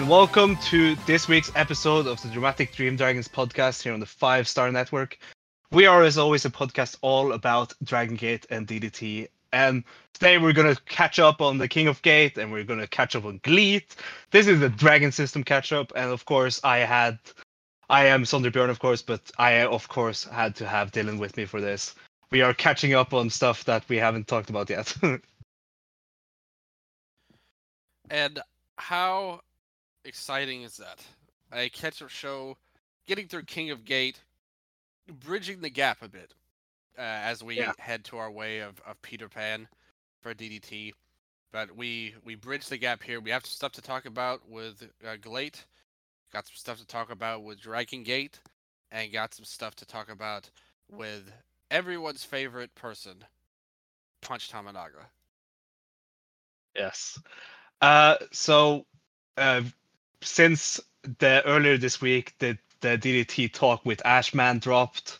And welcome to this week's episode of the Dramatic Dream Dragons podcast here on the Five Star Network. We are, as always, a podcast all about Dragon Gate and DDT. And today we're going to catch up on the King of Gate and we're going to catch up on GLEAT. This is the Dragon System catch up. And of course, I had, I am Sondre Björn, of course, but I, of course, had to have Dylan with me for this. We are catching up on stuff that we haven't talked about yet. And how exciting is that? A catch-up show, getting through King of Gate, bridging the gap a bit uh, as we Yeah. head to our way of, of Peter Pan for DDT. But we we bridge the gap here. We have some stuff to talk about with uh, GLEAT, got some stuff to talk about with Dragon Gate, and got some stuff to talk about with everyone's favorite person, Punch Tominaga. Yes. Uh, so, uh, since the earlier this week, the the DDT talk with Ashman dropped.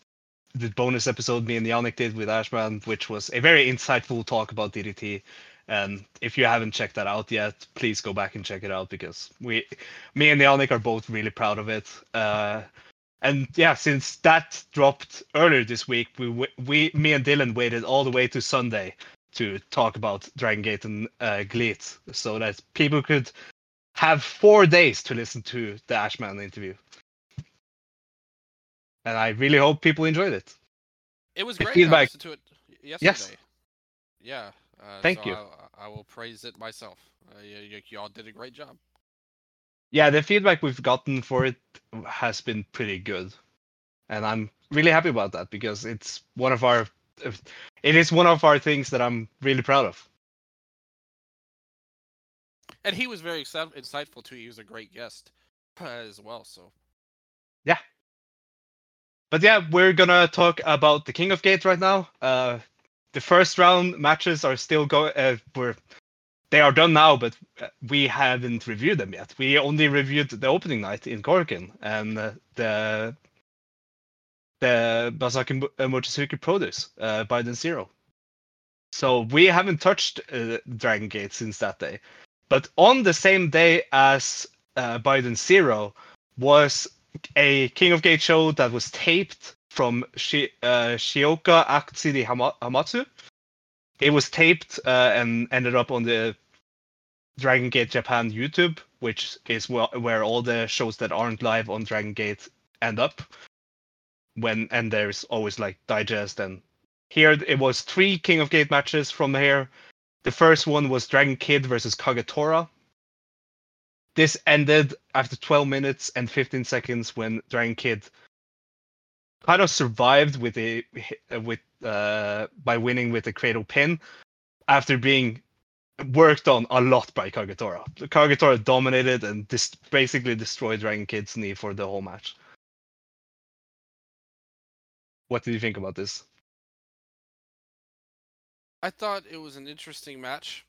The bonus episode me and Yannik did with Ashman, which was a very insightful talk about DDT. And if you haven't checked that out yet, please go back and check it out because we, me and Yannik are both really proud of it. Uh, and yeah, since that dropped earlier this week, we we me and Dylan waited all the way to Sunday to talk about Dragon Gate and uh, GLEAT, so that people could have four days to listen to the Ashman interview. And I really hope people enjoyed it. It was great. feedback- I listened to it yesterday. Yes. Yeah. Uh, Thank so you. I, I will praise it myself. Uh, you, you, you all did a great job. Yeah, the feedback we've gotten for it has been pretty good, and I'm really happy about that because it's one of our, it is one of our things that I'm really proud of. And he was very insightful too. He was a great guest as well. So yeah. But yeah, we're gonna talk about the King of Gates right now. Uh, the first round matches are still going. Uh, we're they are done now, but uh, we haven't reviewed them yet. We only reviewed the opening night in Korakuen and uh, the the Masaaki uh, Mochizuki produce uh, Biden Zero. So we haven't touched uh, Dragon Gate since that day. But on the same day as uh, Biden Zero was a King of Gate show that was taped from uh, Shizuoka Hama- Hamatsu. It was taped uh, and ended up on the Dragon Gate Japan YouTube, which is wh- where all the shows that aren't live on Dragon Gate end up. When and there's always like digest and here it was three King of Gate matches from here. The first one was Dragon Kid versus Kagetora. This ended after 12 minutes and 15 seconds when Dragon Kid kind of survived with a with uh by winning with a cradle pin after being worked on a lot by Kagetora. Kagetora dominated and dis- basically destroyed Dragon Kid's knee for the whole match. What did you think about this? I thought it was an interesting match.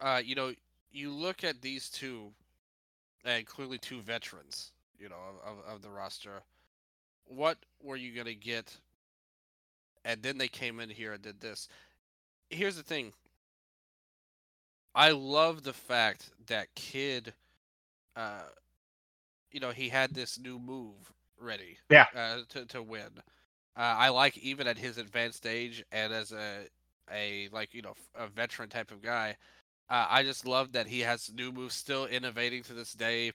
Uh, you know, you look at these two, and clearly two veterans, you know, of, of, the roster. What were you gonna get? And then they came in here and did this. Here's the thing. I love the fact that Kid, uh, you know, he had this new move ready. Yeah. Uh, to to win. Uh, I like even at his advanced age and as a a like you know a veteran type of guy. Uh, I just love that he has new moves still innovating to this day.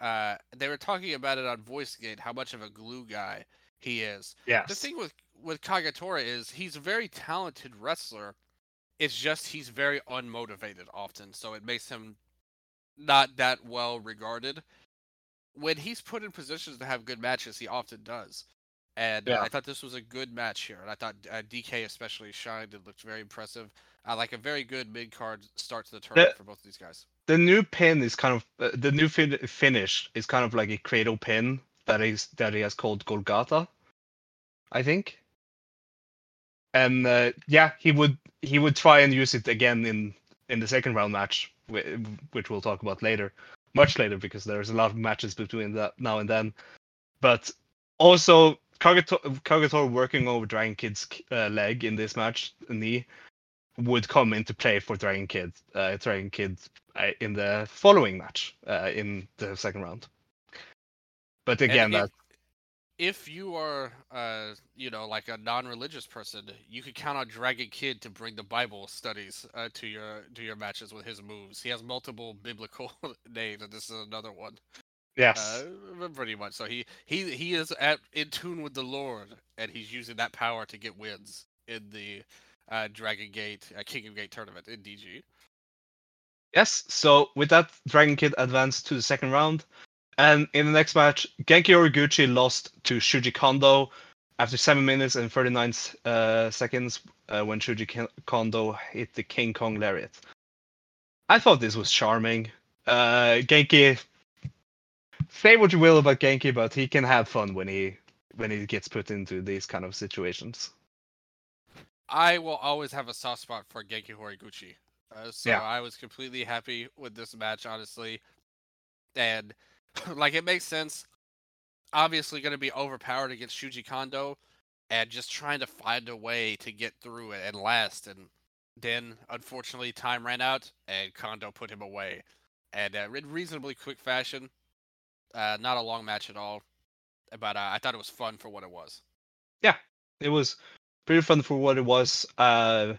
Uh, they were talking about it on VoiceGate how much of a glue guy he is. Yes. The thing with with Kagetora is he's a very talented wrestler. It's just he's very unmotivated often, so it makes him not that well regarded. When he's put in positions to have good matches, he often does. And uh, Yeah. I thought this was a good match here, and I thought uh, DK especially shined and looked very impressive. I like a very good mid card start to the tournament for both of these guys. the new pin is kind of uh, the new fin- finish is kind of like a cradle pin that is that he has called Golgotha, I think. And uh, yeah, he would he would try and use it again in in the second round match, which we'll talk about later, much later because there's a lot of matches between that now and then. But also Kagetora, Kagetora working over Dragon Kid's uh, leg in this match, knee, would come into play for Dragon Kid, uh, Dragon Kid uh, in the following match uh, in the second round. But again, if, that if you are, uh, you know, like a non-religious person, you could count on Dragon Kid to bring the Bible studies uh, to your to your matches with his moves. He has multiple biblical names, and this is another one. Yes, Uh, pretty much. So he he he is at in tune with the Lord, and he's using that power to get wins in the uh, Dragon Gate uh, Kingdom Gate tournament in DG. yes. So with that, Dragon Kid advanced to the second round, and in the next match, Genki Horiguchi lost to Shuji Kondo after seven minutes and thirty nine uh, seconds uh, when Shuji Kondo hit the King Kong lariat. I thought this was charming. Uh, Genki, say what you will about Genki, but he can have fun when he when he gets put into these kind of situations. I will always have a soft spot for Genki Horiguchi. Uh, so Yeah. I was completely happy with this match, honestly. And like it makes sense. Obviously going to be overpowered against Shuji Kondo and just trying to find a way to get through it and last. And then unfortunately time ran out and Kondo put him away. And uh, in reasonably quick fashion. Uh, not a long match at all. But uh, I thought it was fun for what it was. Yeah, it was pretty fun for what it was. Uh,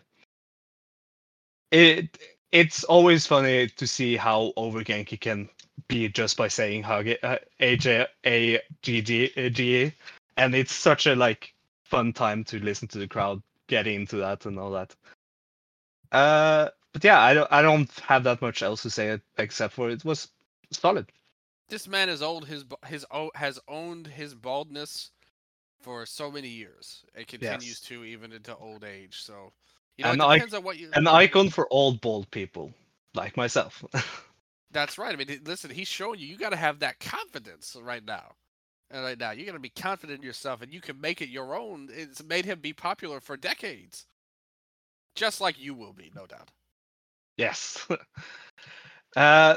it it's always funny to see how over Genki can be just by saying hug uh, AJ and it's such a like fun time to listen to the crowd get into that and all that. Uh, but yeah, I don't I don't have that much else to say except for it was solid. This man has owned his his has owned his baldness for so many years. It continues Yes. to even into old age. So you know, And it I- depends on what you. An icon for old bald people like myself. That's right. I mean, listen, he's showing you you got to have that confidence right now. And right now, you got to be confident in yourself, and you can make it your own. It's made him be popular for decades, just like you will be, no doubt. Yes. uh,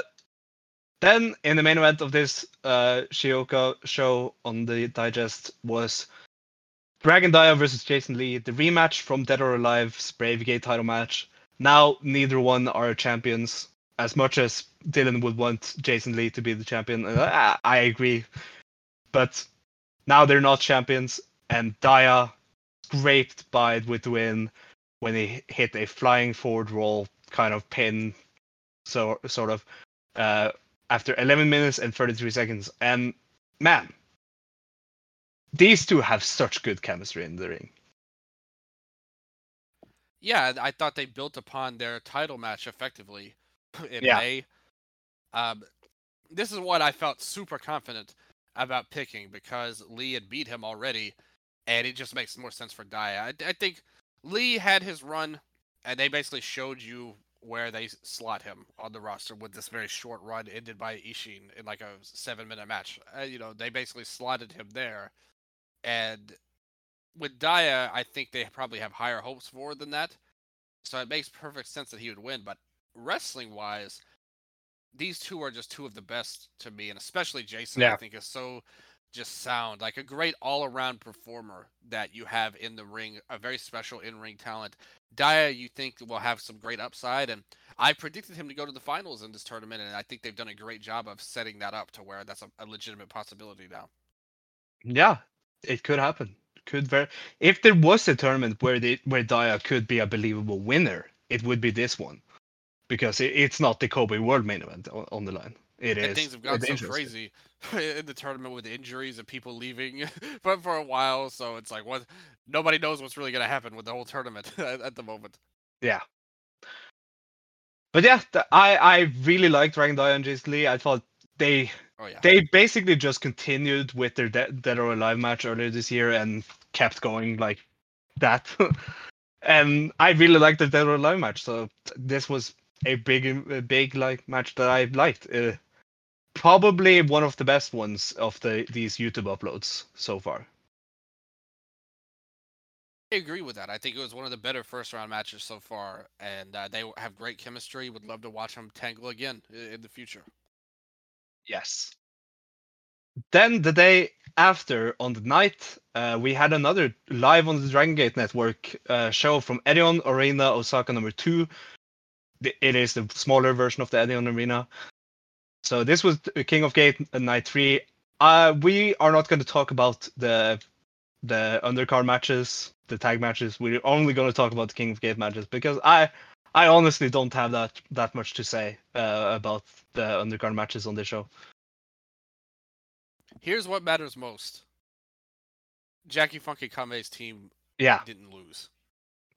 then in the main event of this uh, Shizuoka show on the digest was Dragon Dia versus Jason Lee, the rematch from Dead or Alive's Brave Gate title match. Now neither one are champions. As much as Dylan would want Jason Lee to be the champion, uh, I, I agree. But now they're not champions, and Dia scraped by it with the win when he hit a flying forward roll kind of pin, so sort of uh, after 11 minutes and 33 seconds. And man, these two have such good chemistry in the ring. Yeah, I thought they built upon their title match effectively in Yeah. May. Um, this is what I felt super confident about picking because Lee had beat him already, and it just makes more sense for Dia. I, I think Lee had his run, and they basically showed you where they slot him on the roster with this very short run ended by Ishin in like a seven-minute match. Uh, you know, they basically slotted him there, and with Dia, I think they probably have higher hopes for than that. So it makes perfect sense that he would win. But wrestling wise, these two are just two of the best to me, and especially Jason, I think is so just sound like a great all around performer that you have in the ring, a very special in ring talent. Dia, you think will have some great upside, and I predicted him to go to the finals in this tournament, and I think they've done a great job of setting that up to where that's a, a legitimate possibility now. Yeah, it could happen. Could very if there was a tournament where the where Dia could be a believable winner, it would be this one, because it, it's not the Kobe World Main Event on, on the line. It and is things have gotten so crazy in the tournament with injuries and people leaving for for a while. So it's like what nobody knows what's really gonna happen with the whole tournament at, the moment. Yeah. But yeah, th- I I really liked Dragon Dia and Jason Lee. I thought they Oh yeah, they basically just continued with their De- Dead or Alive match earlier this year and kept going like that. and I really liked the Dead or Alive match, so this was a big, a big like match that I liked. Uh, probably one of the best ones of the these YouTube uploads so far. I agree with that. I think it was one of the better first round matches so far, and uh, they have great chemistry. Would love to watch them tangle again in the future. Yes. Then the day after, on the night, uh, we had another live on the Dragon Gate Network uh, show from Edion Arena Osaka number two. It is the smaller version of the Edion Arena. So this was King of Gate uh, night three. Uh, we are not going to talk about the the undercard matches, the tag matches. We're only going to talk about the King of Gate matches because I I honestly don't have that that much to say uh, about the undercard matches on this show. Here's what matters most. Jackie Funky Kame's team Yeah, didn't lose.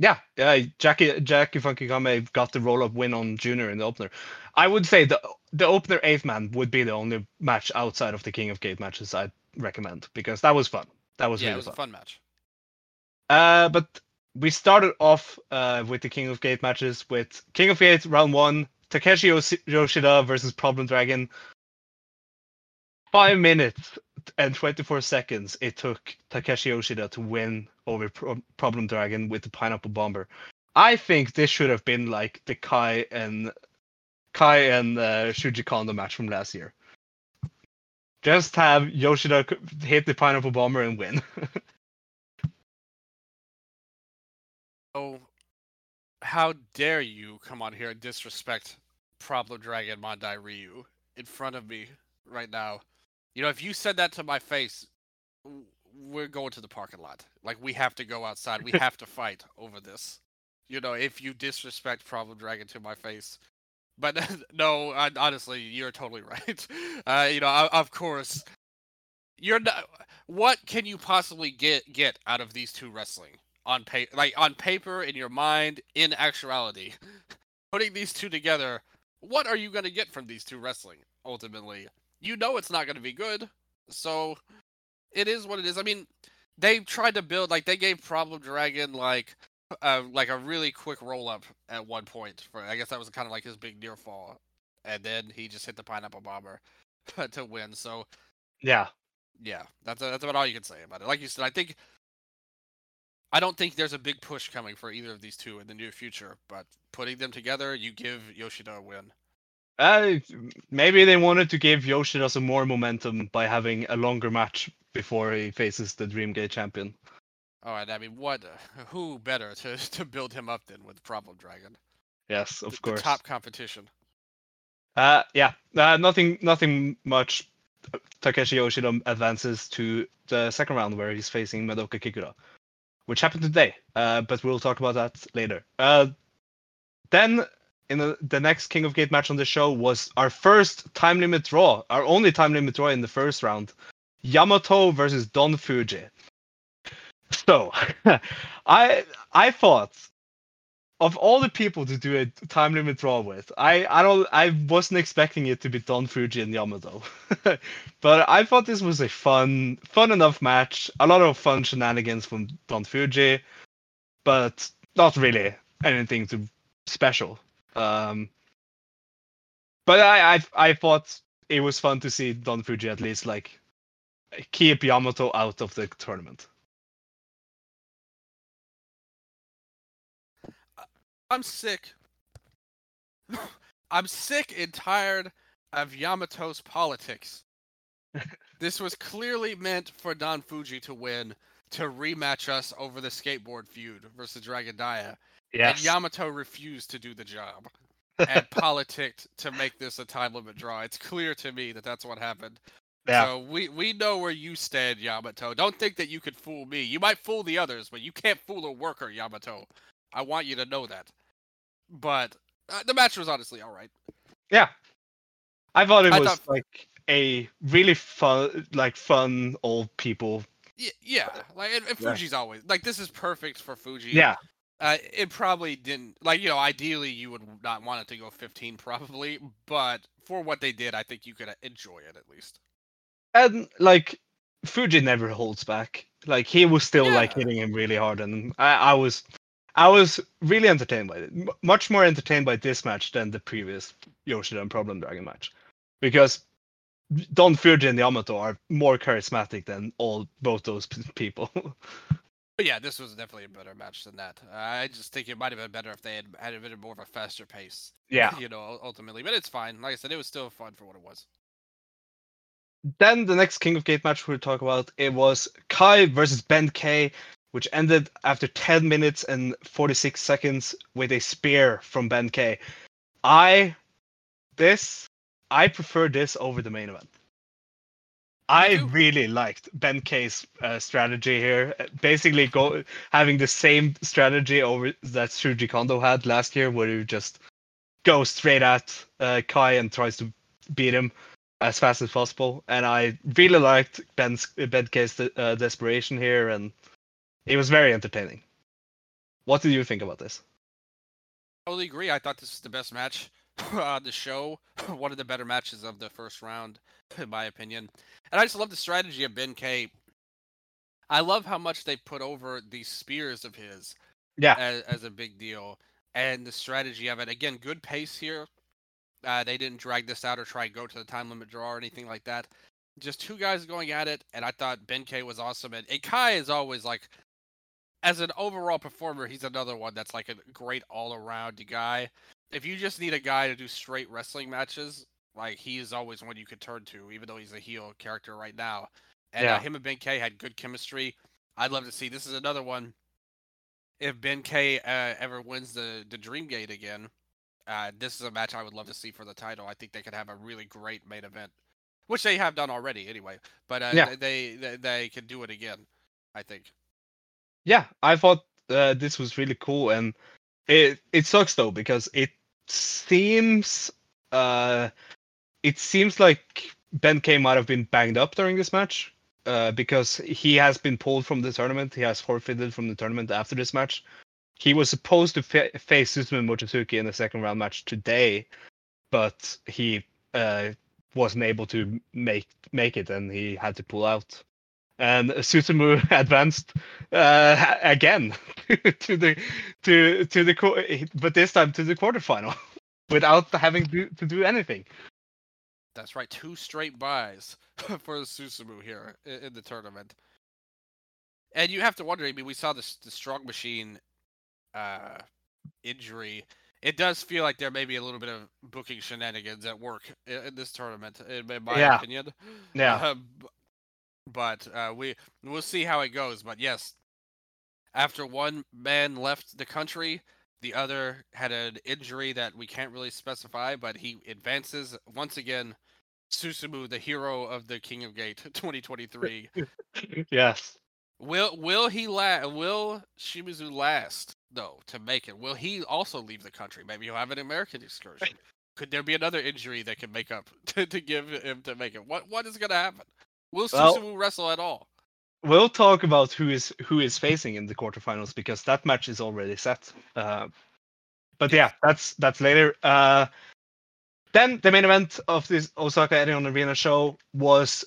Yeah, yeah. Jackie Jackie Funky Kame got the roll up win on Junior in the opener. I would say the the opener eighth man would be the only match outside of the King of Gate matches I'd recommend because that was fun. That was yeah, really it was fun. a fun match. Uh, but we started off uh, with the King of Gate matches with King of Gate round one, Takeshi Yoshida versus Problem Dragon. Five minutes and 24 seconds it took Takeshi Yoshida to win over Pro- Problem Dragon with the Pineapple Bomber. I think this should have been like the Kai and Kai and uh, Shuji Kondo match from last year. Just have Yoshida hit the Pineapple Bomber and win. Oh, how dare you come on here and disrespect Problem Dragon Mondai Ryu in front of me right now? You know, if you said that to my face, we're going to the parking lot. Like, we have to go outside. We have to fight over this. You know, if you disrespect Problem Dragon to my face. But no, I, honestly, you're totally right. Uh, you know, o- of course, you're not. What can you possibly get get out of these two wrestling? on paper like on paper in your mind in actuality putting these two together what are you going to get from these two wrestling ultimately you know it's not going to be good so it is what it is i mean they tried to build like they gave problem dragon like uh, like a really quick roll up at one point for i guess that was kind of like his big near fall and then he just hit the pineapple bomber to win so yeah. yeah, that's that's about all you can say about it. Like you said, I think I don't think there's a big push coming for either of these two in the near future. But putting them together, you give Yoshida a win. Uh, maybe they wanted to give Yoshida some more momentum by having a longer match before he faces the Dreamgate champion. All right, I mean, what? Who better to to build him up than with Problem Dragon? Yes, of the, course. the top competition. Uh, yeah, uh, nothing, nothing much. Takeshi Yoshida advances to the second round where he's facing Madoka Kikuta, which happened today. Uh, but we'll talk about that later. Uh, then in the, the next King of Gate match on the show was our first time limit draw, our only time limit draw in the first round. Yamato versus Don Fuji. So, I I thought of all the people to do a time limit draw with, I I don't I wasn't expecting it to be Don Fuji and Yamato, but I thought this was a fun fun enough match. A lot of fun shenanigans from Don Fuji, but not really anything too special. Um, but I I I thought it was fun to see Don Fuji at least like keep Yamato out of the tournament. I'm sick. I'm sick and tired of Yamato's politics. this was clearly meant for Don Fuji to win to rematch us over the skateboard feud versus Dragon Dia. And Yamato refused to do the job and politicked to make this a time limit draw. It's clear to me that that's what happened. Yeah. So we, we know where you stand, Yamato. Don't think that you could fool me. You might fool the others, but you can't fool a worker, Yamato. I want you to know that. But uh, the match was honestly all right. Yeah. I thought it I was thought- like a really fun, like fun old people. Y- yeah, like and, and Yeah. Fuji's always like this is perfect for Fuji. Yeah, Uh, it probably didn't like you know ideally you would not want it to go 15 probably, but for what they did, I think you could uh, enjoy it at least. and like Fuji never holds back. Like he was still like hitting him really hard, and I, I was, I was really entertained by it. M- much more entertained by this match than the previous Yoshida and Problem Dragon match, because Don Fuji and Yamato are more charismatic than all both those p- people. But yeah, this was definitely a better match than that. Uh, I just think it might have been better if they had had a bit more of a faster pace. yeah. you know, ultimately, but it's fine. Like I said, it was still fun for what it was. then the next King of Gate match we'll talk about it was Kai versus Ben K, which ended after 10 minutes and 46 seconds with a spear from Ben K. I this I prefer this over the main event. I really liked Ben K's uh, strategy here. Uh, Basically, go having the same strategy over that Shuji Kondo had last year, where you just go straight at uh, Kai and tries to beat him as fast as possible. And I really liked Ben's Ben K's uh, desperation here, and it was very entertaining. What did you think about this? I totally agree. I thought this was the best match on the show. One of the better matches of the first round, in my opinion. And I just love the strategy of Ben K. I love how much they put over these spears of his Yeah, as, as a big deal, and the strategy of it. Again, good pace here. Uh, they didn't drag this out or try go to the time limit draw or anything like that. Just two guys going at it, and I thought Ben K was awesome. And, and Kai is always like, as an overall performer, he's another one that's like a great all around guy. If you just need a guy to do straight wrestling matches, like he is always one you could turn to, even though he's a heel character right now. And Yeah. uh, him and Ben K had good chemistry. I'd love to see. This is another one. If Ben K uh, ever wins the the Dream Gate again, uh, this is a match I would love to see for the title. I think they could have a really great main event, which they have done already anyway. But uh, Yeah. they, they they could do it again. I think. yeah, I thought uh, this was really cool, and it it sucks though because it seems uh it seems like Ben K might have been banged up during this match uh, because he has been pulled from the tournament. He has forfeited from the tournament after this match. He was supposed to fa- face Susumu Mochizuki in the second round match today, but he uh, wasn't able to make make it, and he had to pull out. And Susumu advanced uh, again to the to to the but this time to the quarterfinal without having to, to do anything. That's right, two straight buys for Susumu here in, in the tournament. And you have to wonder. I mean, we saw this the Strong Machine uh, injury. It does feel like there may be a little bit of booking shenanigans at work in, in this tournament, in, in my Yeah. opinion. Yeah. Uh, but uh, we we'll see how it goes. But yes, after one man left the country, the other had an injury that we can't really specify, but he advances once again. Susumu, the hero of the King of Gate 2023. yes. will will he la- Will Shimizu last though to make it? Will he also leave the country? Maybe he'll have an American excursion. Could there be another injury that can make up to, to give him to make it? What what is going to happen? Will Well- Susumu wrestle at all? We'll talk about who is who is facing in the quarterfinals because that match is already set. Uh, but yeah, that's that's later. Uh, then the main event of this Osaka Edion Arena show was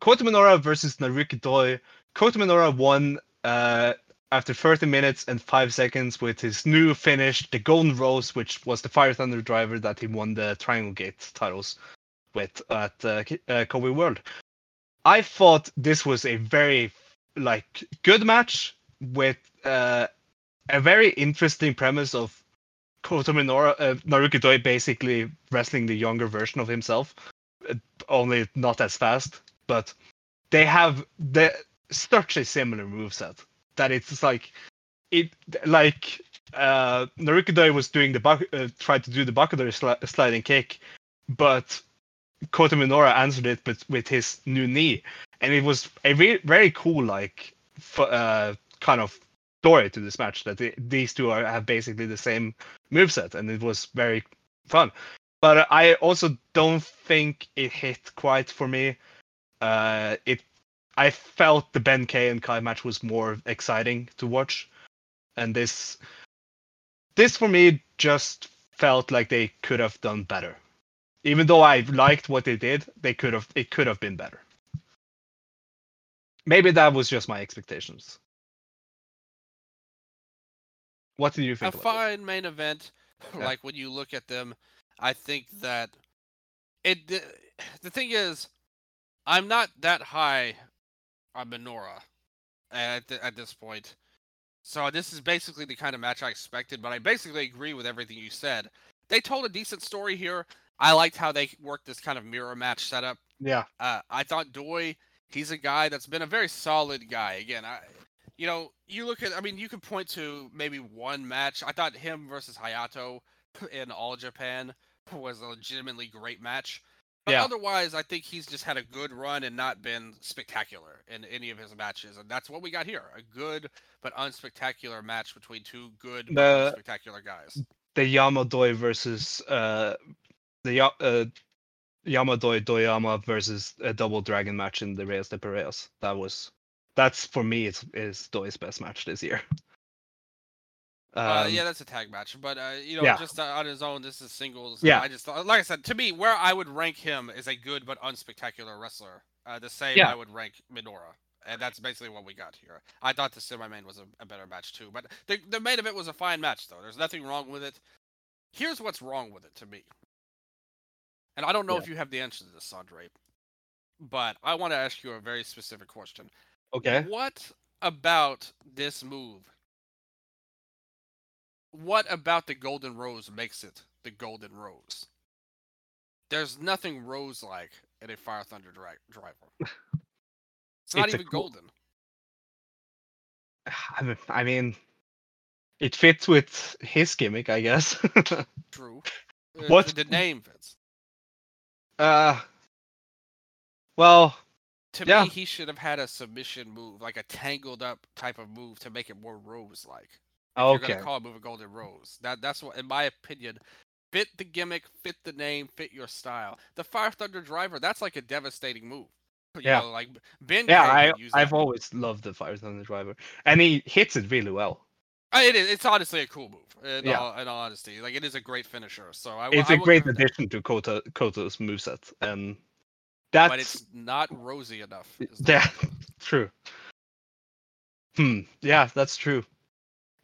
Kota Minoura versus Naruki Doi. Kota Minoura won uh, after 30 minutes and 5 seconds with his new finish, the Golden Rose, which was the Fire Thunder driver that he won the Triangle Gate titles with at uh, uh, Kobe World. I thought this was a very like good match with uh, a very interesting premise of Kota Minoura, uh, Naruki Doi basically wrestling the younger version of himself, uh, only not as fast. But they have the such a similar moveset that it's like it like uh, Naruki Doi was doing the uh, tried to do the Bakatare sli- sliding kick, but Kota Minoura answered it with with his new knee, and it was a re- very cool like f- uh, kind of story to this match that the, these two are have basically the same moveset, and it was very fun. But I also don't think it hit quite for me. Uh, it I felt the Ben K and Kai match was more exciting to watch, and this this for me just felt like they could have done better. Even though I liked what they did, they could have it could have been better. Maybe that was just my expectations. What did you A think? about fine main event. Yeah. Like when you look at them, I think that it. The, the thing is, I'm not that high on Minoura at at this point. So this is basically the kind of match I expected, but I basically agree with everything you said. They told a decent story here. I liked how they worked this kind of mirror match setup. Yeah. Uh, I thought Doi, he's a guy that's been a very solid guy. Again, I, you know, you look at, I mean, you could point to maybe one match. I thought him versus Hayato in All Japan was a legitimately great match. But Yeah. otherwise, I think he's just had a good run and not been spectacular in any of his matches, and that's what we got here—a good but unspectacular match between two good but The- unspectacular guys. The Yamadoi versus uh the uh Yamadoi Doyama versus a double dragon match in the Reyes de Parejas. That was that's for me is is Doi's best match this year. uh, Um, yeah, that's a tag match, but uh, you know, yeah. just uh, on his own, this is singles. Yeah. I just like I said, to me, where I would rank him is a good but unspectacular wrestler. Uh, the same Yeah. I would rank Minoura. And that's basically what we got here. I thought the semi-main was a, a better match too, but the the main event was a fine match though. There's nothing wrong with it. Here's what's wrong with it to me, and I don't know Yeah. if you have the answer to this, Sondre, but I want to ask you a very specific question. Okay. What about this move? What about the Golden Rose makes it the Golden Rose? There's nothing rose like in a Fire Thunder dri- driver. It's not It's a even cool- golden. I mean- it fits with his gimmick, I guess. True. What- The name fits. Uh, well, To Yeah. me, he should have had a submission move, like a tangled up type of move to make it more rose like. Okay. You're gonna call a move a golden rose. That that's what, in my opinion, fit the gimmick, fit the name, fit your style. The Fire Thunder Driver, that's like a devastating move. You Yeah. know, like Ben. Yeah, I, I've always loved the Fire Thunder Driver, and he hits it really well. Uh, It is. It's honestly a cool move. In, Yeah. all, in all honesty, like it is a great finisher. So I, It's a a great addition to Kota Kota's moveset, and that's but it's not rosy enough. yeah, true. Hmm. Yeah, that's true.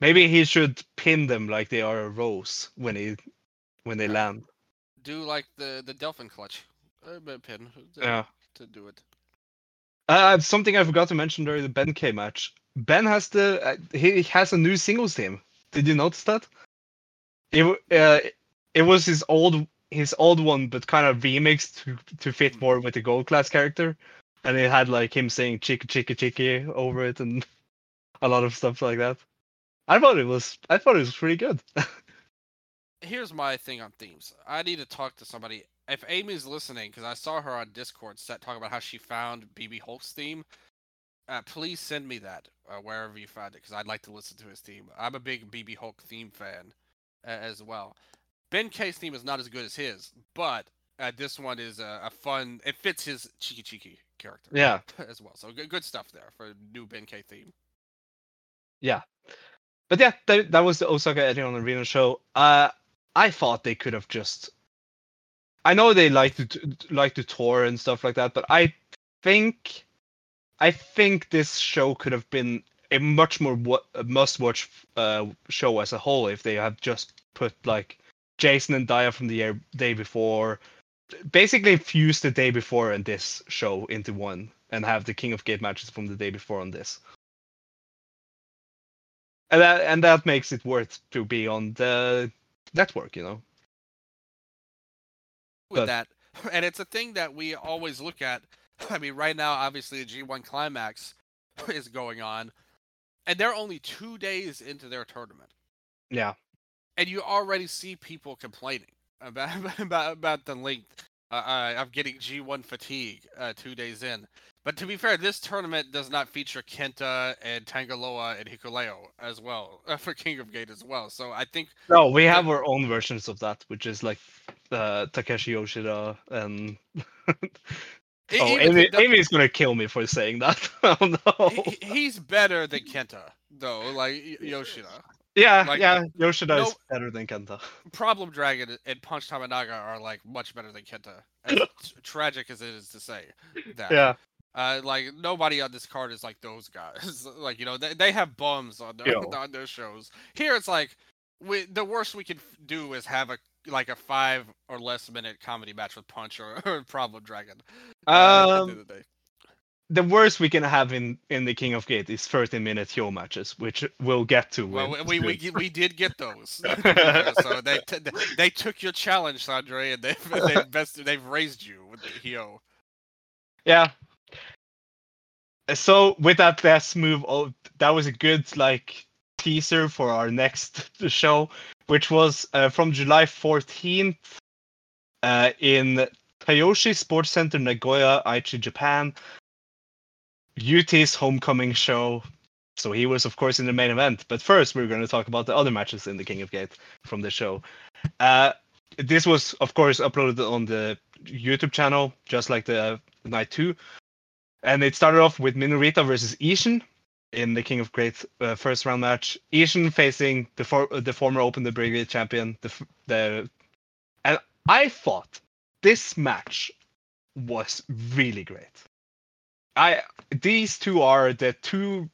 Maybe he should pin them like they are a rose when he when they land. Do like the the Delphin clutch, uh, pin to, Yeah. to do it. Uh, something I forgot to mention during the Ben K match. Ben has the uh, he has a new singles team. Did you notice that? It uh, it was his old his old one, but kind of remixed to to fit more with the gold class character, and it had like him saying "chicka chicka chicky" over it and a lot of stuff like that. I thought it was I thought it was pretty good. here's my thing on themes. I need to talk to somebody. If Amy's listening, because I saw her on Discord set talking about how she found BB Hulk's theme, uh, please send me that uh, wherever you find it, because I'd like to listen to his theme. I'm a big BB Hulk theme fan uh, as well. Ben K's theme is not as good as his, but uh, this one is a, a fun. It fits his cheeky cheeky character yeah, as well. So good, good stuff there for a new Ben K theme. Yeah, but yeah, that, that was the Osaka the Arena show. Uh, I thought they could have just. I know they like to like to tour and stuff like that, but I think, I think this show could have been a much more wa- a must-watch uh, show as a whole if they had just put like Jason and Dia from the year, day before, basically fused the day before and this show into one, and have the King of Gate matches from the day before on this. And that and that makes it worth to be on the network, you know. with But- that. And it's a thing that we always look at. I mean, right now, obviously, the G1 Climax is going on, and they're only two days into their tournament, Yeah. and you already see people complaining about about, about the length uh, uh, of getting G1 fatigue uh, two days in. But to be fair, this tournament does not feature Kenta and Tangaloa and Hikuleo as well uh, for King of Gate as well. So I think No, we have our own versions of that, which is like uh, Takeshi Yoshida and oh, Amy, Amy's gonna kill me for saying that. oh no. he- he's better than Kenta, though. Like Yoshida, yeah, like, yeah. Yoshida no- is better than Kenta. Problem Dragon and Punch Tominaga are like much better than Kenta. As tragic as it is to say that. Yeah. Uh, like nobody on this card is like those guys. like you know, they, they have bums on their Yo. on their shows. Here it's like, we the worst we can do is have a like a five or less minute comedy match with Punch or, or Problem Dragon. uh, the Um, of the the worst we can have in in the King of Gate is 13 minute Hyo matches, which we'll get to. Well, we we, we, we did get those. so they t- they took your challenge, Sondre, and they've they've they've raised you with the Hyo. yeah. So with that best move, oh, that was a good like teaser for our next show, which was uh, from July 14th uh, in Tayoshi Sports Center, Nagoya, Aichi, Japan. UT's homecoming show. So he was, of course, in the main event. But first, we're going to talk about the other matches in the King of Gate from the show. Uh, this was, of course, uploaded on the YouTube channel, just like the night two. And it started off with Minorita versus Ishin in the King of Gate uh, first round match. Ishin facing the for- the former Open the Brave Gate champion. The the and I thought this match was really great. I these two are the two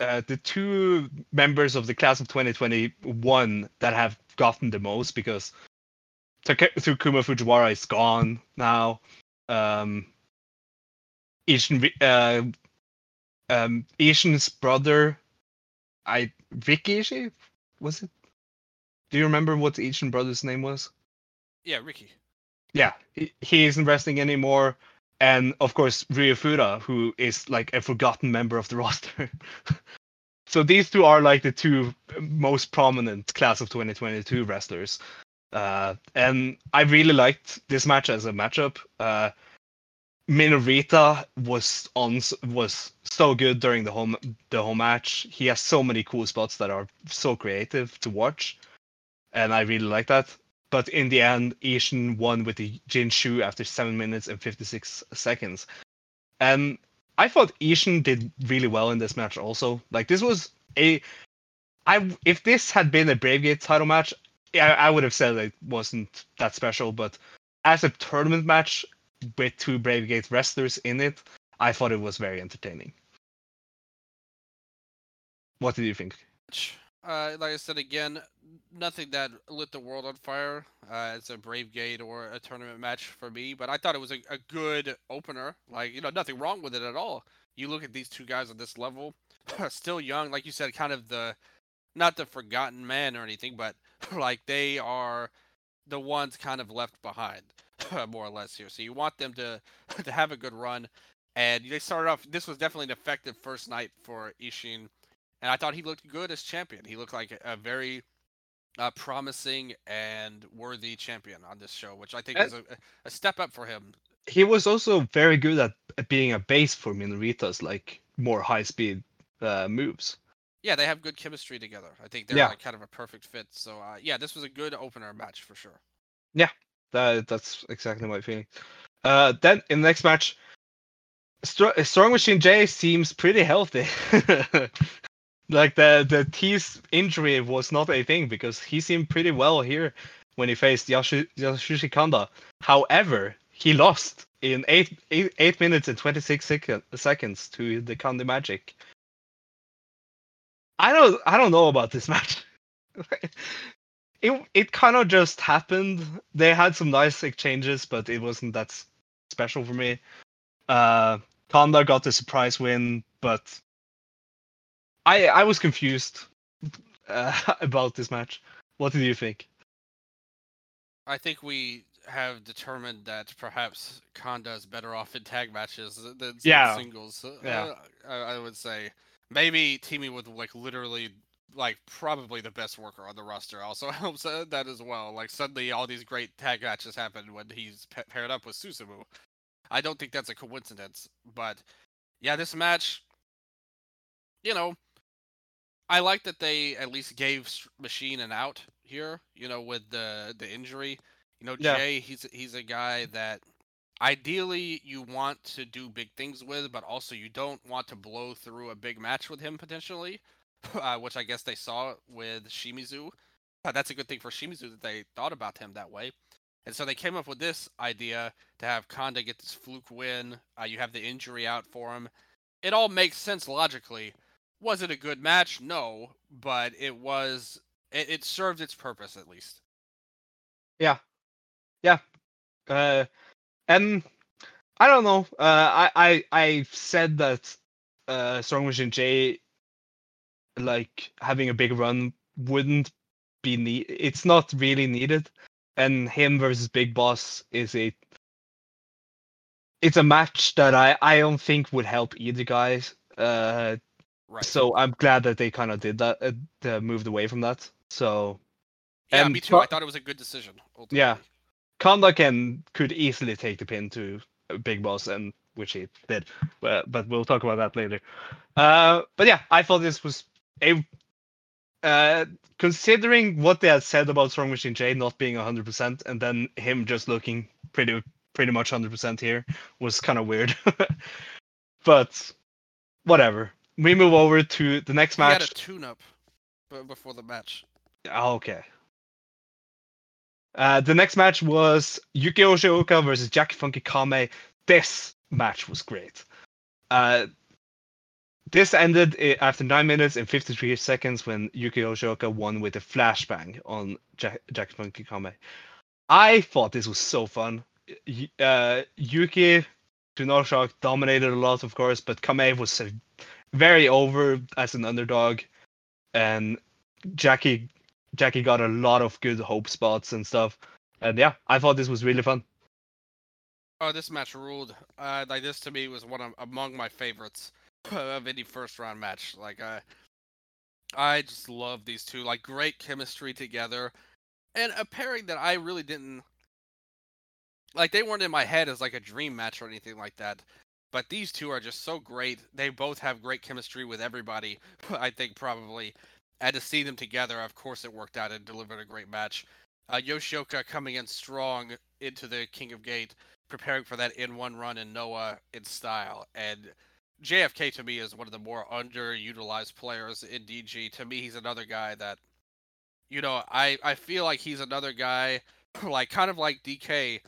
uh, the two members of the class of 2021 that have gotten the most because Take- Takuma Fujiwara is gone now. Um, Ishin, uh, um, Ishin's brother, I Ricky Ishii, was it? Do you remember what the Ishin brother's name was? Yeah, Ricky. Yeah, he, he isn't wrestling anymore, and of course Ryu Fuda, who is like a forgotten member of the roster. so these two are like the two most prominent class of 2022 wrestlers. Uh, and I really liked this match as a matchup. Uh, Minorita was on was so good during the whole the whole match. He has so many cool spots that are so creative to watch, and I really like that. But in the end, Ishin won with the Jinshu after seven minutes and fifty six seconds, and I thought Ishin did really well in this match. Also, like this was a, I if this had been a Brave Gate title match, yeah, I would have said it wasn't that special. But as a tournament match, with two Brave Gate wrestlers in it, I thought it was very entertaining. What did you think? Uh, like I said again, nothing that lit the world on fire uh, as a Brave Gate or a tournament match for me, but I thought it was a, a good opener. Like, you know, nothing wrong with it at all. You look at these two guys at this level, still young, like you said, kind of the not the forgotten man or anything, but like they are the ones kind of left behind, more or less here. So you want them to to have a good run, and they started off. This was definitely an effective first night for Ishin, and I thought he looked good as champion. He looked like a, very uh, promising and worthy champion on this show, which I think And- is a, a step up for him. He was also very good at being a base for Minorita's like more high speed uh, moves. Yeah, they have good chemistry together. I think they're Yeah. like kind of a perfect fit. So uh, yeah, this was a good opener match for sure. That that's exactly my feeling. Uh, then in the next match, Str- Strong Machine J seems pretty healthy. like the the teeth injury was not a thing because he seemed pretty well here when he faced Yasu- Yasushi Kanda. However, he lost in eight, eight, eight minutes and 26 second, seconds to the Kanda Magic. I don't I don't know about this match. It it kind of just happened. They had some nice exchanges, but it wasn't that special for me. Uh, Kanda got the surprise win, but I I was confused uh, about this match. What did you think? I think we have determined that perhaps Kanda is better off in tag matches than Yeah. singles. Uh, Yeah. I, I would say maybe teaming with like literally like probably the best worker on the roster also helps that as well. Like suddenly all these great tag matches happen when he's pa- paired up with Susumu. I don't think that's a coincidence, but yeah, this match, you know, I like that they at least gave Machine an out here. You know, with the the injury. You know, Yeah. Jay, he's he's a guy that ideally you want to do big things with, but also you don't want to blow through a big match with him potentially, uh, which I guess they saw with Shimizu. Uh, that's a good thing for Shimizu that they thought about him that way. And so they came up with this idea to have Kanda get this fluke win. Uh, you have the injury out for him. It all makes sense logically. Was it a good match? No, but it was. It, it served its purpose at least. Yeah, yeah, uh, and I don't know. Uh, I I I said that uh, Machine J, like having a big run, wouldn't be need. It's not really needed, and him versus Big Boss is a. It's a match that I I don't think would help either guys. Uh, Right. so I'm glad that they kind of did that, uh, uh, moved away from that. So yeah, and me too. I thought it was a good decision. Ultimately. Yeah. Kanda can could easily take the pin to Big Boss, and which he did. But but we'll talk about that later. Uh, but yeah, I thought this was a uh, considering what they had said about Strong Machine J not being 100%, and then him just looking pretty pretty much 100% here was kind of weird. but whatever. We move over to the next He had a match. tune-up before the match. Ah, Okay. Uh, the next match was Yuki Yoshioka versus Jackie Funky Kamei. This match was great. Uh, this ended after 9 minutes and 53 seconds when Yuki Yoshioka won with a flashbang on Jack- Jackie Funky Kamei. I thought this was so fun. Uh, Yuki, to no shock, dominated a lot, of course, but Kamei was very over as an underdog. And Jackie Jackie got a lot of good hope spots and stuff. And yeah, I thought this was really fun. Oh, this match ruled. Uh, like this to me was one of among my favorites of any first round match. Like I, I just love these two. Like great chemistry together, and a pairing that I really didn't like. They weren't in my head as like a dream match or anything like that. But these two are just so great. They both have great chemistry with everybody. I think probably, and to see them together, of course, it worked out and delivered a great match. Uh, Yoshioka coming in strong into the King of Gate preparing for that in one run in Noah in style. And JFK to me is one of the more underutilized players in DG. To me, he's another guy that, you know, I, I feel like he's another guy, like kind of like DK,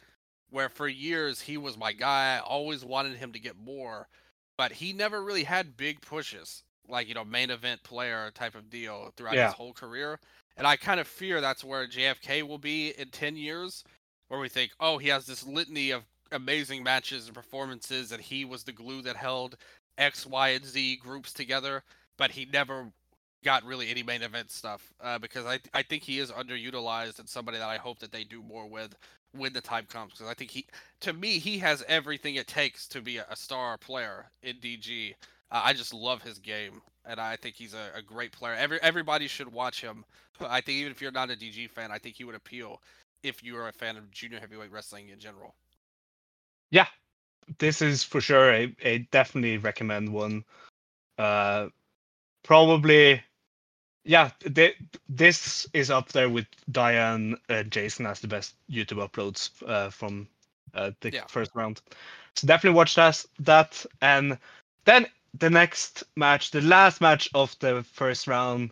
where for years he was my guy. I always wanted him to get more, but he never really had big pushes, like, you know, main event player type of deal throughout Yeah. his whole career. And I kind of fear that's where JFK will be in 10 years where we think, oh, he has this litany of amazing matches and performances, and he was the glue that held X, Y, and Z groups together, but he never got really any main event stuff uh, because I I think he is underutilized and somebody that I hope that they do more with when the time comes because I think he to me he has everything it takes to be a, star player in DG. Uh, I just love his game and I think he's a, a great player. Every everybody should watch him. I think even if you're not a DG fan, I think he would appeal if you are a fan of junior heavyweight wrestling in general. Yeah, this is for sure a, a definitely recommend one. Uh, probably, yeah. Th- this is up there with Diane and Jason as the best YouTube uploads uh, from uh, the Yeah. first round. So definitely watch that. That and then the next match, the last match of the first round,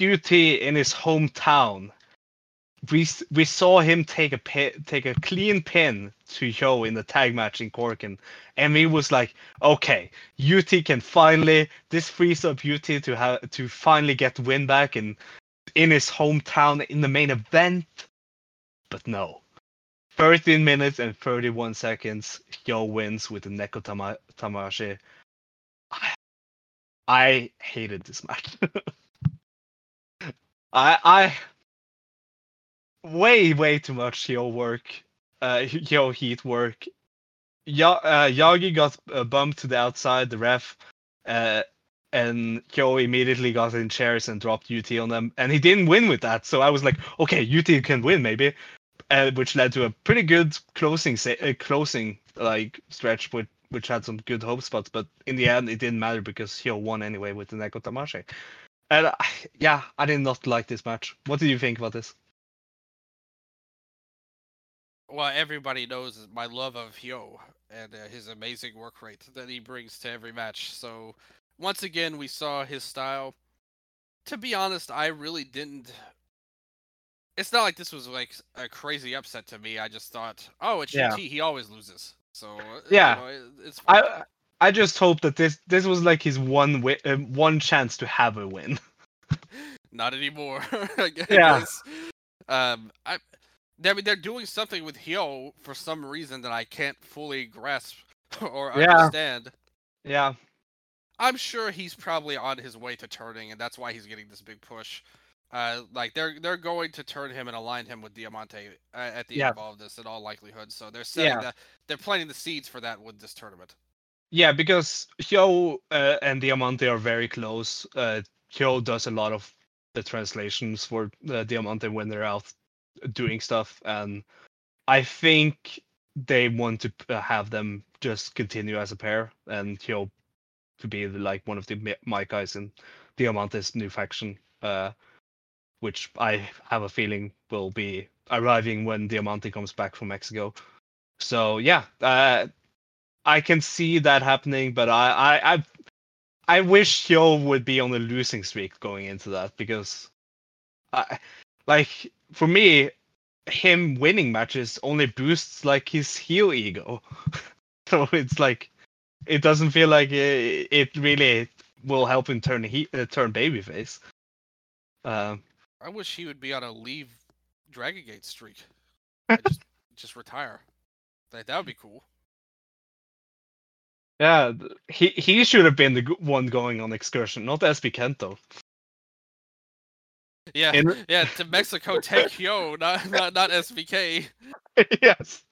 UT in his hometown we we saw him take a pin, take a clean pin to Hyo in the tag match in Korakuen, and we was like, okay, UT can finally this frees up UT to have to finally get win back in in his hometown in the main event, but no. 13 minutes and 31 seconds, Hyo wins with the Neko Tama- Tamashi. I, I hated this match. I I way way too much heel work, uh, heel heat work. Ya- uh, Yagi got uh, bumped to the outside, the ref, uh, and Hyo immediately got in chairs and dropped UT on them, and he didn't win with that. So I was like, okay, UT can win maybe, uh, which led to a pretty good closing sa- uh, closing like stretch with which had some good hope spots. But in the end, it didn't matter because Hyo won anyway with the Neko Tamashi. And uh, yeah, I did not like this match. What do you think about this? Well, everybody knows my love of Hyo and uh, his amazing work rate that he brings to every match. So, once again, we saw his style. To be honest, I really didn't. It's not like this was like a crazy upset to me. I just thought, oh, it's Yeah. UT. He always loses. So uh, Yeah. you know, it- it's. I I just hope that this this was like his one wi- uh, one chance to have a win. not anymore. I Yeah. Um, I I mean, they're doing something with Hyo for some reason that I can't fully grasp or Yeah. understand. Yeah, I'm sure he's probably on his way to turning, and that's why he's getting this big push. Uh, like they're they're going to turn him and align him with Diamante uh, at the Yeah. end of all of this, in all likelihood. So they're setting Yeah. that they're planting the seeds for that with this tournament. yeah, because Hyo uh, and Diamante are very close. Uh, Hyo does a lot of the translations for uh, Diamante when they're out doing stuff, and I think they want to have them just continue as a pair, and Hyo to be like one of the my guys in Diamante's new faction, uh, which I have a feeling will be arriving when Diamante comes back from Mexico. So yeah, uh, I can see that happening, but I I I, I wish Hyo would be on a losing streak going into that because, I like for me, him winning matches only boosts like his heel ego. so it's like it doesn't feel like it, it really will help him turn he uh, turn babyface. Um, I wish he would be on a leave Dragon Gate streak. just just retire. Like that would be cool. yeah, he he should have been the one going on excursion, not SB Kento. Yeah, yeah. To Mexico, take Hyo, not not not SVK. yes.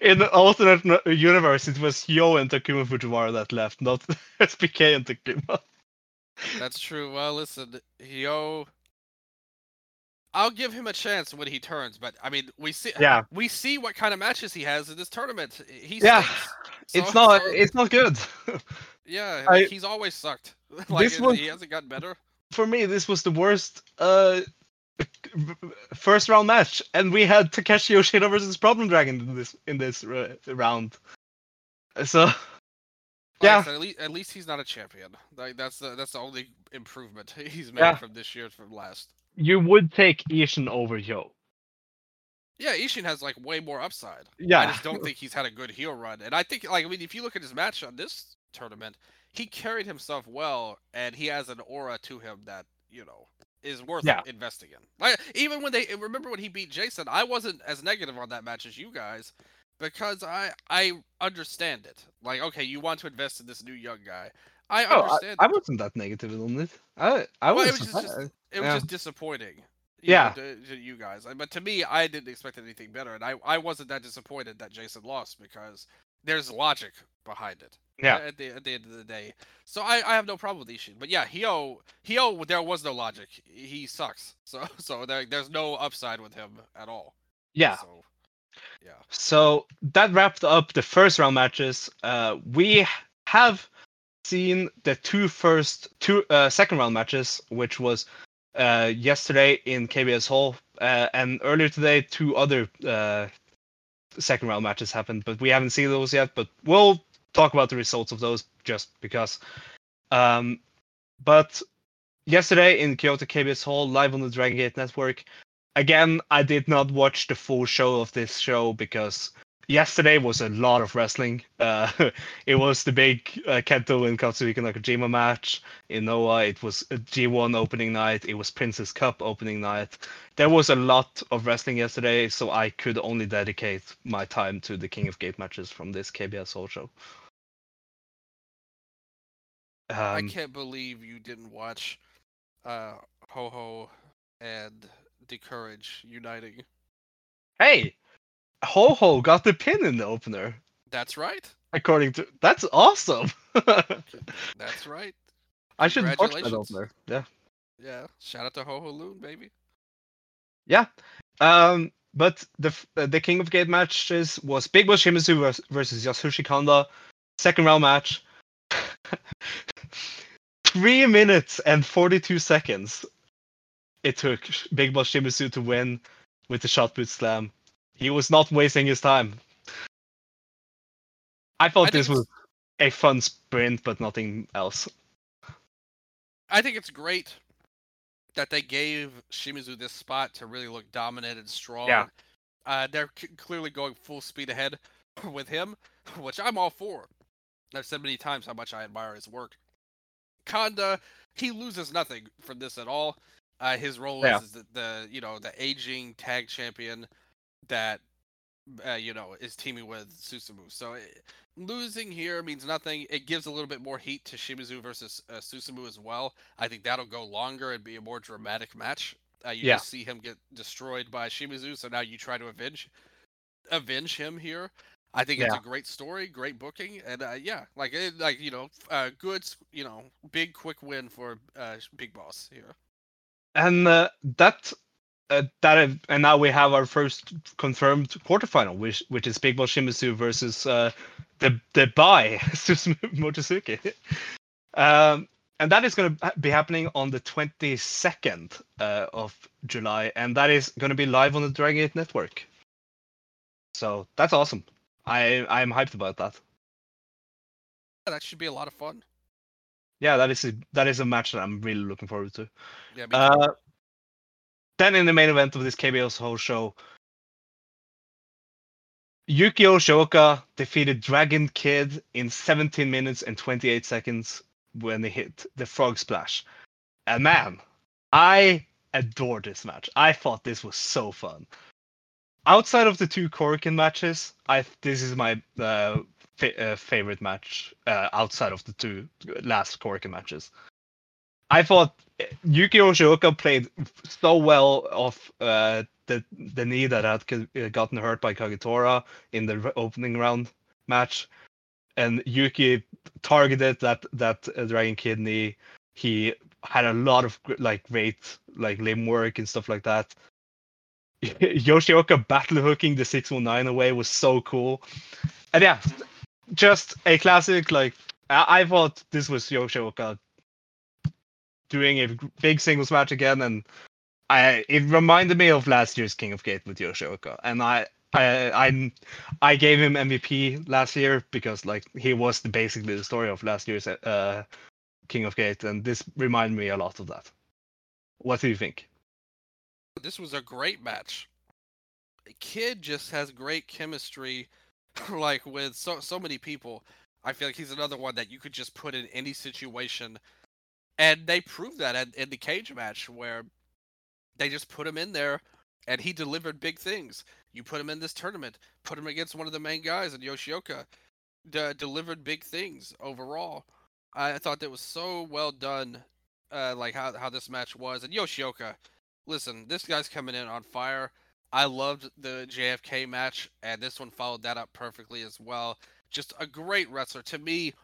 In the alternate universe, it was Hyo and Takuma Fujiwara that left, not SPK and Takuma. That's true. Well, listen, Hyo, I'll give him a chance when he turns, but I mean, we see Yeah. we see what kind of matches he has in this tournament. He Yeah, stinks. it's not. so- It's not good. yeah, I- he's always sucked. like This it- was- he hasn't gotten better. For me, this was the worst uh, first round match, and we had Takeshi Yoshida versus Problem Dragon in this in this uh, round. So Like I Yeah. at least at least he's not a champion. Like that's the that's the only improvement he's made Yeah. from this year from last. you would take Ishin over Hyo. Yeah, Ishin has like way more upside. Yeah, I just don't think he's had a good heel run. And I think like I mean if you look at his match on this tournament, he carried himself well and he has an aura to him that, you know, is worth Yeah. investing in. Like even when they remember when he beat Jason, I wasn't as negative on that match as you guys because I I understand it. Like okay, you want to invest in this new young guy. I Oh, understand. I, I wasn't that negative on it. I I Well, was. it was just-. It was Yeah. just disappointing. Yeah. know, to, to you guys. But to me, I didn't expect anything better, and I, I wasn't that disappointed that Jason lost because there's logic behind it. Yeah. At the, at the end of the day, so I, I have no problem with Ishin. But yeah, Hyo Hyo, there was no logic. He sucks. So so there, there's no upside with him at all. yeah. So yeah. So that wrapped up the first round matches. Uh, we have seen the two first two uh, second round matches, which was uh, yesterday in KBS Hall, uh, and earlier today two other uh, second round matches happened, but we haven't seen those yet. But we'll talk about the results of those just because. Um, but yesterday in Kyoto KBS Hall, live on the Dragon Gate Network, again, I did not watch the full show of this show because yesterday was a lot of wrestling. Uh, it was the big uh, Kento and Katsuhiko Nakajima match in Noah. It was a G1 opening night. It was Princess Cup opening night. There was a lot of wrestling yesterday, so I could only dedicate my time to the King of Gate matches from this KBS Hall show. I Um, can't believe you didn't watch uh Ho Ho and D'Courage uniting. hey, Ho Ho got the pin in the opener. That's right. According to that's awesome. That's right. I should watch that opener. Yeah. Yeah. Shout out to Ho Ho Lun, baby. Yeah. Um, but the uh, the King of Gate matches was Big Boss Shimizu versus Yasushi Kanda, second round match. Three minutes and forty two seconds. It took Big Boss Shimizu to win with the shot boot slam. He was not wasting his time. I thought I this was a fun sprint, but nothing else. I think it's great that they gave Shimizu this spot to really look dominant and strong. Yeah. Uh, they're c- clearly going full speed ahead with him, which I'm all for. I've said many times how much I admire his work. Kanda, he loses nothing from this at all. Uh, his role Yeah. is the, the you know the aging tag champion. That uh, you know is teaming with Susumu. So it, losing here means nothing. It gives a little bit more heat to Shimizu versus uh, Susumu as well. I think that'll go longer and be a more dramatic match. Uh, you Yeah. just see him get destroyed by Shimizu, so now you try to avenge avenge him here. I think it's Yeah. a great story, great booking, and uh, yeah, like it, like you know, uh, good, you know, big quick win for uh, Big Boss here. And uh, that uh, that and now we have our first confirmed quarterfinal, which which is Big Boss Shimizu versus uh, the the Bai Susumu Mochizuki. Um, and that is going to be happening on the 22nd uh, of July, and that is going to be live on the Dragon Gate Network. So that's awesome. I I'm hyped about that. Yeah, that should be a lot of fun. Yeah, that is a, that is a match that I'm really looking forward to. Yeah. Uh, then in the main event of this KBS Hall show, Yuki Yoshioka defeated Dragon Kid in 17 minutes and 28 seconds when they hit the frog splash. And man, I adore this match. I thought this was so fun. Outside of the two Korakuen matches, I this is my uh, fa- uh, favorite match uh, outside of the two last Korakuen matches. I thought uh, Yuki Yoshioka played so well off uh, the the knee that had uh, gotten hurt by Kagetora in the opening round match, and Yuki targeted that that uh, Dragon Kidney. He had a lot of like great like limb work and stuff like that. Yoshioka battle hooking the 619 away was so cool. And yeah, just a classic like I, I thought this was Yoshioka doing a big singles match again and I it reminded me of last year's King of Gate with Yoshioka and I I I I gave him MVP last year because like he was the, basically the story of last year's uh King of Gate and this reminded me a lot of that. What do you think? this was a great match. Kid just has great chemistry, like with so so many people. I feel like he's another one that you could just put in any situation, and they proved that in, in the cage match where they just put him in there, and he delivered big things. You put him in this tournament, put him against one of the main guys, and Yoshioka de- delivered big things overall. I thought that was so well done, uh, like how how this match was, and Yoshioka listen, this guy's coming in on fire. I loved the JFK match, and this one followed that up perfectly as well. Just a great wrestler. To me,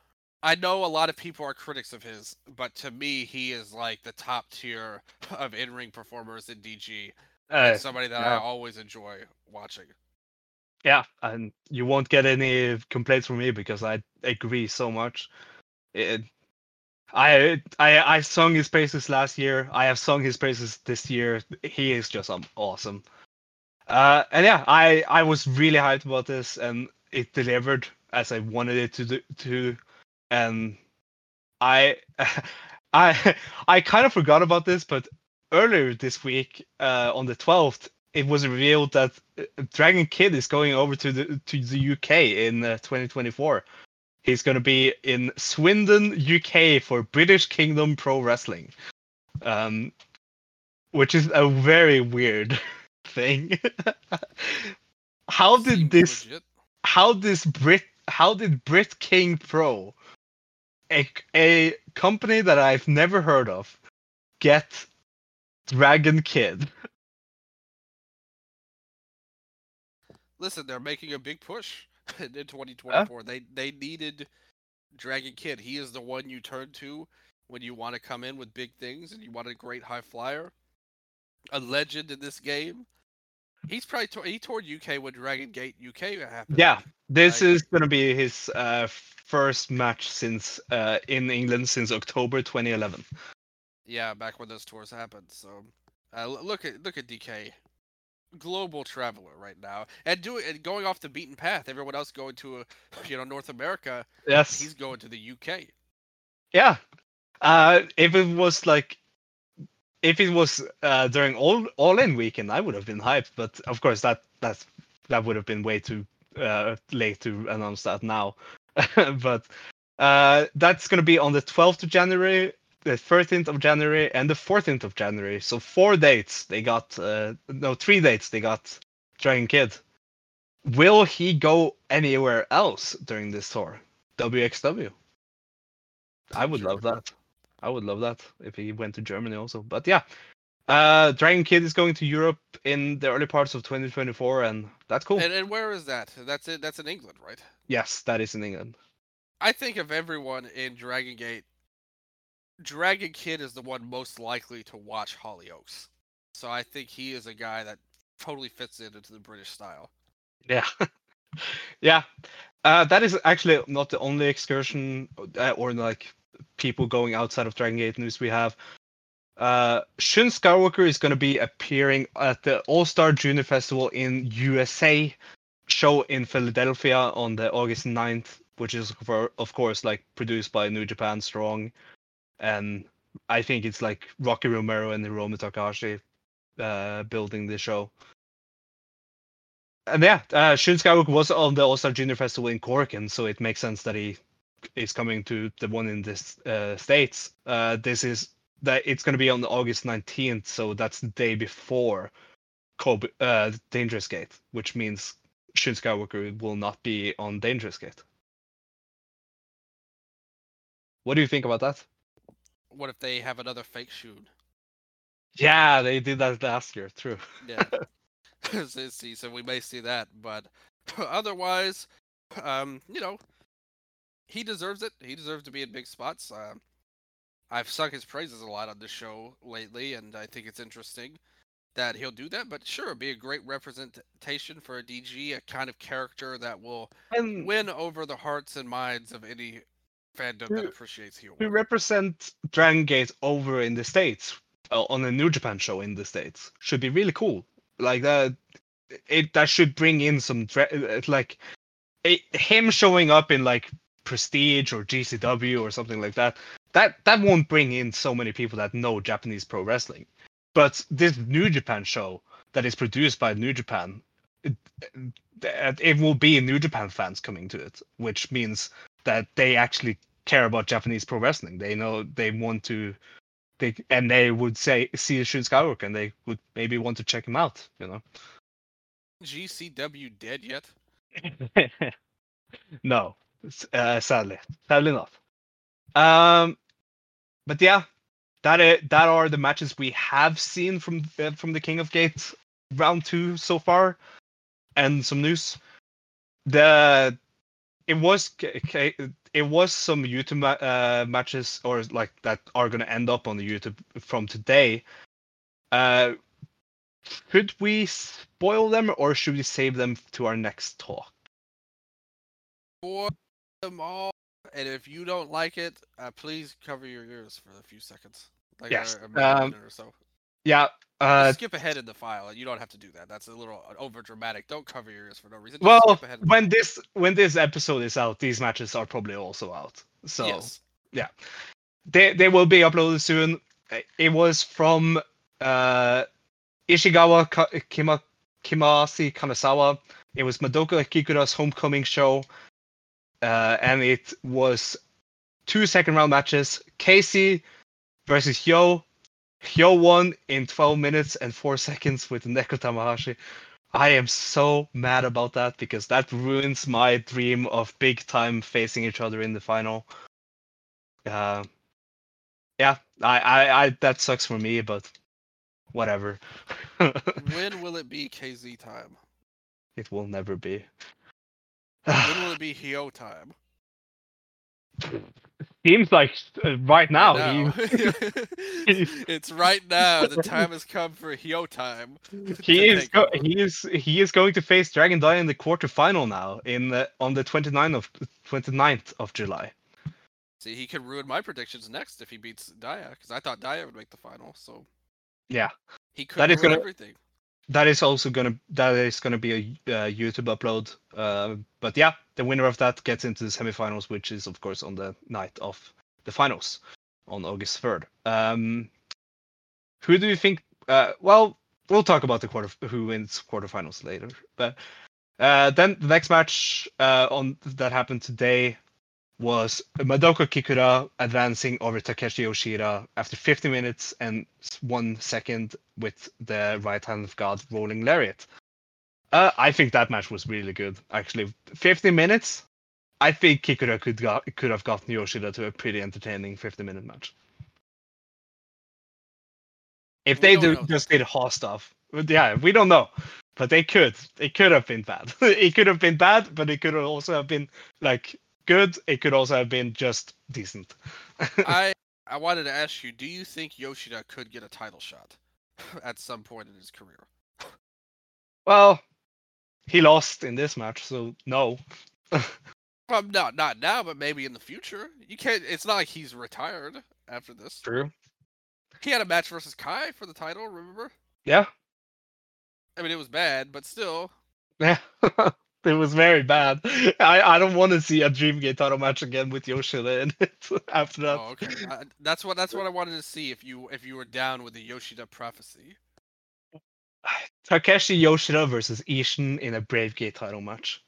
I know a lot of people are critics of his, but to me, he is like the top tier of in ring performers in DG. Uh, somebody that I always enjoy watching. Yeah, and you won't get any complaints from me because I agree so much. It, I I I sung his praises last year. I have sung his praises this year. He is just um, awesome. Uh, and yeah, I I was really hyped about this, and it delivered as I wanted it to do. To, and I I I kind of forgot about this, but earlier this week, uh, on the twelfth, it was revealed that uh, Dragon Kid is going over to the to the UK in uh, 2024. He's going to be in Swindon, UK for British Kingdom Pro Wrestling, um, which is a very weird thing. how did this? How this Brit? How did Brit King Pro, a a company that I've never heard of, get Dragon Kid? Listen, they're making a big push in 2024. They they needed Dragon Kid. He is the one you turn to when you want to come in with big things and you want a great high flyer, a legend in this game. He's probably he toured UK when Dragon Gate UK happened. Yeah, this Like- is gonna be his uh, first match since uh, in England since October 2011. yeah, back when those tours happened. So uh, look at look at DK, global traveler right now, and doing and going off the beaten path. Everyone else going to a, you know North America. Yes. He's going to the UK. Yeah. Uh, if it was like, if it was uh, during all all in weekend, I would have been hyped. But of course, that that's that would have been way too uh, late to announce that now. but uh, that's gonna be on the 12th of January, the 13th of January, and the 14th of January. So four dates they got. Uh, no, three dates they got Dragon Kid. Will he go anywhere else during this tour? WXW. I would love that. I would love that if he went to Germany also. But yeah, uh, Dragon Kid is going to Europe in the early parts of 2024, and that's cool. And, and where is that? That's it. That's in England, right? yes, that is in England. I think of everyone in Dragon Gate, Dragon Kid is the one most likely to watch Hollyoaks. So I think he is a guy that totally fits in into the British style. Yeah, yeah. Uh, that is actually not the only excursion uh, or like people going outside of Dragon Gate news we have. Uh, Shun Skywalker is going to be appearing at the All Star Junior Festival in USA show in Philadelphia on the August 9th, which is for, of course like produced by New Japan Strong, and I think it's like Rocky Romero and Hiromu Takahashi uh, building the show. And yeah, uh, Shun Skywalker was on the All Star Junior Festival in Korakuen, and so it makes sense that he is coming to the one in the uh, states. Uh, this is that it's going to be on August 19th, so that's the day before Kobe, uh, Dangerous Gate, which means Shun Skywalker will not be on Dangerous Gate. What do you think about that? What if they have another fake shoot? Yeah, they did that last year. True. Yeah. this season we may see that, but otherwise, um, you know, he deserves it. He deserves to be in big spots. Um, I've sung his praises a lot on this show lately, and I think it's interesting that he'll do that. But sure, be a great representation for a DG, a kind of character that will And win over the hearts and minds of any fandom that appreciates heel we represent Dragon Gate over in the states uh, on a New Japan show in the states should be really cool. Like that, it that should bring in some uh, like it, him showing up in like Prestige or GCW or something like that. That that won't bring in so many people that know Japanese pro wrestling. But this New Japan show that is produced by New Japan, it, it it will be New Japan fans coming to it, which means that they actually care about Japanese pro wrestling. They know they want to, they and they would say see Shun Skywalker and they would maybe want to check him out. You know. GCW dead yet? no, s- uh, sadly, sadly not. Um, but yeah, that that are the matches we have seen from uh, from the King of Gate round two so far, and some news. The it was it was some YouTube uh, matches or like that are gonna end up on the YouTube from today. Uh, should we spoil them or should we save them to our next talk? Them all, and if you don't like it, uh, please cover your ears for a few seconds, like Yes, a, um, minute or so. Yeah. Uh, skip ahead in the file. You don't have to do that. That's a little over dramatic. Don't cover your ears for no reason. Just well, when this when this episode is out, these matches are probably also out. So yes, they they will be uploaded soon. Uh, It was from uh, Ishikawa Kima Kimasi Kanazawa. It was Madoka Kikuta's homecoming show, uh, and it was two second round matches. Casey versus Hyo. Hyo won in 12 minutes and 4 seconds with Neko Tamashi. I am so mad about that because that ruins my dream of big time facing each other in the final. Uh, yeah, I, I, I that sucks for me, but whatever. when will it be KZ time? it will never be. When will it be Hyo time? Seems like uh, right now. Now. he- it's right now. The time has come for Hyo time. he is go- he is he is going to face Dragon Dia in the quarterfinal now in the, on the 29th of 29th of July. See, he could ruin my predictions next if he beats Dia, because I thought Dia would make the final. So Yeah, he could That ruin gonna- everything. That is also gonna that is gonna be a uh, YouTube upload. Uh, but yeah, the winner of that gets into the semifinals, which is of course on the night of the finals on August 3rd. Um, who do you think? Uh, well, we'll talk about the quarter who wins quarterfinals later. But uh, then the next match uh, on that happened today was Madoka Kikuta advancing over Takeshi Yoshida after 50 minutes and one second with the right hand of God rolling lariat. Uh, I think that match was really good. Actually, 50 minutes. I think Kikuta could have got could have gotten Yoshida to a pretty entertaining 50 minute match. If We they know. just did hot stuff, yeah, we don't know, but they could. It could have been bad. it could have been bad, but it could also have been like good. It could also have been just decent. I I wanted to ask you, do you think Yoshida could get a title shot at some point in his career? well, he lost in this match, so no. Well, not not now, but maybe in the future. You can't. It's not like he's retired after this. True. He had a match versus Kai for the title. Remember? Yeah. I mean, it was bad, but still. Yeah. It was very bad. I, I don't want to see a Dreamgate title match again with Yoshida in it after that. Oh, okay. I, that's what that's what I wanted to see if you if you were down with the Yoshida prophecy. Takeshi Yoshida versus Ishin in a Brave Gate title match.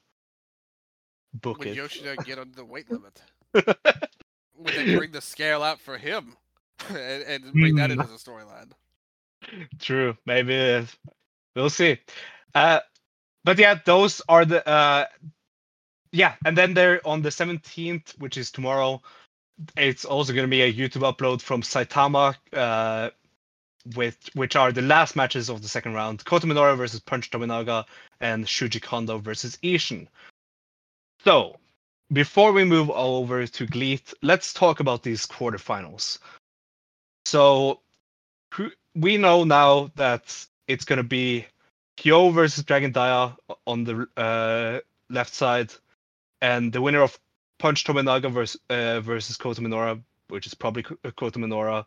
Book Would it. Yoshida get under the weight limit? Would they bring the scale out for him and, and bring that Hmm. into the storyline? True. Maybe we'll see. Uh, but yeah, those are the uh, yeah, and then there on the 17th, which is tomorrow, it's also going to be a YouTube upload from Saitama, uh, with which are the last matches of the second round: Kota Minoura versus Punch Tominaga and Shuji Kondo versus Ishin. So, before we move over to GLEAT, let's talk about these quarterfinals. So, we know now that it's going to be Hyo versus Dragon Dia on the uh, left side, and the winner of Punch Tominaga versus, uh, versus Kota Minoura, which is probably uh, Kota Minoura,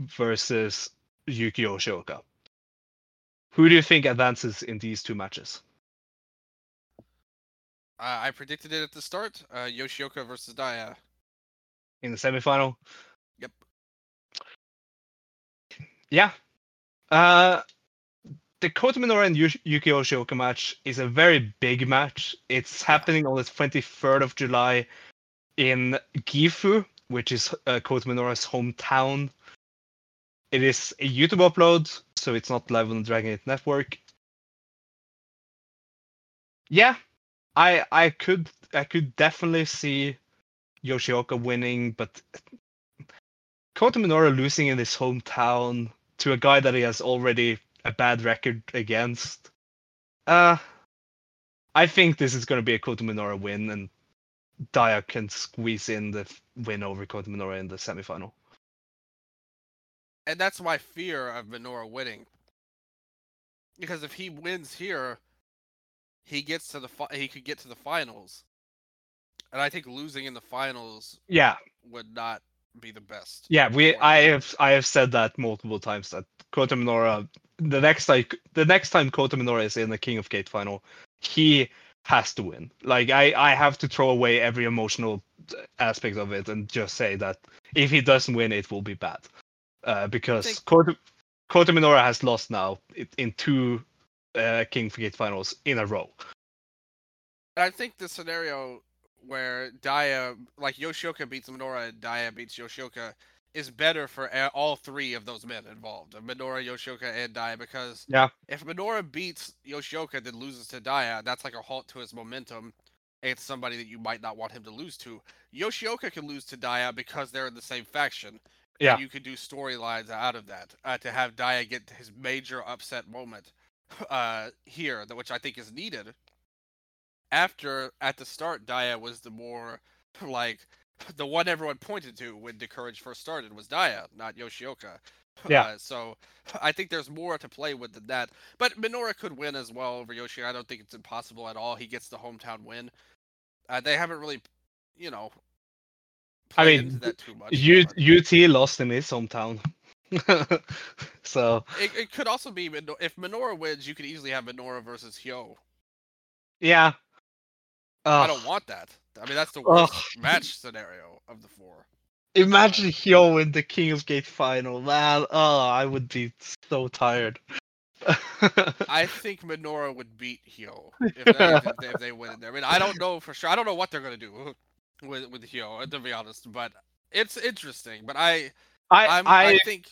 versus Yuki Yoshioka. Who do you think advances in these two matches? Uh, I predicted it at the start. Uh, Yoshioka versus Dia. in the semifinal. Yep. Yeah. Uh, the Kota Minoura and Yu- Yuki Yoshioka match is a very big match. It's happening on the 23rd of July in Gifu, which is uh, Kota Minoura's hometown. It is a YouTube upload, so it's not live on the Dragon network. Yeah, I I could I could definitely see Yoshioka winning, but Kota Minoura losing in his hometown to a guy that he has already a bad record against. Uh I think this is going to be a Kota Minoura win, and Dia can squeeze in the win over Kota Minoura in the semifinal. and that's my fear of Minoru winning. Because if he wins here, he gets to the fi- he could get to the finals, and I think losing in the finals Yeah, would not be the best. yeah. We I have I have said that multiple times that Kota Minoura the next time the next time Kota Minoura is in the King of Gate final, he has to win. Like I I have to throw away every emotional aspect of it and just say that if he doesn't win, it will be bad. Uh, because think- Kota, Kota Minoura has lost now in two uh, King of Gate finals in a row. And I think the scenario where Dia, like Yoshioka beats Minoru and Dia beats Yoshioka, is better for all three of those men involved, Minoru, Yoshioka, and Dia, because Yeah. if Minoru beats Yoshioka then loses to Dia, that's like a halt to his momentum. It's somebody that you might not want him to lose to. Yoshioka can lose to Dia because they're in the same faction. Yeah. you could do storylines out of that uh, to have Dia get his major upset moment uh, here, which I think is needed after at the start Dia was the more like the one everyone pointed to when the courage first started was Dia, not Yoshioka. Yeah. Uh, so I think there's more to play with than that. But Minoru could win as well over Yoshioka. I don't think it's impossible at all. He gets the hometown win. Uh, they haven't really, you know, I mean, that too much. U- UT lost in his hometown. so it, it could also be if Minoru wins, you could easily have Minoru versus Hyo. yeah. I don't want that. I mean, that's the Ugh. worst match scenario of the four. Imagine Hyo in the King of Gate final, man. Oh, I would be so tired. I think Minoru would beat Hyo if they, if they, win in there. I mean, I don't know for sure. I don't know what they're gonna do with with Hyo, to be honest. But it's interesting. But I I I'm, I, I think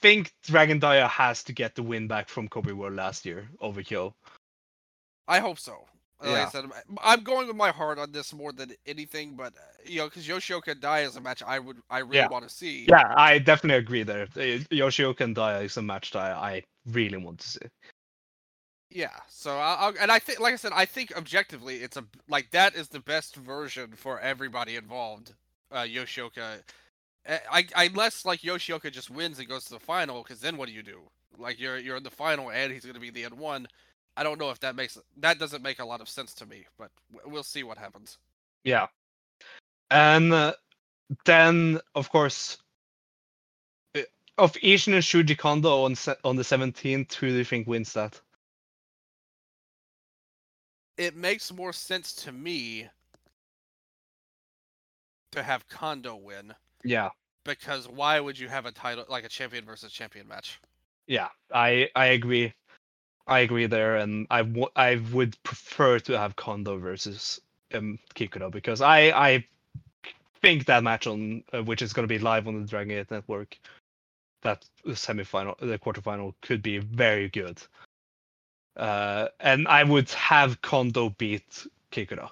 think Dragon Dia has to get the win back from Kobe World last year over Hyo. I hope so. Like Yeah. I said, I'm going with my heart on this more than anything, but uh, you know, because Yoshioka and Dia is a match I would, I really Yeah. want to see. Yeah, I definitely agree there. Yoshioka and Dia is a match that I, I really want to see. Yeah. So I'll, and I think, like I said, I think objectively, it's a like that is the best version for everybody involved. Uh, Yoshioka, I, I unless like Yoshioka just wins and goes to the final, because then what do you do? Like you're you're in the final and he's gonna be the N one. I don't know if that makes that doesn't make a lot of sense to me, but we'll see what happens. Yeah. And uh, then, of course, uh, of Ishin and Shuji Kondo on se- on the 17th, who do you think wins that? It makes more sense to me to have Kondo win Yeah, because why would you have a title like a champion versus champion match? yeah, I I agree. I agree there, and I w- I would prefer to have Kondo versus um, Kikuta because I I think that match on uh, which is going to be live on the Dragon Gate Network, that semifinal, the quarterfinal could be very good. Uh, and I would have Kondo beat Kikuta.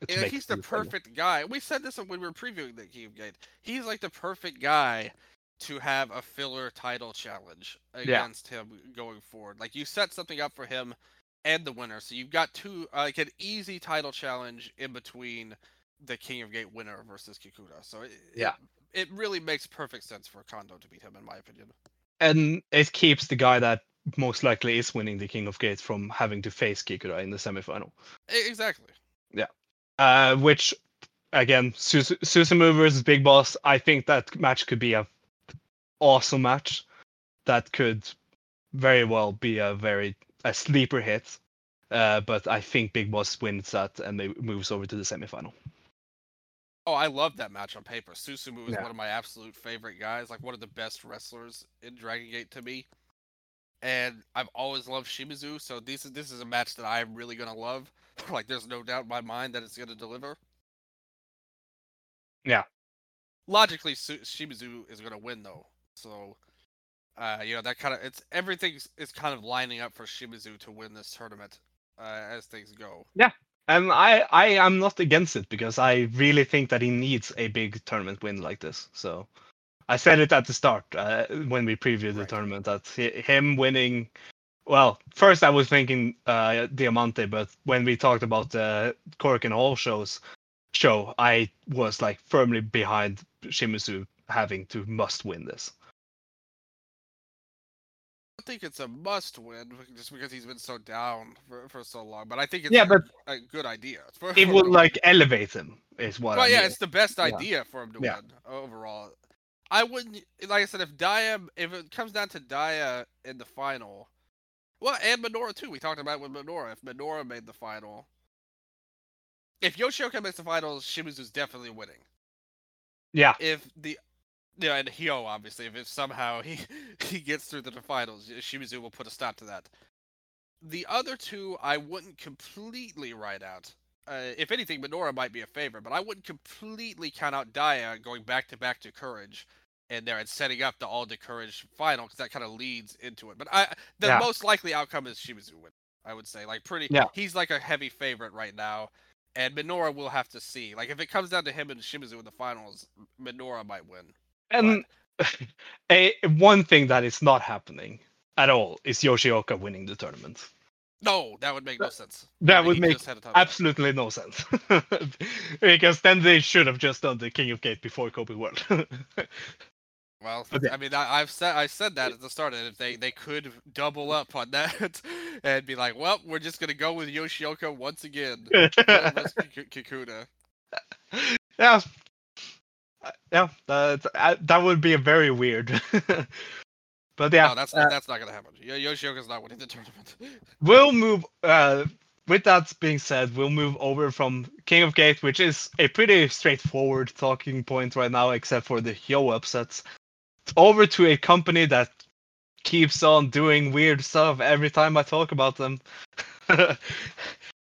to Yeah, he's the perfect guy. We said this when we were previewing the of Gate. He's like the perfect guy to have a filler title challenge against him going forward. Like you set something up for him and the winner, so you've got two uh, like an easy title challenge in between the King of Gate winner versus Kikuta. So it, Yeah. it, it really makes perfect sense for Kondo to beat him, in my opinion. and it keeps the guy that most likely is winning the King of Gates from having to face Kikuta in the semifinal. Exactly. Yeah. Uh, which, again, Sus- Susumu versus Big Boss. I think that match could be a awesome match. That could very well be a very a sleeper hit. Uh, but I think Big Boss wins that and they moves over to the semifinal. Oh, I love that match on paper. Susumu is Yeah. one of my absolute favorite guys, like one of the best wrestlers in Dragon Gate to me. And I've always loved Shimizu, so this is this is a match that I'm really gonna love. like, there's no doubt in my mind that it's gonna deliver. Yeah. Logically, Su- Shimizu is gonna win though, so uh, you know that kind of it's everything is kind of lining up for Shimizu to win this tournament uh, as things go. Yeah. And I, I am not against it because I really think that he needs a big tournament win like this. So I said it at the start uh, when we previewed the Right. tournament that him winning. Well, first I was thinking uh, Diamante, but when we talked about the Korakuen Hall shows show, I was like firmly behind Shimizu having to must win this. I think it's a must win just because he's been so down for, for so long. But I think it's Yeah, but a good idea. For, it would like elevate him, is what Well, I yeah, mean. it's the best Yeah. idea for him to Yeah. win overall. I wouldn't, like I said, if Dia, if it comes down to Dia in the final, well, and Minoura too. We talked about it with Minoura. If Minoura made the final, if Yoshioka makes the finals, Shimizu's definitely winning. Yeah, If the yeah, and Hyo obviously, if, if somehow he he gets through to the finals, Shimizu will put a stop to that. The other two, I wouldn't completely write out. Uh, if anything, Minoura might be a favorite, but I wouldn't completely count out Dia going back to back to Courage, and there and setting up the all to Courage final because that kind of leads into it. But I, the Yeah. most likely outcome is Shimizu win. I would say, like pretty. Yeah. He's like a heavy favorite right now, and Minoura will have to see. Like if it comes down to him and Shimizu in the finals, Minoura might win. And a one thing that is not happening at all is Yoshioka winning the tournament. No, that would make no sense. That would make just had a ton of- absolutely no sense. because then they should have just done the King of Gate before Kobe World. Well, yeah. I mean, I, I've said I said that at the start, and if they they could double up on that and be like, well, we're just gonna go with Yoshioka once again versus Kiku- Kikuta. yeah. Uh, Yeah, that uh, that would be a very weird. but yeah, no, that's uh, that's not gonna happen. Yo- Yoshioka's not winning the tournament. we'll move. Uh, with that being said, we'll move over from King of Gate, which is a pretty straightforward talking point right now, except for the Hyo upsets, over to a company that keeps on doing weird stuff every time I talk about them.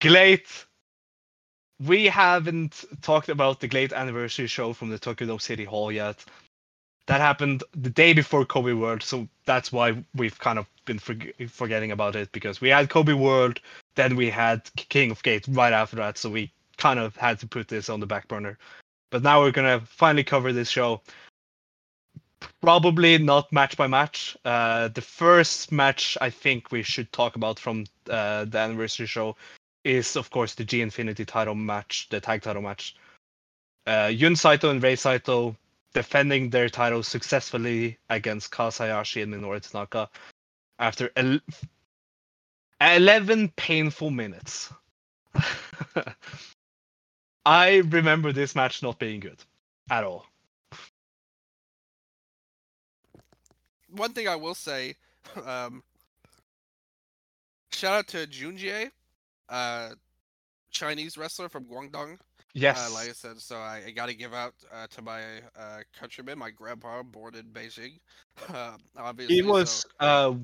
GLEAT. We haven't talked about the GLEAT anniversary show from the Tokyo Dome City Hall yet. That happened the day before Kobe World, so that's why we've kind of been forg forgetting about it because we had Kobe World, then we had King of Gate right after that, so we kind of had to put this on the back burner. But now we're gonna finally cover this show. Probably not match by match. Uh, the first match I think we should talk about from uh, the anniversary show is, of course, the G Infinity title match, the tag title match. Uh, Jun Saito and Rei Saito defending their titles successfully against Kaz Hayashi and Minoru Tanaka after el- 11 painful minutes. I remember this match not being good at all. One thing I will say, um, shout out to Junjie, uh, Chinese wrestler from Guangdong. Yes. Uh, like I said, so I, I got to give out uh, to my uh, countrymen. My grandpa born in Beijing. Uh, obviously, he was so- uh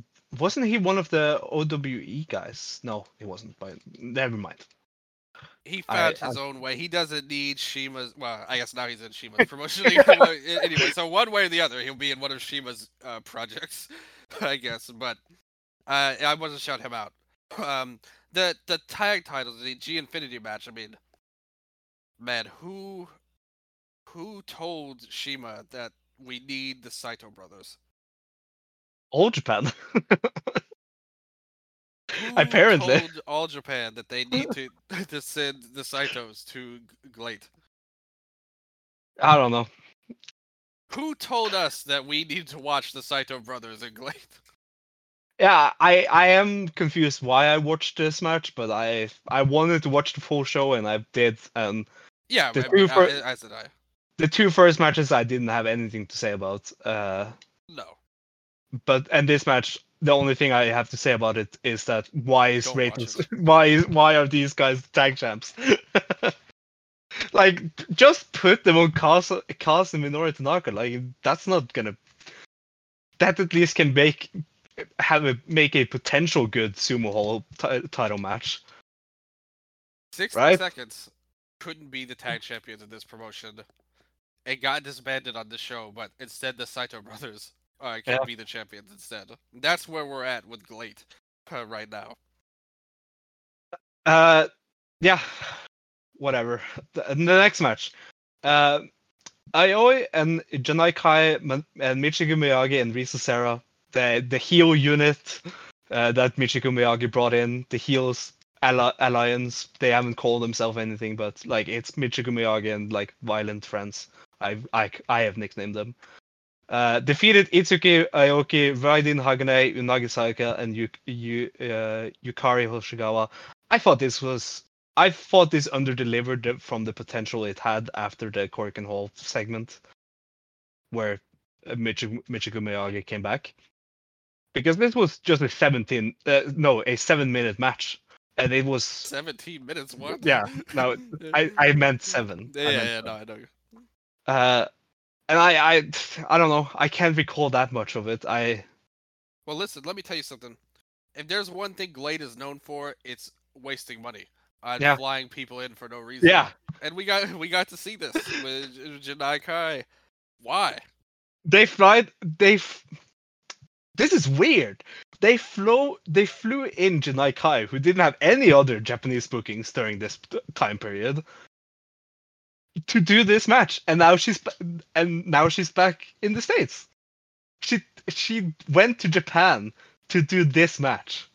wasn't he one of the OWE guys? No, he wasn't, but never mind. he I- found his own way. He doesn't need CIMA's. Well, I guess now he's in CIMA's promotion. anyway, so one way or the other, he'll be in one of CIMA's uh, projects, I guess. But uh, I wasn't shout him out. Um, the the tag titles, the G Infinity match. I mean, man, who who told CIMA that we need the Saito brothers? All Japan. Who Apparently. told all Japan that they need to to send the Saitos to GLEAT. I don't know. Who told us that we need to watch the Saito brothers in GLEAT? Yeah, I I am confused why I watched this match, but I I wanted to watch the full show and I did. And Yeah, The I mean, two fir- uh, as did I. the two first matches I didn't have anything to say about. Uh, No, but and this match, the only thing I have to say about it is that why is Don't Ratings why is why are these guys tag champs? like just put them on Kaz Kaz and Minoru Tanaka. Like that's not gonna. That at least can make have a make a potential good sumo hall ti- title match. sixty Right. seconds couldn't be the tag champions of this promotion. It got disbanded on the show, but instead the Saito brothers uh, can Yeah. be the champions instead. That's where we're at with GLEAT uh, right now. Uh, yeah, whatever. The, the next match, uh, Aoi and Janai Kai and Michiko Miyagi and Risa Sera, the the heel unit uh, that Michiko Miyagi brought in, the heels alli- alliance. They haven't called themselves anything, but like it's Michiko Miyagi and like violent friends. I I I have nicknamed them. Uh, defeated Itsuki Aoki, Raiden Hagane, Unagi Sayaka, and Yu, Yu, uh, Yukari Hoshigawa. I thought this was I thought this under delivered from the potential it had after the Korakuen Hall segment, where uh, Michi- Michiko Miyagi came back, because this was just a seventeen uh, no a seven minute match, and it was Seventeen minutes. What? Yeah, no, I I meant seven. Yeah, yeah, meant yeah, seven. no, I know. Uh, and I I I don't know I can't recall that much of it. I Well, listen, let me tell you something. If there's one thing GLEAT is known for, it's wasting money on Yeah. flying people in for no reason. yeah and we got we got to see this with Janai Kai. Why? they flied they f- this is weird they flew they flew in Janai Kai who didn't have any other Japanese bookings during this time period to do this match and now she's and now she's back in the states she she went to Japan to do this match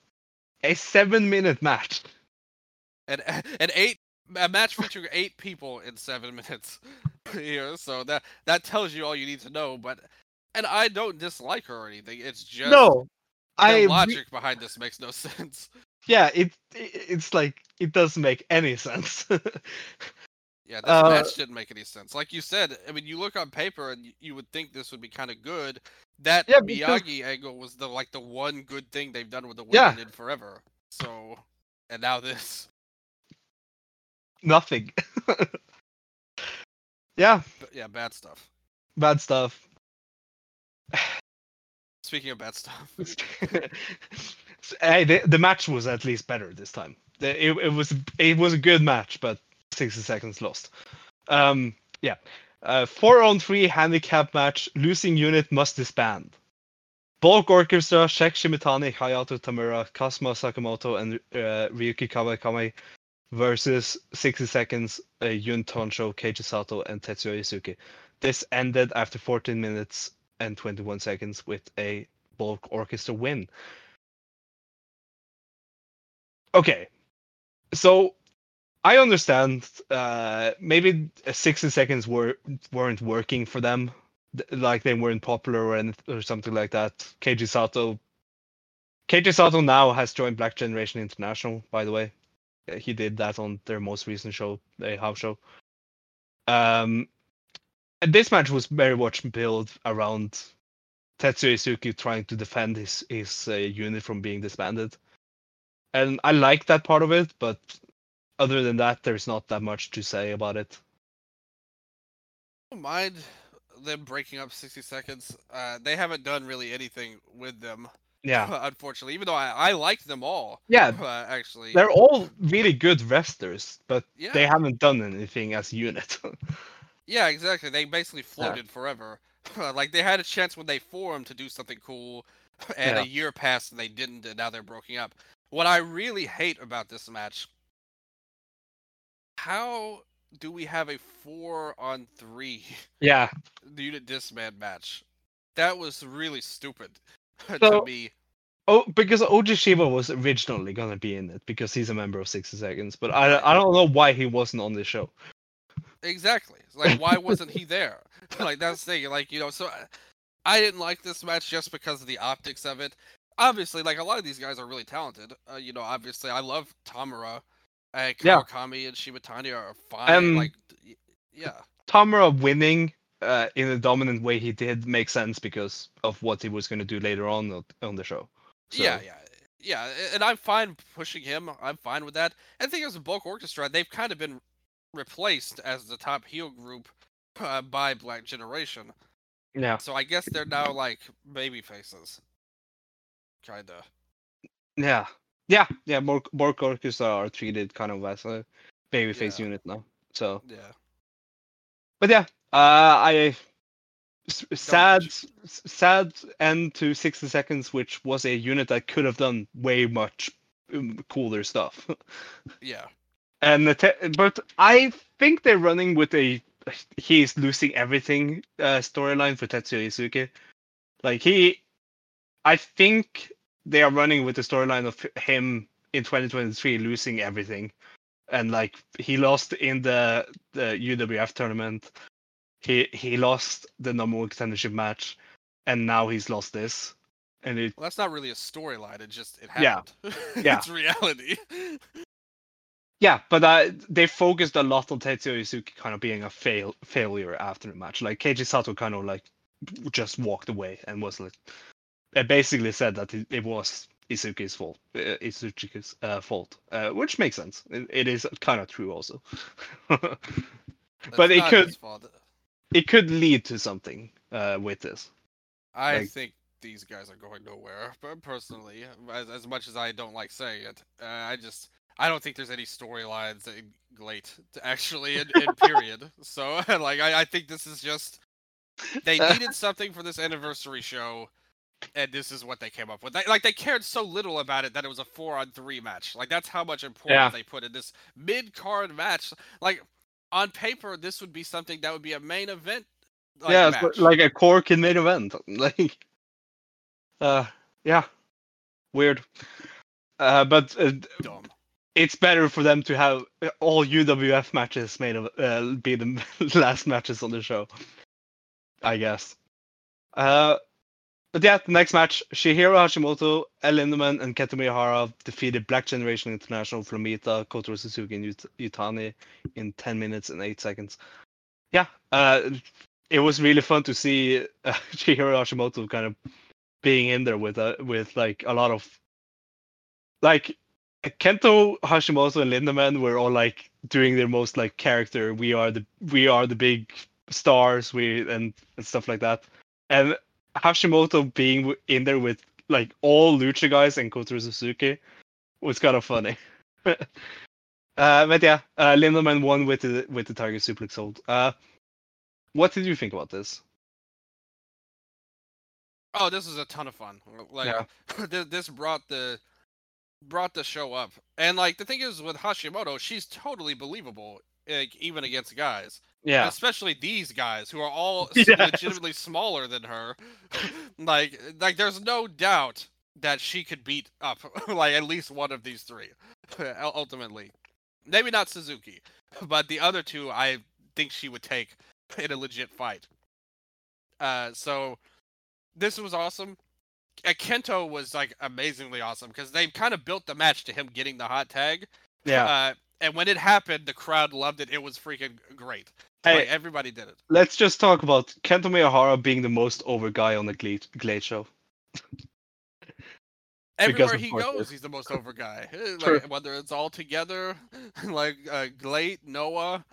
a 7 minute match And and eight a match featuring eight people in seven minutes. you so that that tells you all you need to know. But and I don't dislike her or anything. It's just no the I re- logic behind this makes no sense. yeah it, it it's like it doesn't make any sense Yeah, this Uh, match didn't make any sense. Like you said, I mean, you look on paper and y- you would think this would be kind of good. That Yeah, because- Miyagi angle was the like the one good thing they've done with the Yeah. women in forever. So, and now this. nothing. yeah, But yeah, bad stuff. bad stuff. Speaking of bad stuff, hey, the, the match was at least better this time. The- It, it was it was a good match, but 60 seconds lost. Um, yeah, uh, four on three handicap match. Losing unit must disband. Bulk Orchestra, Check Shimatani, Hayato Tamura, Kazuma Sakamoto, and uh, Ryuki Kawakami versus 60 Seconds, uh, Jun Tonsho, Keiji Sato, and Tetsuya Izuchi. This ended after 14 minutes and 21 seconds with a Bulk Orchestra win. Okay, so I understand. Uh, maybe 60 seconds were weren't working for them, like they weren't popular or anything, or something like that. Keiji Sato. Keiji Sato now has joined Black Generation International. By the way, Uh, he did that on their most recent show, the house show. Um, and this match was very much built around Tetsuya Izuchi trying to defend his his uh, unit from being disbanded, and I like that part of it. But other than that, there's not that much to say about it. I don't mind them breaking up 60 seconds. Uh, they haven't done really anything with them, Yeah, unfortunately. Even though I, I like them all, yeah, uh, actually. they're all really good wrestlers, but Yeah. they haven't done anything as a unit. Yeah, exactly. They basically floated forever. like they had a chance when they formed to do something cool, and Yeah. a year passed and they didn't, and now they're broken up. What I really hate about this match, how do we have a four on three yeah, The unit disband match? That was really stupid So- to me. Oh, because Oji Shiba was originally gonna be in it because he's a member of 60 Seconds, but I I don't know why he wasn't on the show. Exactly. It's Like, why wasn't he there? like that's the thing. Like you know, so I- I didn't like this match just because of the optics of it. Obviously, like a lot of these guys are really talented. Uh, you know, obviously, I love Tamura, uh, Yeah. Kawakami, and Shibatani are fine. Um, like, yeah, Tamura winning uh, in a dominant way he did make sense because of what he was gonna do later on on- on the show. So, yeah, yeah, yeah. And I'm fine pushing him. I'm fine with that. And the thing is, with Bulk Orchestra, they've kind of been replaced as the top heel group uh, by Black Generation. yeah, So I guess they're now like baby faces. Kinda. yeah, yeah, yeah. More more Orchestra are treated kind of as a babyface Yeah. unit now. So, Yeah. but yeah, uh, I sad sad end to 60 seconds, which was a unit that could have done way much um, cooler stuff. Yeah. And the te- but I think they're running with a he's losing everything uh, storyline for Tetsuya Izuchi. Like he, I think they are running with the storyline of him in 2023 losing everything, and like he lost in the the UWF tournament. He he lost the number one contendership match, and now he's lost this, and it Well, that's not really a storyline. It just it Yeah. happened. Yeah. it's reality. Yeah, but uh, they focused a lot on Tetsuya Izuchi kind of being a fail failure after the match. Like Keiji Sato kind of like just walked away and was like, it basically said that it, it was Izuchi's fault, uh, Izuchi's uh, fault, uh, which makes sense. It, it is kind of true also. But it could- it could lead to something uh, with this. I like- think these guys are going nowhere. But personally, as, as much as I don't like saying it, uh, I just I don't think there's any storylines late to actually in, in period. So like I, I think this is just they needed something for this anniversary show. And this is what they came up with. They, like they cared so little about it that it was a four on three match. Like that's how much importance Yeah. they put in this mid card match. Like on paper, this would be something that would be a main event. Like, yeah, match. like a Korakuen main event. Like, uh, yeah, weird. Uh, but uh, dumb. It's better for them to have all UWF matches made of uh, be the last matches on the show, I guess. Uh, but yeah, the next match: Chihiro Hashimoto, El Lindaman, and Kento Miyahara defeated Black Generation International, Flamita, Kotaro Suzuki, and Ut- Utani in 10 minutes and 8 seconds. Yeah, uh, it was really fun to see uh, Chihiro Hashimoto kind of being in there with uh, with like a lot of like Kento Hashimoto and Lindaman were all like doing their most like character. We are the we are the big stars. We and, and stuff like that. And Hashimoto being in there with like all lucha guys and Kotaro Suzuki was kind of funny. uh, but yeah, uh, Lindaman won with the with the Tiger Suplex hold. Uh, what did you think about this? Oh, this was a ton of fun. Like Yeah. this brought the brought the show up. And like the thing is with Hashimoto, she's totally believable, like even against guys. Yeah, Especially these guys who are all Yes. legitimately smaller than her. like like there's no doubt that she could beat up like at least one of these three ultimately. Maybe not Suzuki, but the other two I think she would take in a legit fight. Uh so this was awesome. Uh, Kento was like amazingly awesome because they kind of built the match to him getting the hot tag. yeah. Uh, and when it happened, the crowd loved it. It was freaking great. Hey, Like, everybody did it. let's just talk about Kento Miyahara being the most over guy on the GLEAT, GLEAT show. Everywhere he goes, he's the most over guy. Like, whether it's all together, like uh, GLEAT, Noah,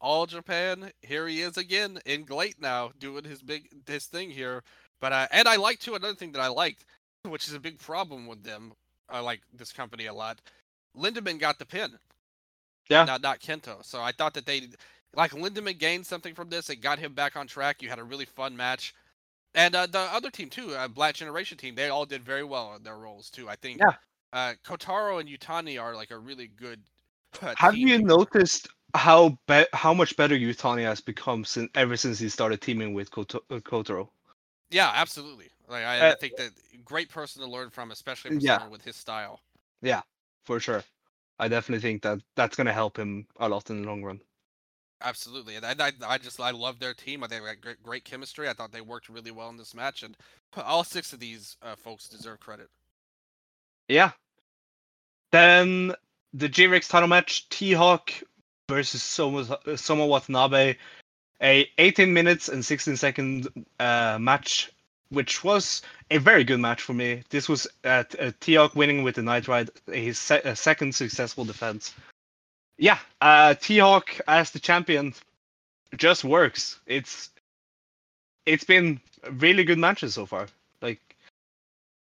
all Japan. Here he is again in GLEAT now, doing his big his thing here. But uh, and I like too another thing that I liked, which is a big problem with them. I like this company a lot. Lindaman got the pin. Yeah. Not not Kento. So I thought that they like Lindaman gained something from this. It got him back on track. You had a really fun match. And uh, the other team too, uh, Black Generation team, they all did very well in their roles too. I think. Yeah. Uh, Kotaro and Utani are like a really good. Uh, Have you noticed how be- how much better Utani has become since ever since he started teaming with Koto- uh, Kotaro? Yeah, absolutely. Like I, I Uh, think that great person to learn from, especially for Yeah. someone with his style. Yeah, for sure, I definitely think that that's gonna help him a lot in the long run. Absolutely, and I, I, I just I love their team. I think they had great, great chemistry. I thought they worked really well in this match, and all six of these uh, folks deserve credit. Yeah. Then the G-Rex title match, T-Hawk versus Soma, Soma Watanabe, a 18 minutes and 16 second uh, match, which was a very good match for me. This was uh, uh, T-Hawk winning with the Night Ride, his se- uh, second successful defense. Yeah, uh, T-Hawk as the champion just works. It's it's been really good matches so far. Like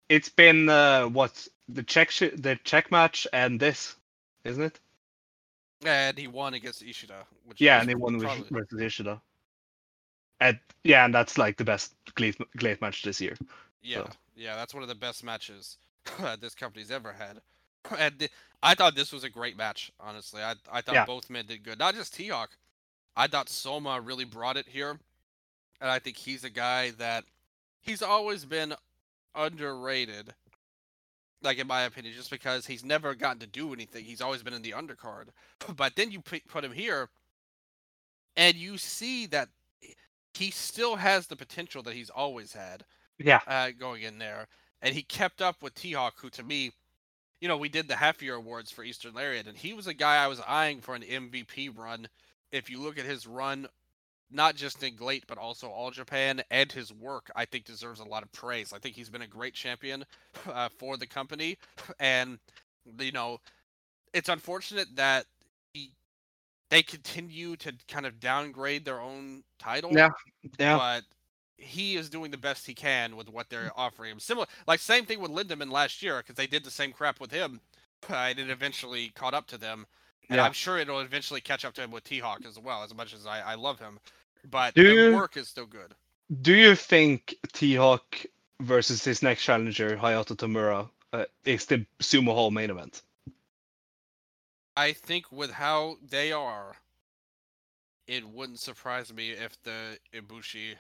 it's been uh, what the check sh- the check match and this, isn't it? And he won against Ishida. Which Yeah, and they won with probably- versus Ishida. And yeah, and that's like the best GLEAT, GLEAT match this year. Yeah, yeah, that's one of the best matches this company's ever had. And th- I thought this was a great match. Honestly, I I thought Yeah. both men did good. Not just T-Hawk. I thought Soma really brought it here, and I think he's a guy that he's always been underrated. Like in my opinion, just because he's never gotten to do anything, he's always been in the undercard. But then you put him here, and you see that he still has the potential that he's always had Yeah, uh, going in there, and he kept up with T Hawk, who to me, you know, we did the half year awards for Eastern Lariat, and he was a guy I was eyeing for an MVP run. If you look at his run, not just in GLEAT, but also All Japan, and his work, I think deserves a lot of praise. I think he's been a great champion uh, for the company, and you know, it's unfortunate that he they continue to kind of downgrade their own title Yeah, yeah, but he is doing the best he can with what they're offering him. Similar, like same thing with Lindaman last year because they did the same crap with him, uh, and it eventually caught up to them. And Yeah. I'm sure it'll eventually catch up to him with T Hawk as well. As much as I, I love him, but Do the you- work is still good. Do you think T-Hawk versus his next challenger Hayato Tamura uh, is the Sumo Hall main event? I think with how they are, it wouldn't surprise me if the Ibushi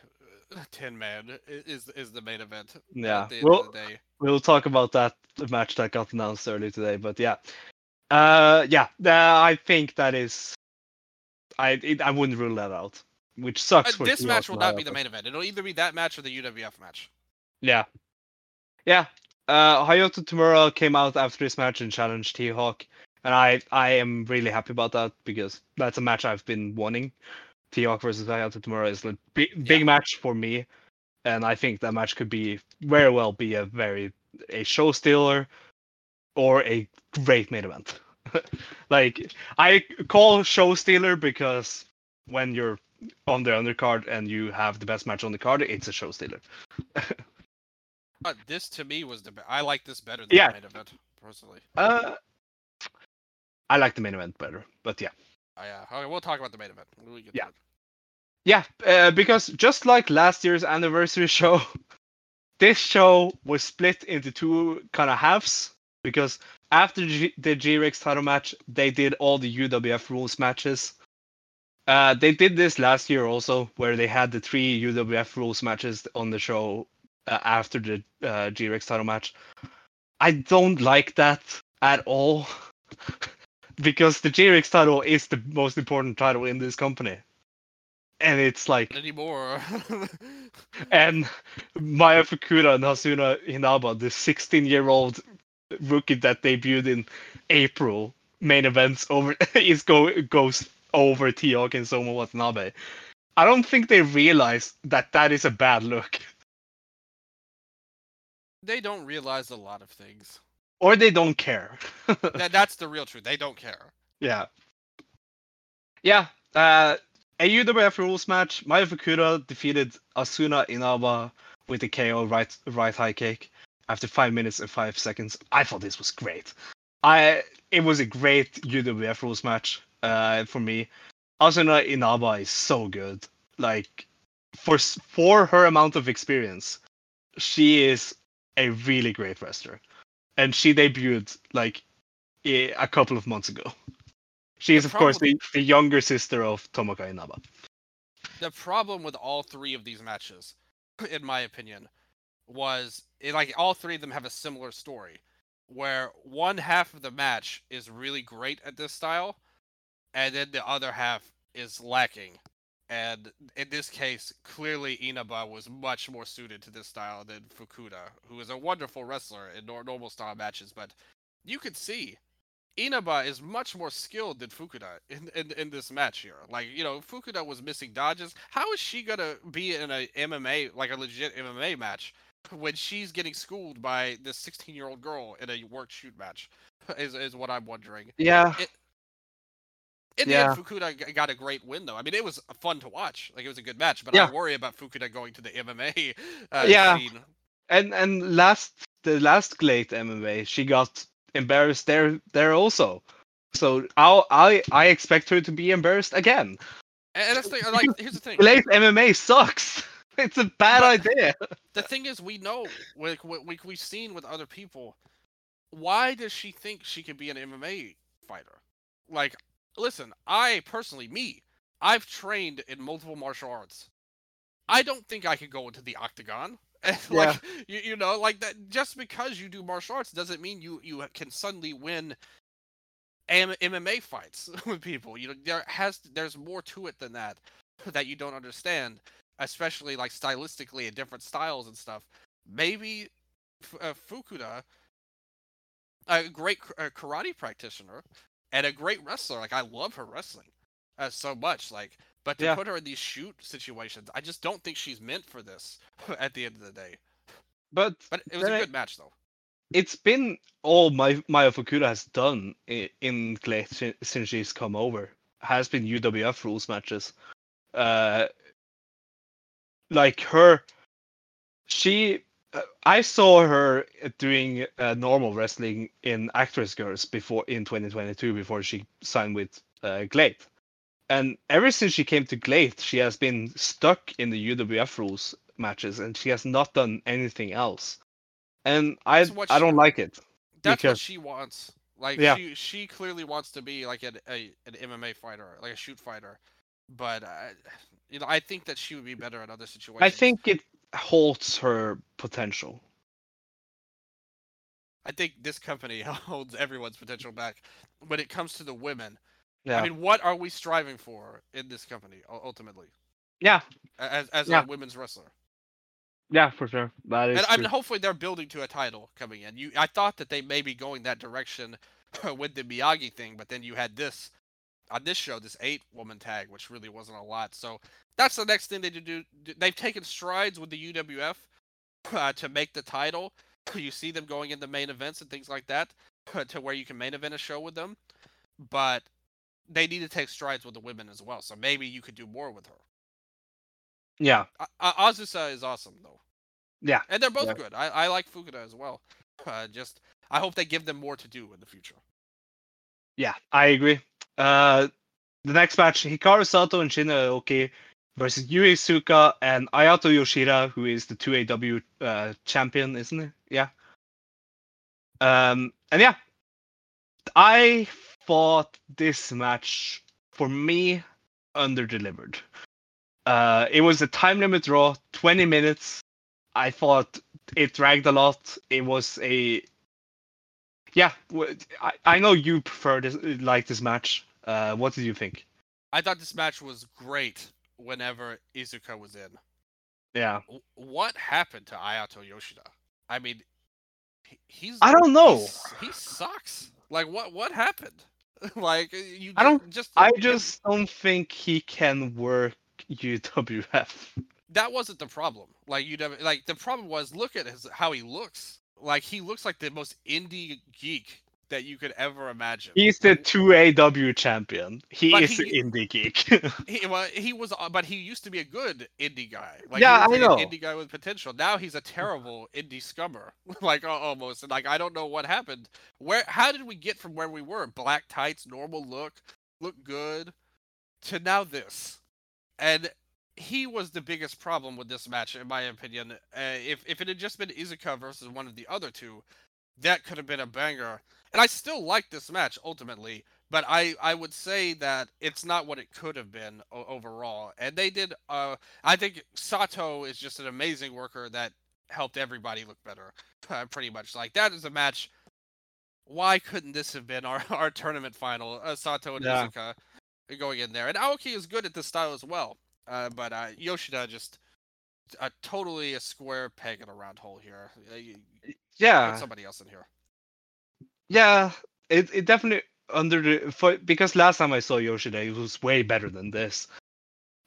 uh, Tin Man is is the main event. Yeah, At the end well, of the day. we'll talk about that match that got announced earlier today. But yeah, uh, yeah, uh, I think that is. I it, I wouldn't rule that out, which Uh, sucks. for this match will not be the main event. It'll either be that match or the UWF match. Yeah. Yeah. Uh, Hayato Tamura came out after this match and challenged T Hawk. And I, I am really happy about that because that's a match I've been wanting. T Hawk versus Hayato Tamura is a big, big match for me. And I think that match could be very well be a very a show stealer or a great main event. like I call show stealer because when you're on the undercard and you have the best match on the card, it's a show stealer. Uh, this to me was the be- I like this better than Yeah. the main event personally. Uh, I like the main event better, but yeah, Uh, yeah, okay, we'll talk about the main event. We get Yeah. yeah, uh, because just like last year's anniversary show, this show was split into two kind of halves because after G- the G-Rex title match, they did all the UWF rules matches. Uh, they did this last year also, where they had the three UWF rules matches on the show uh, after the uh, G-Rex title match. I don't like that at all because the G-Rex title is the most important title in this company, and it's like anymore. and Maya Fukuda and Hasuna Hinaba, the 16-year-old rookie that debuted in April, main events over is go goes over T-Hawk and Soma Watanabe. I don't think they realize that that is a bad look, they don't realize a lot of things. or they don't care. That that's the real truth. They don't care. Yeah. Yeah. Uh, a UWF rules match. Maya Fukuda defeated Asuna Inaba with a KO right right high kick after five minutes and five seconds. I thought this was great. I it was a great UWF rules match uh, for me. Asuna Inaba is so good. Like for for her amount of experience, she is a really great wrestler, and she debuted like a couple of months ago. She is, of course, the, the younger sister of Tomoka Inaba. The problem with all three of these matches, in my opinion, was it, like all three of them have a similar story, where one half of the match is really great at this style, and then the other half is lacking. And in this case, clearly Inaba was much more suited to this style than Fukuda, who is a wonderful wrestler in normal style matches. But you could see Inaba is much more skilled than Fukuda in, in in this match here. Like, you know, Fukuda was missing dodges. How is she gonna be in a MMA like a legit MMA match when she's getting schooled by this 16 year old girl in a work shoot match? Is is what I'm wondering. Yeah, In Yeah. the end, Fukuda got a great win though. I mean, it was fun to watch. Like it was a good match, but Yeah. I worry about Fukuda going to the MMA uh, Yeah. scene. and and last the last GLEAT MMA, she got embarrassed there there also. So I I I expect her to be embarrassed again. And, and that's the, like here's the thing. GLEAT MMA sucks. It's a bad But- idea. the thing is, we know, like we, we've seen with other people. Why does she think she can be an MMA fighter? Like, listen, I personally, me, I've trained in multiple martial arts. I don't think I could go into the octagon. Like, you, you know, like that. Just because you do martial arts doesn't mean you you can suddenly win M- MMA fights with people. You know, there has there's more to it than that that you don't understand especially like stylistically and different styles and stuff. Maybe F- uh, Fukuda, a great uh, karate practitioner and a great wrestler. Like I love her wrestling uh, so much. Like, but to Yeah. put her in these shoot situations, I just don't think she's meant for this. At the end of the day, But but it was a I- good match though. it's been all my Maya Fukuda has done in, si- since she's come over has been UWF rules matches. Uh, like her, she. Uh, I saw her doing uh, normal wrestling in Actwres girl'Z before in 2022 before she signed with uh, GLEAT, and ever since she came to GLEAT, she has been stuck in the UWF rules matches, and she has not done anything else. And I I don't she- like it. That's what she wants. Like Yeah. she she clearly wants to be like an a, an MMA fighter, like a shoot fighter. But uh, you know, I think that she would be better in other situations. I think it holds her potential. I think this company holds everyone's potential back when it comes to the women. Yeah. I mean, what are we striving for in this company ultimately yeah. as as Yeah. a women's wrestler? Yeah, for sure. That is And I mean, hopefully they're building to a title coming in. You, I thought that they may be going that direction with the Miyagi thing, but then you had this on this show, this eight woman tag, which really wasn't a lot. So that's the next thing they do. They've taken strides with the UWF uh, to make the title. You see them going into main events and things like that to where you can main event a show with them, but they need to take strides with the women as well. So maybe you could do more with her. yeah. Uh, uh, Azusa is awesome though. Yeah. And they're both Yeah. good. I, I like Fukuda as well. Uh, just I hope they give them more to do in the future. Yeah, I agree. Uh, the next match, Hikaru Sato and Shin Aoki versus Yu Iizuka and Ayato Yoshida, who is the 2AW uh, champion, isn't it? Yeah. Um, and yeah, I thought this match for me under delivered. Uh, it was a time limit draw, 20 minutes. I thought it dragged a lot. It was a yeah. I, I know you prefer this like this match. Uh, what did you think? I thought this match was great whenever Izuka was in. Yeah. What happened to Ayato Yoshida? I mean, he's I don't know. He sucks. Like what what happened? like you I don't just I just don't think he can work UWF. That wasn't the problem. Like UW like the problem was look at his how he looks. Like he looks like the most indie geek that you could ever imagine. He's the two AW champion. He But is he- indie geek. He, well, he was, uh, but he used to be a good indie guy. Like, Yeah, I know. indie guy with potential. Now he's a terrible indie scummer, like almost. And like, I don't know what happened. Where? How did we get from where we were? Black tights, normal look, look good, to now this. And he was the biggest problem with this match, in my opinion. Uh, if if it had just been Izuka versus one of the other two, that could have been a banger. And I still like this match ultimately, but I I would say that it's not what it could have been o- overall. And they did. Uh, I think Sato is just an amazing worker that helped everybody look better. Uh, pretty much like that is a match. Why couldn't this have been our, our tournament final? Uh, Sato and Yeah. Izuka going in there, and Aoki is good at this style as well. Uh, but uh, Yoshida just a totally a square peg in a round hole here. Uh, yeah. Somebody else in here. Yeah, it it definitely under the for, because last time I saw Yoshida, it was way better than this.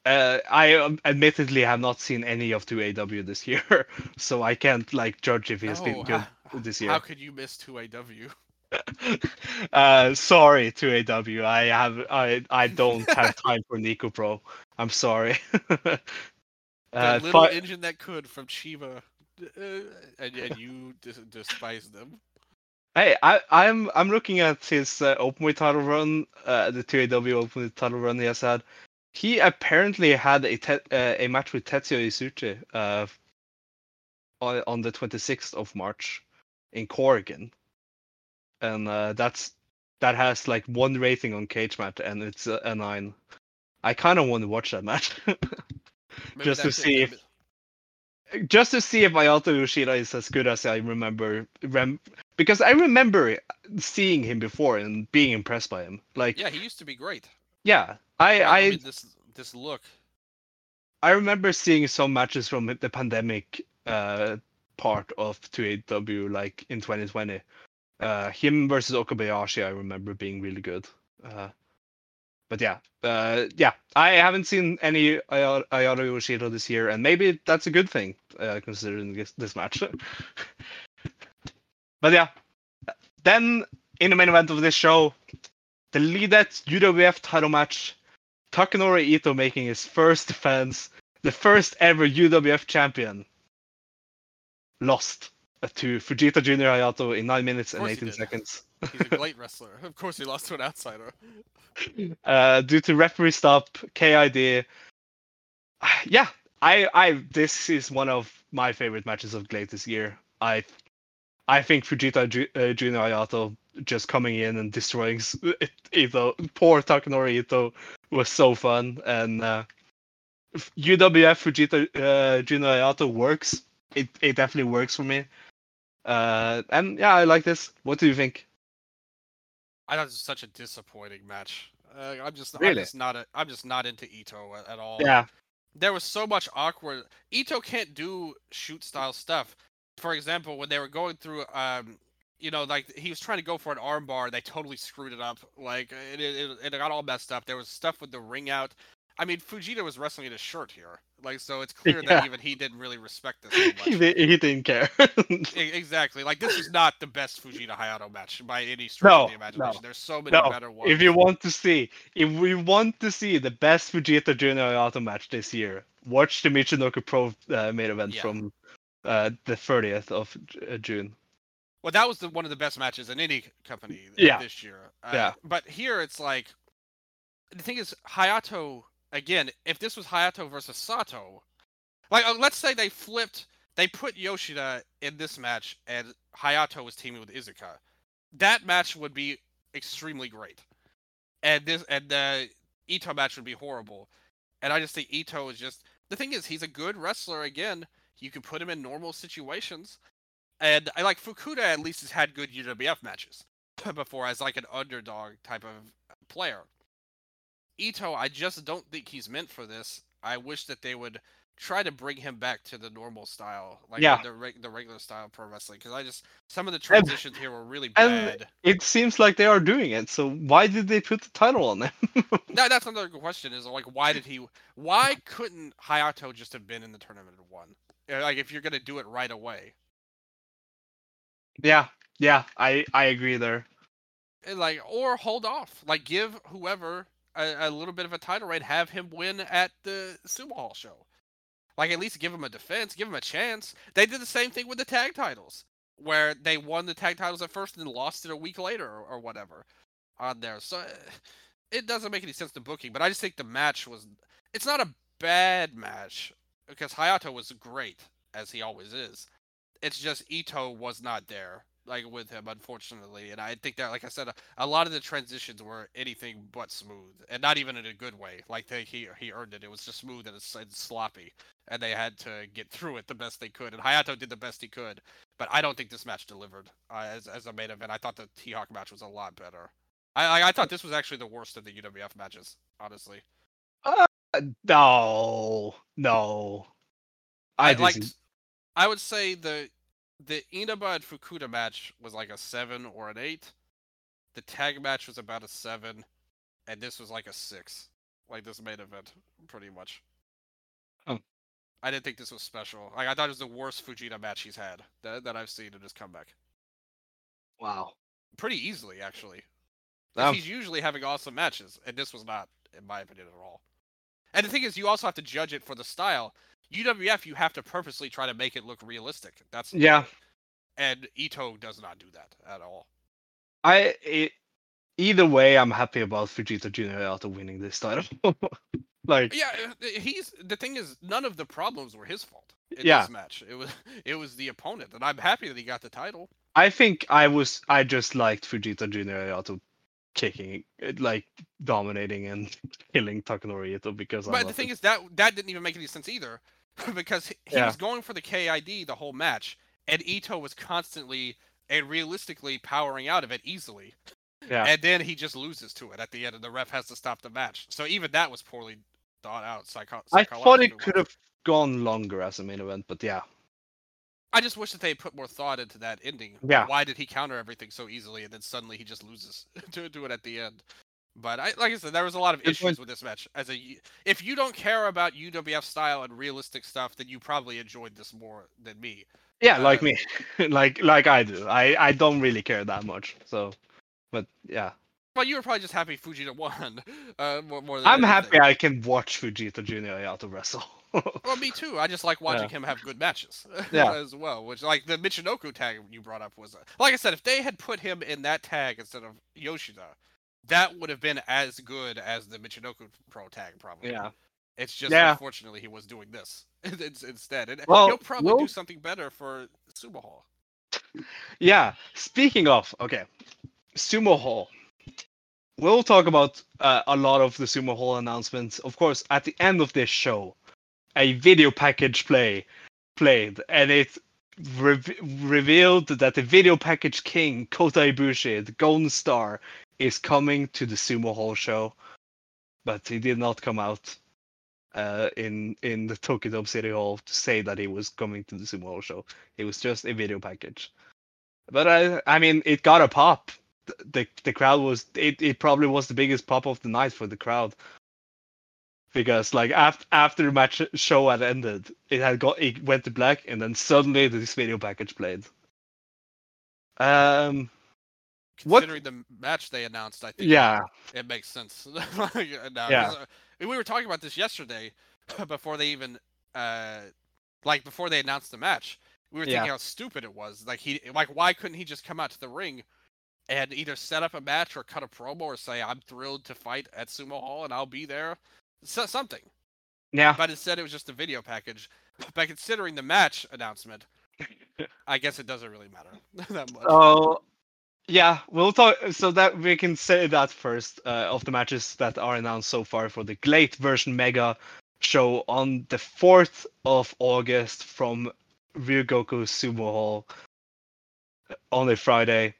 Uh, I um, admittedly have not seen any of 2AW this year, so I can't like judge if he's been good how- this year. How could you miss 2AW? uh, sorry 2AW, I have I I don't have time for Nico Pro. I'm sorry. The uh, little fi- engine that could from Chiba, uh, and, and you dis- despise them. Hey, I, I'm I'm looking at his uh, openweight title run, uh, the 2AW openweight title run he has had. He apparently had a te- uh, a match with Tetsuya Izuchi uh, on on the 26th of March in Korakuen, and uh, that's that has like one rating on Cage Match, and it's uh, a nine. I kind of want to watch that match Just to that's it, see just to see if Ayato Yoshida is as good as I remember. Rem- because I remember seeing him before and being impressed by him. Like, Yeah, he used to be great. yeah, I I mean, this this look. I remember seeing some matches from the pandemic uh part of 2AW like in 2020. Uh him versus Okabayashi I remember being really good. Uh but yeah, uh yeah, I haven't seen any Aya- Ayato Yoshida this year and maybe that's a good thing uh considering this, this match. but yeah, then in the main event of this show, the Lidet UWF title match Takanori Ito making his first defense, the first ever UWF champion, lost to Fujita Junior Hayato in 9 minutes and 18 seconds He's a great wrestler. Of course, he lost to an outsider. uh, due to referee stop, KID. Yeah, I, I, this is one of my favorite matches of GLEAT this year. I, I think Fujita Ju- uh, Junior Hayato just coming in and destroying Ito, poor Takanori Ito was so fun and uh, UWF Fujita uh, Junior Hayato works. It it definitely works for me. Uh, and yeah, I like this. What do you think? I thought it was such a disappointing match. Uh, I'm just, I'm just not, a, I'm just not into Ito at, at all. Yeah, there was so much awkward. Ito can't do shoot style stuff. For example, when they were going through, um, you know, like he was trying to go for an armbar, they totally screwed it up. Like it, it, it got all messed up. There was stuff with the ring out. I mean, Fujita was wrestling in a shirt here, like so. It's clear Yeah. that even he didn't really respect this. He, much. he didn't care. Exactly. Like this is not the best Fujita Hayato match by any stretch of the imagination. no, There's so many no, better ones. if you want to see, if we want to see the best Fujita Junior Hayato match this year, watch the Michinoku Pro uh, main event Yeah. from uh, the 30th of uh, June. Well, that was the, one of the best matches in any company uh, Yeah. this year. Uh, Yeah. But here it's like the thing is Hayato again, if this was Hayato versus Sato, like uh, let's say they flipped, they put Yoshida in this match and Hayato was teaming with Izuka, that match would be extremely great, and this and the Ito match would be horrible, and I just think Ito is just the thing is he's a good wrestler again. You can put him in normal situations, and I like Fukuda at least has had good UWF matches before as like an underdog type of player. Ito, I just don't think he's meant for this. I wish that they would try to bring him back to the normal style, like Yeah. the reg- the regular style pro wrestling. Because I just some of the transitions here were really and- bad. It seems like they are doing it. So why did they put the title on them? That, that's another good question. Is like, why did he? Why couldn't Hayato just have been in the tournament and won? Like, if you're gonna do it right away, yeah, yeah, I I agree there. And, like, or hold off. Like, give whoever a, a little bit of a title reign, have him win at the Sumo Hall show. Like, at least give him a defense, give him a chance. They did the same thing with the tag titles, where they won the tag titles at first and then lost it a week later or, or whatever on there. So eh, it doesn't make any sense to booking, but I just think the match was. It's not a bad match because Hayato was great as he always is. It's just Ito was not there like with him unfortunately and i think that like i said a, a lot of the transitions were anything but smooth and not even in a good way like they, he he earned it it was just smooth and, and sloppy and they had to get through it the best they could and hayato did the best he could but i don't think this match delivered uh, as, as a main event i thought the t-hawk match was a lot better I, I i thought this was actually the worst of the uwf matches honestly Uh, no, no. I, liked disagree. i would say the the inaba and fukuda match was like a seven or an eight. The tag match was about a seven and this was like a six. Like this main event pretty much. Oh. i didn't think this was special. Like i thought it was the worst fujita match he's had that, that i've seen in his comeback. Wow. pretty easily actually. Um, he's usually having awesome matches and this was not in my opinion at all. And the thing is you also have to judge it for the style uwf you have to purposely try to make it look realistic that's Yeah. and ito does not do that at all I it, either way, I'm happy about Fujita Junior Hayato winning this title. like, Yeah, uh, he's the thing is none of the problems were his fault in Yeah. this match. It was it was the opponent, and I'm happy that he got the title. I think I was I just liked Fujita Junior Hayato kicking, like dominating and killing Takanori Ito because I But the thing it. is that that didn't even make any sense either, because he, Yeah. was going for the KID the whole match, and Ito was constantly and realistically powering out of it easily. Yeah. And then he just loses to it at the end, and the ref has to stop the match. So even that was poorly thought out. Psycho- I thought it could have gone longer as a main event, but yeah, I just wish that they put more thought into that ending. Yeah. Why did he counter everything so easily and then suddenly he just loses to do it at the end? But I, like I said, there was a lot of Good issues point. with this match. As a, if you don't care about UWF style and realistic stuff, then you probably enjoyed this more than me. yeah, like Uh, me, like like I do. I I don't really care that much. So, but yeah, But you were probably just happy Fujita won. Uh, more, more than I'm anything. happy I can watch Fujita Junior Hayato wrestle. Well, me too. I just like watching Yeah. him have good matches Yeah. as well. Which, like the Michinoku tag you brought up was, like I said, if they had put him in that tag instead of Yoshida, that would have been as good as the Michinoku Pro tag, probably. yeah. It's just Yeah. unfortunately he was doing this instead, and Well, he'll probably we'll- do something better for Sumo Hall. Yeah. Speaking of, okay, Sumo Hall. We'll talk about uh, a lot of the Sumo Hall announcements. Of course, at the end of this show, a video package play played, and it re- revealed that the video package king Kota Ibushi, the Golden Star, is coming to the Sumo Hall show, but he did not come out uh, in in the Tokyo Dome City Hall to say that he was coming to the Sumo Hall show. It was just a video package. But I I mean it got a pop. The the, crowd was it, it probably was the biggest pop of the night for the crowd. Because like after after the match show had ended, it had got it went to black and then suddenly this video package played. Um What- Considering the match they announced, I think yeah, it makes sense. now, Yeah. uh, we were talking about this yesterday before they even uh like before they announced the match. We were Yeah. thinking how stupid it was. Like he like why couldn't he just come out to the ring and either set up a match or cut a promo or say I'm thrilled to fight at Sumo Hall and I'll be there so, something. Yeah. But instead, it was just a video package. But considering the match announcement, I guess it doesn't really matter that much. Oh, yeah. We'll talk. So that we can say that first uh, of the matches that are announced so far for the GLEAT version Mega show on the fourth of August from Ryogoku Sumo Hall uh, on a Friday.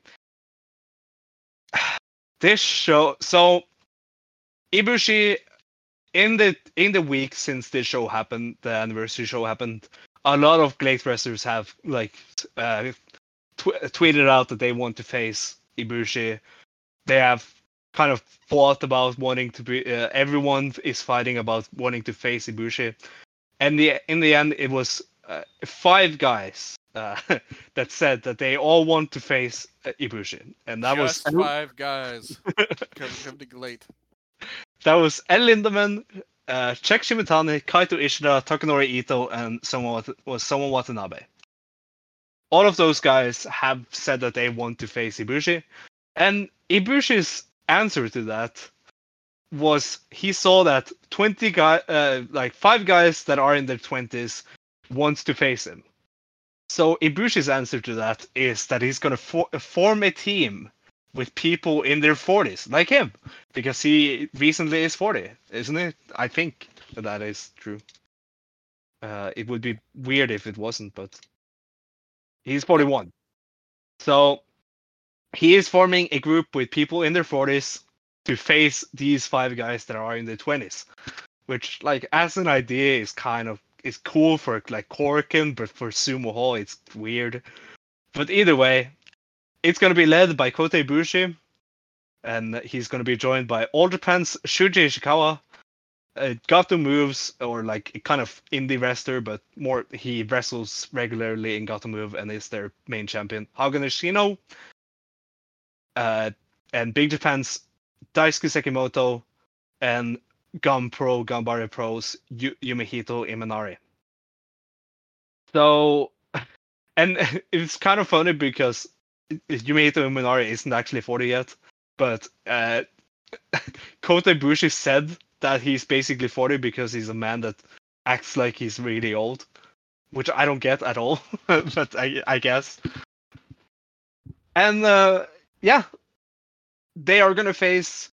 This show, so Ibushi, in the in the week since this show happened, the anniversary show happened, a lot of GLEAT wrestlers have like uh, tw- tweeted out that they want to face Ibushi. They have kind of thought about wanting to be. Uh, everyone is fighting about wanting to face Ibushi, and the in the end, it was uh, five guys uh, that said that they all want to face uh, Ibushi, and that just was five guys come, come to late. that was El Lindaman, uh, Check Shimatani, Kaito Ishida, Takanori Ito, and someone was someone Watanabe. All of those guys have said that they want to face Ibushi, and Ibushi's answer to that was he saw that 20 guy, uh, like five guys that are in their 20s wants to face him. So Ibushi's answer to that is that he's gonna for- form a team with people in their 40s, like him, because he recently is 40, isn't it? I think that that is true. Uh, it would be weird if it wasn't, but he's 41. So he is forming a group with people in their 40s to face these five guys that are in their 20s, which, like, as an idea, is kind of is cool for like Korakuen, but for Sumo Hall, it's weird. But either way, it's going to be led by Kota Ibushi, and he's going to be joined by All Japan's Shuji Ishikawa. Uh, Gato moves, or like kind of indie wrestler, but more he wrestles regularly in Gatoh Move and is their main champion. Hagane Shino, uh, and Big Japan's Daisuke Sekimoto, and Gum Pro, Gambare Pros, Yu- Yumehito Imanari. So, and it's kind of funny because Yumehito Imanari isn't actually 40 yet, but uh, Kota Ibushi said that he's basically 40 because he's a man that acts like he's really old, which I don't get at all, but I, I guess. And uh, yeah, they are gonna face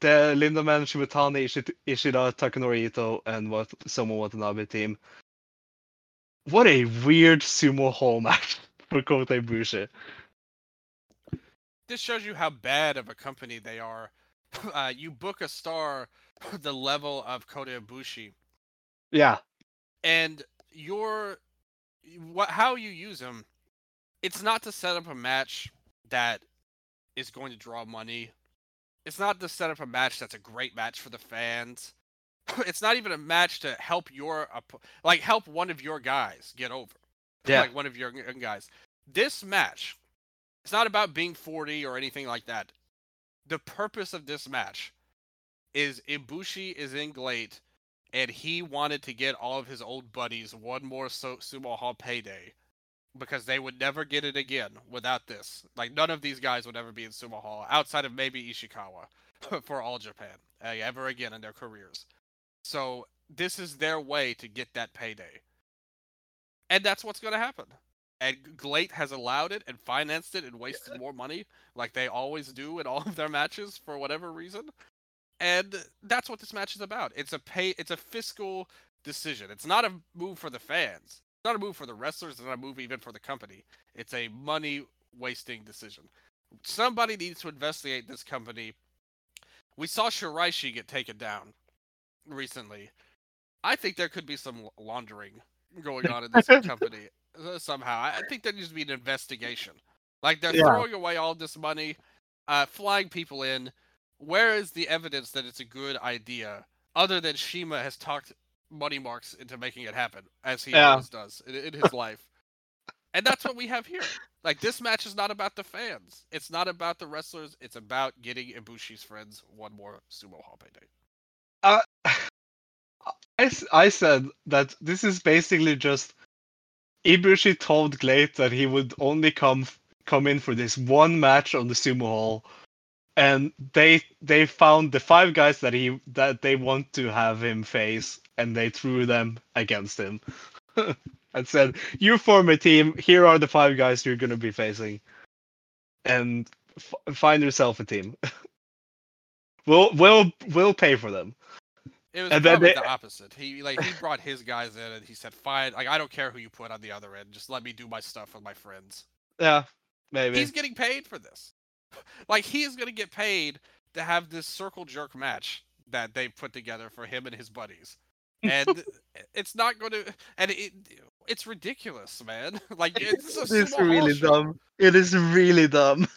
the Lindaman, Shimatani, Ishi- Ishida, Takanori Ito, and what Sumo Watanabe team. What a weird sumo hall match for Kota Ibushi. This shows you how bad of a company they are. Uh, you book a star the level of Kota Ibushi, Yeah, and your what how you use him. It's not to set up a match that is going to draw money. It's not to set up a match that's a great match for the fans. It's not even a match to help your like help one of your guys get over. Yeah. Like one of your guys. This match, it's not about being 40 or anything like that. The purpose of this match is Ibushi is in GLEAT and he wanted to get all of his old buddies one more so- Sumo Hall payday because they would never get it again without this. Like none of these guys would ever be in Sumo Hall outside of maybe Ishikawa for all Japan uh, ever again in their careers. So this is their way to get that payday. And that's what's going to happen. And GLEAT has allowed it and financed it and wasted more money like they always do in all of their matches for whatever reason. And that's what this match is about. It's a pay it's a fiscal decision. It's not a move for the fans. It's not a move for the wrestlers, it's not a move even for the company. It's a money wasting decision. Somebody needs to investigate this company. We saw Shiraishi get taken down recently. I think there could be some laundering going on in this company uh, somehow. I I think there needs to be an investigation. Like they're Yeah. throwing away all this money, uh, flying people in. Where is the evidence that it's a good idea, other than Shima has talked Money Marks into making it happen, as he Yeah. always does in, in his life? And that's what we have here. Like this match is not about the fans. It's not about the wrestlers. It's about getting Ibushi's friends one more sumo hall payday. uh, I, I said that this is basically just Ibushi told GLEAT that he would only come come in for this one match on the Sumo Hall, and they they found the five guys that he that they want to have him face, and they threw them against him, and said, "You form a team. Here are the five guys you're gonna be facing, and f- find yourself a team. we'll we'll we'll pay for them." It was And then probably they- the opposite. He like he brought his guys in and he said, "Fine, like I don't care who you put on the other end. Just let me do my stuff with my friends." Yeah, maybe. He's getting paid for this. Like he is gonna get paid to have this circle jerk match that they put together for him and his buddies, and it's not going to. And it it's ridiculous, man. Like it's a It's really show. dumb. It is really dumb.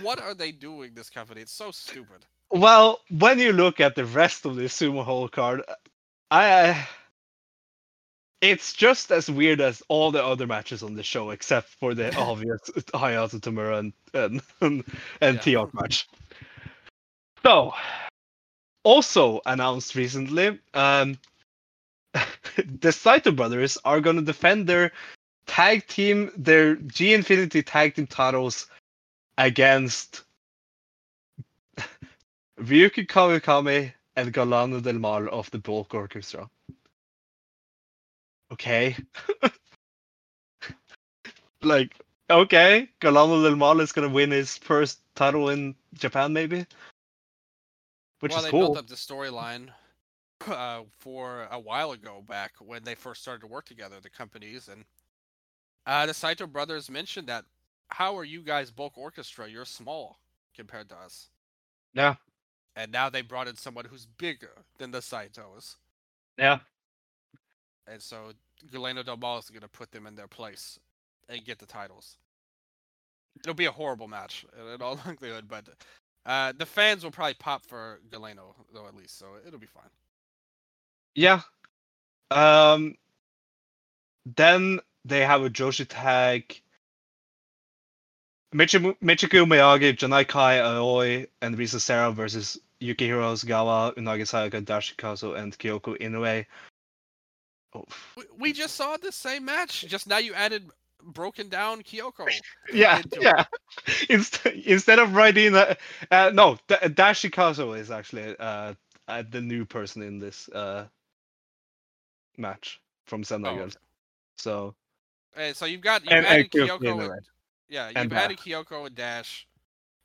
What are they doing? This company? It's so stupid. Well, when you look at the rest of the sumo hall card, I it's just as weird as all the other matches on the show, except for the obvious Hayato Tamura and and and, and Yeah. T-Hawk match. So, also announced recently, um, the Saito brothers are going to defend their tag team, their G Infinity tag team titles against Ryuki Kawakami and Galeno del Mal of the Bulk Orchestra. Okay. like, okay, Galeno del Mal is gonna win his first title in Japan, maybe? Which well, is they cool. built up the storyline uh, for a while ago, back when they first started to work together, the companies, and uh, the Saito brothers mentioned that. How are you guys bulk orchestra? You're small compared to us. Yeah. And now they brought in someone who's bigger than the Saitos, Yeah. And so Galeno Del Mal is going to put them in their place and get the titles. It'll be a horrible match in all likelihood, but uh, the fans will probably pop for Galeno though at least, so it'll be fine. Yeah. Um then they have a Joshi tag. Michiko Miyagi, Janai Kai Aoi, and Risa Sera versus Yukihiro Ozawa, Unagi Sayaka, Dash Chisako, and Kyoko Inoue. Oh, We, we just saw the same match. Just now you added broken down Kyoko. yeah, yeah. Inst- instead of writing, uh, uh, no, D- Dash Chisako is actually uh, uh, the new person in this uh, match from Sendai Oh, Girls. So okay. Uh, so you've got you've And- and added Kyoko Kyoko. And, yeah, you've And added Kyoko and Dash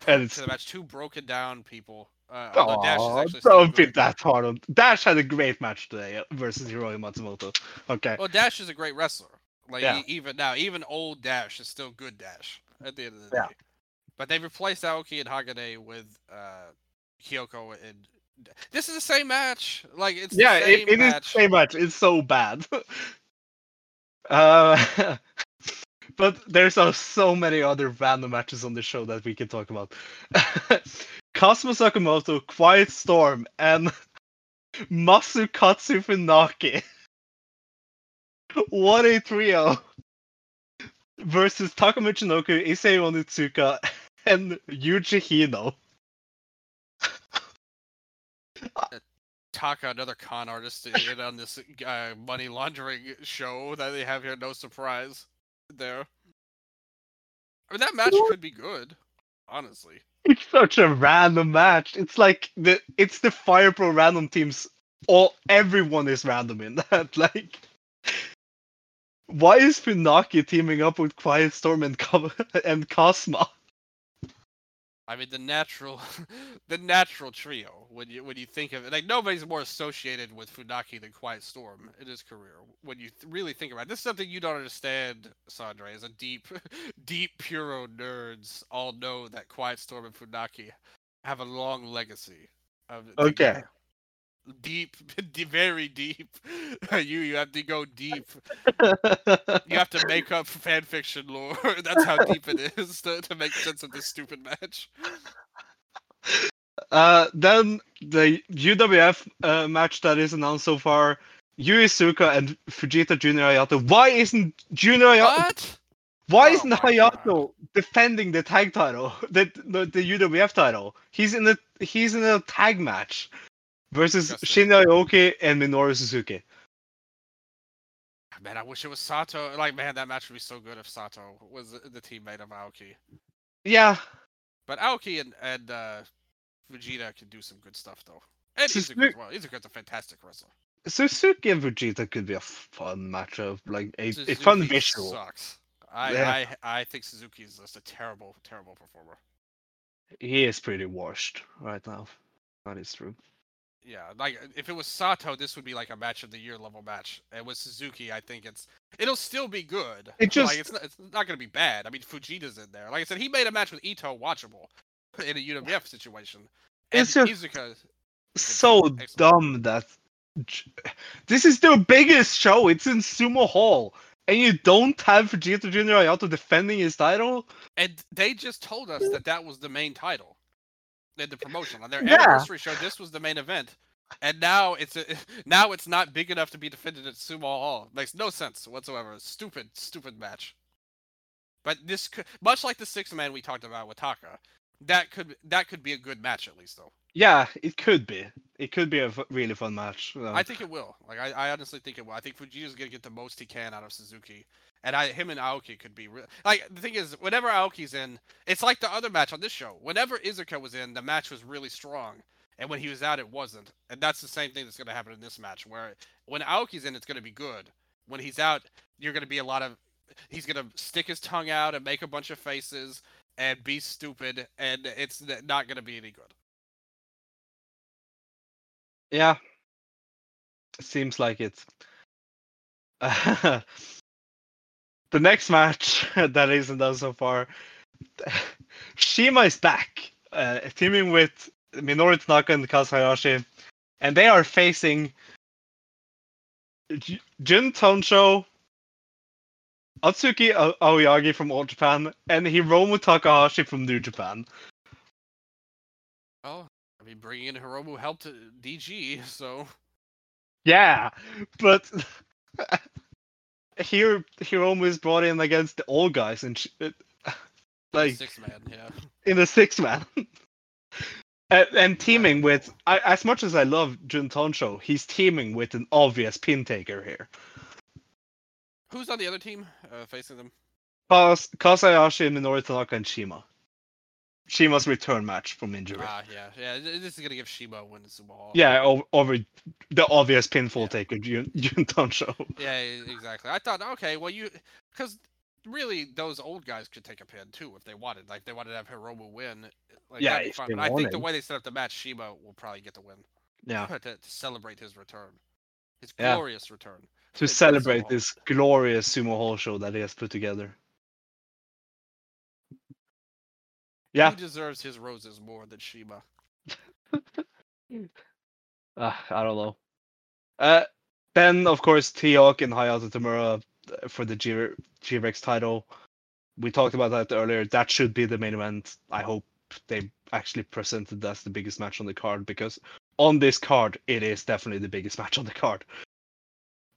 and to it's the match. Two broken down people. Uh, although Dash is Aw, actually still don't be that hard on. Dash had a great match today uh, versus Hiroyo Matsumoto. Okay. Well, Dash is a great wrestler. Like Yeah. even now, even old Dash is still good Dash at the end of the Yeah. day. But they replaced Aoki and Hagane with uh, Kyoko and. This is the same match. Like it's yeah, the same it, it is the match. same match. It's so bad. uh, but there's uh, so many other random matches on the show that we can talk about. Cosmo Sakamoto, Quiet Storm, and Masakatsu Funaki. what a trio! Versus Taka Michinoku, Issei Onitsuka, and Yuji Hino. Taka, another con artist, in in on this uh, money laundering show that they have here. No surprise there. I mean, that match What? could be good, honestly. It's such a random match. It's like the it's the Fire Pro random teams. All everyone is random in that. Like, why is Funaki teaming up with Quiet Storm and and Cosmo? I mean, the natural, the natural trio. When you when you think of it, like nobody's more associated with Funaki than Quiet Storm in his career. When you th- really think about it, this is something you don't understand, Sondre. As a deep, deep Puro nerds all know that Quiet Storm and Funaki have a long legacy. Of Okay. together. Deep, very deep. you you have to go deep. You have to make up fan fiction lore. That's how deep it is to, to make sense of this stupid match. uh, then the UWF uh, match that is announced so far: Yui Suka and Fujita Junior Hayato. Why isn't Junior Hayato? What? Why Oh isn't Hayato defending the tag title, the, the the UWF title? He's in the he's in a tag match versus Disgusting. Shinya Aoki and Minoru Suzuki. Man, I wish it was Sato. Like, man, that match would be so good if Sato was the, teammate of Aoki. Yeah, But Aoki and and uh, Vegeta can do some good stuff though, and Suzuki- Izuka as well. Izuka's a fantastic wrestler. Suzuki and Vegeta could be a fun matchup, like a, a fun visual. Sucks. I, Yeah. I I think Suzuki is just a terrible, terrible performer. He is pretty washed right now. That is true. Yeah, like uh, if it was Sato, this would be like a match of the year level match. And with Suzuki, I think it's it'll still be good. It just- like it's not, it's not gonna be bad. I mean, Fujita's in there. Like I said, he made a match with Ito watchable in a UWF situation. And It's just- Izuka, So Excellent. dumb that this is their biggest show. It's in Sumo Hall, and you don't have Fujita Junior Hayato defending his title. and they just told us that that was the main title in the promotion on their Yeah. anniversary show. This was the main event, and now it's a, now it's not big enough to be defended at Sumo Hall. Makes no sense whatsoever. Stupid, stupid match. But this could, much like the six man we talked about with Taka, that could that could be a good match at least though. Yeah, it could be. It could be a f- really fun match. I think it will. Like I, I honestly think it will. I think Fujita's gonna get the most he can out of Suzuki, and I him and Aoki could be real. Like the thing is, whenever Aoki's in, it's like the other match on this show. Whenever Izuka was in, the match was really strong, and when he was out, it wasn't. And that's the same thing that's gonna happen in this match, where when Aoki's in, it's gonna be good. When he's out, you're gonna be a lot of. He's gonna stick his tongue out and make a bunch of faces and be stupid, and it's not gonna be any good. Yeah. Seems like it. the next match that isn't done so far, Shima is back, uh, teaming with Minoru Tanaka and Kaz Hayashi, and they are facing J- Jun Tonsho, Atsuki Aoyagi from All Japan, and Hiromu Takahashi from New Japan. Oh, I mean, bringing in Hiromu helped uh, DG, so. Yeah, but here Hiromu is brought in against the old guys and it- like six man, yeah. in the six man. and, and teaming with I, as much as I love Jun Tonsho, he's teaming with an obvious pin taker here. Who's on the other team uh, facing them? Kas- Kaz Hayashi, Minoru Tanaka, and Shima. Shima's return match from injury. Ah, yeah, yeah. This is gonna give Shima a win in Sumo yeah, over, over the obvious pinfall Yeah. taker, Jun, Jun. Yeah, exactly. I thought, okay, well, you, because really, those old guys could take a pin too if they wanted. Like, they wanted to have Hiromu win. Like, Yeah, if they I think the way they set up the match, Shima will probably get the win Yeah. to, to celebrate his return, his Yeah. glorious return. to It's celebrate this glorious sumo hall show that he has put together. Yeah, Who deserves his roses more than Shima? uh, I don't know. Uh, then of course T-Hawk and Hayato Tamura uh, for the G- G-Rex title. We talked about that earlier. That should be the main event. I hope they actually presented that's the biggest match on the card because on this card it is definitely the biggest match on the card.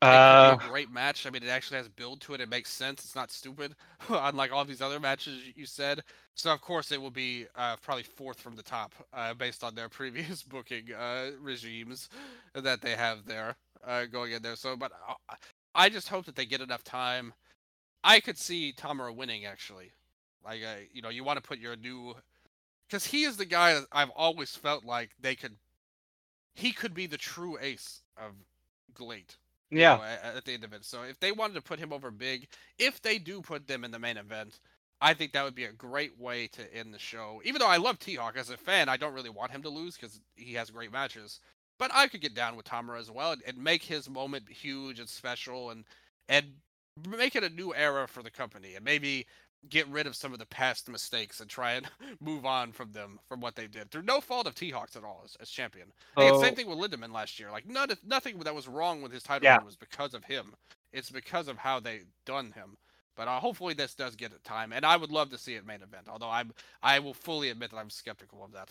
Uh, a great match. I mean, it actually has build to it. It makes sense. It's not stupid, unlike all these other matches you said. So of course it will be uh, probably fourth from the top, uh, based on their previous booking uh, regimes that they have there uh, going in there. So, but I- I just hope that they get enough time. I could see Tamura winning actually. Like, uh, you know, you want to put your new, because he is the guy that I've always felt like they could. He could be the true ace of GLEAT you yeah, know, a- at the end of it. So if they wanted to put him over big, if they do put them in the main event, I think that would be a great way to end the show. Even though I love T Hawk as a fan, I don't really want him to lose because he has great matches. But I could get down with Tamura as well and, and make his moment huge and special and and make it a new era for the company and maybe get rid of some of the past mistakes and try and move on from them from what they did through no fault of T Hawks at all as, as champion. It's same thing with Lindemann last year. Like none, nothing that was wrong with his title Yeah. run was because of him. It's because of how they done him. But uh, hopefully this does get it time, and I would love to see it main event. Although I'm, I will fully admit that I'm skeptical of that.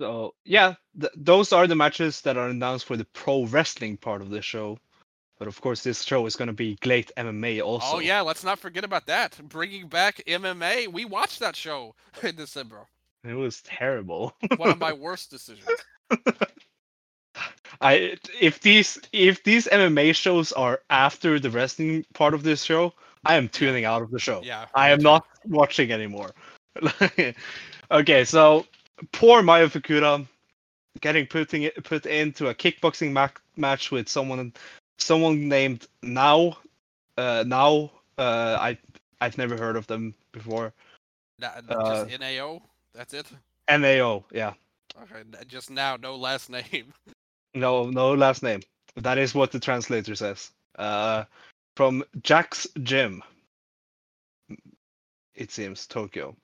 So yeah, th- those are the matches that are announced for the pro wrestling part of the show. But of course, this show is going to be GLEAT MMA also. Oh yeah, let's not forget about that. Bringing back MMA. We watched that show in December. it was terrible. One of my worst decisions. I if these if these MMA shows are after the wrestling part of this show, I am tuning out of the show. Yeah. I am too. not watching anymore. Okay, so poor Mayo Fukuda getting putting put into a kickboxing ma- match with someone someone named Now. Uh, now uh, I I've never heard of them before. Uh, just NAO. That's it. Nao, yeah. Okay, just now, no last name. No, no last name. That is what the translator says. Uh, from Jack's Gym. It seems Tokyo.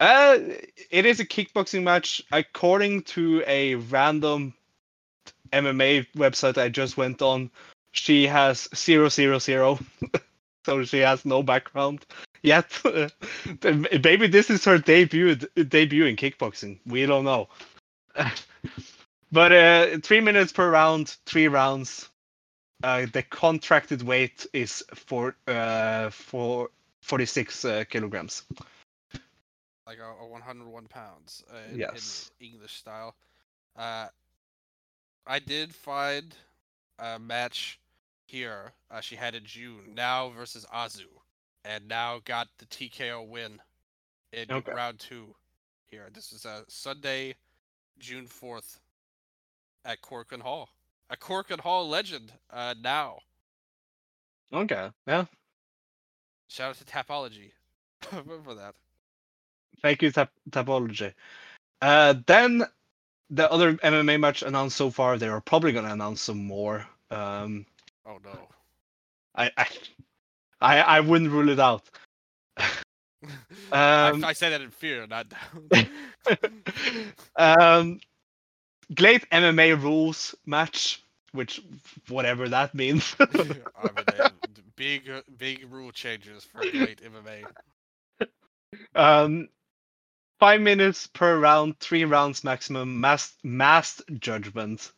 Uh, it is a kickboxing match according to a random MMA website I just went on. She has zero zero zero, so she has no background yet. Maybe this is her debut debut in kickboxing. We don't know. But uh, three minutes per round, three rounds. Uh, the contracted weight is for uh, for 46 uh, kilograms. like a, a 101 pounds uh, in, in Yes. English style. Uh, I did find a match here. Uh, she had in June now versus Azu, and now got the TKO win in Okay. round two. Here, this is uh, Sunday, June 4th, at Korakuen Hall. A Korakuen Hall legend. Uh, now Okay, yeah. shout out to Tapology for that. Thank you, Tap- Tapology. Uh, then the other MMA match announced so far, they are probably gonna announce some more. Um, Oh no. I, I, I, I wouldn't rule it out. I, Um, I say that in fear, not. um, GLEAT MMA rules match, which whatever that means. I mean, big, big rule changes for great MMA. um, five minutes per round, three rounds maximum. Mass massed judgment.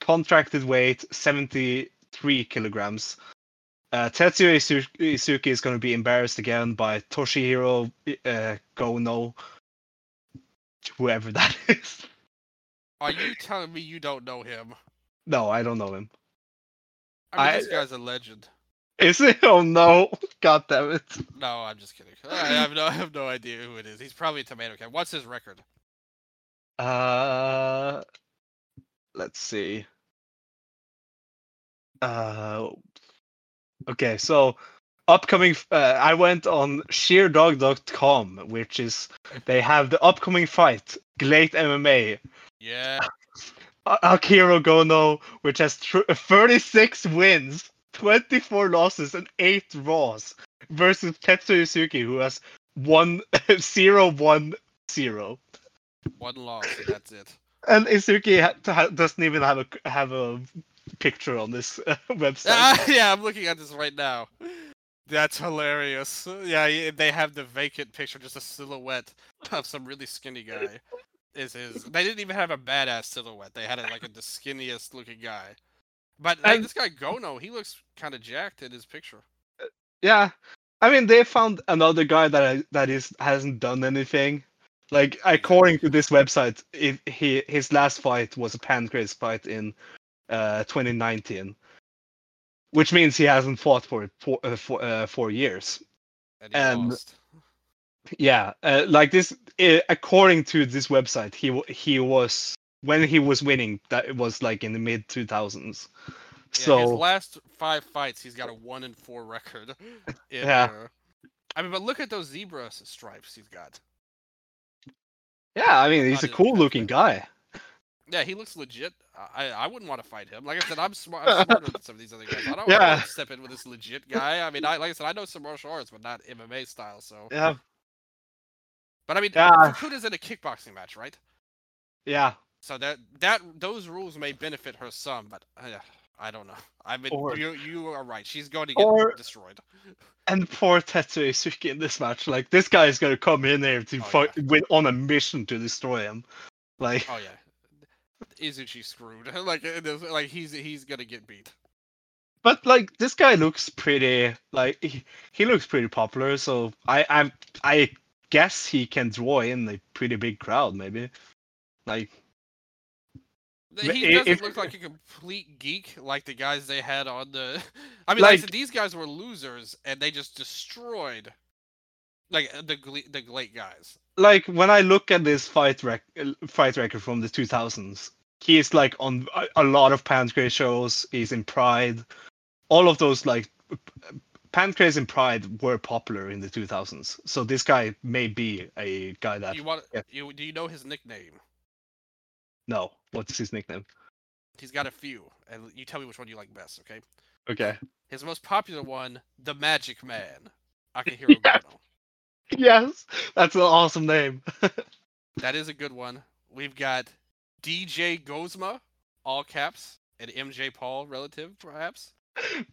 Contracted weight seventy three kilograms. Uh, Tetsuya Isu- Izuchi is going to be embarrassed again by Toshihiro uh, Gono, whoever that is. Are you telling me you don't know him? No, I don't know him. I mean, I- this guy's a legend. Is it? Oh no! God damn it! No, I'm just kidding. I have no, I have no idea who it is. He's probably a tomato can. What's his record? Uh, let's see. Uh, okay, so upcoming. Uh, I went on sherdog.com, which is they have the upcoming fight, GLEAT MMA. Yeah, Akira Gono, which has tr- 36 wins, 24 losses, and 8 draws, versus Tetsuya Suzuki, who has one zero one zero. one loss, and that's it. And Izuchi ha- ha- doesn't even have a have a picture on this uh, website. Ah, yeah, I'm looking at this right now. That's hilarious. Yeah, they have the vacant picture, just a silhouette of some really skinny guy. Is his? They didn't even have a badass silhouette. They had it like a, the skinniest looking guy. But like, And- this guy Gono, he looks kind of jacked in his picture. Yeah, I mean they found another guy that I- that is hasn't done anything. Like according to this website, it, he his last fight was a Pancrase fight in uh, 2019, which means he hasn't fought for for uh, for uh, four years. And And-. Yeah, uh, like this. Uh, according to this website, he he was when he was winning. That it was like in the mid 2000s. Yeah, So his last five fights, he's got a one and four record. In, Yeah. uh, I mean, but look at those zebra stripes he's got. yeah, I mean he's a cool looking guy. Yeah, he looks legit. I I wouldn't want to fight him. Like I said, I'm smart. I'm smarter than some of these other guys. I don't Yeah. want to step in with this legit guy. I mean, I like I said, I know some martial arts, but not MMA style. So, Yeah, but I mean, Yeah. Fukuda's in a kickboxing match, right? yeah. So that that those rules may benefit her some, but uh, I don't know. I mean, Or- you you are right. She's going to get or- destroyed. And poor Tetsuya Suzuki in this match. Like this guy is gonna come in there to Oh, fight with on a mission to destroy him. Like Oh yeah, Izuchi screwed. like like he's he's gonna get beat. but like this guy looks pretty like he, he looks pretty popular, so I I'm I guess he can draw in a pretty big crowd maybe. Like He doesn't if- look like a complete geek like the guys they had on the. I mean, like, I said, these guys were losers and they just destroyed Like uh, the the GLEAT guys. like when I look at this fight rec- uh, fight record from the 2000s, he is like on a, a lot of Pancrase shows. He's in Pride. All of those like Pancrase and Pride were popular in the 2000s. So this guy may be a guy that You want yeah. you do you know his nickname? No. What's his nickname? He's got a few, and you tell me which one you like best. Okay. Okay. His most popular one, the Magic Man, Akihiro Yeah. Gono. Yes, that's an awesome name. That is a good one. We've got DJ Gozma, all caps, and MJ Paul relative, perhaps.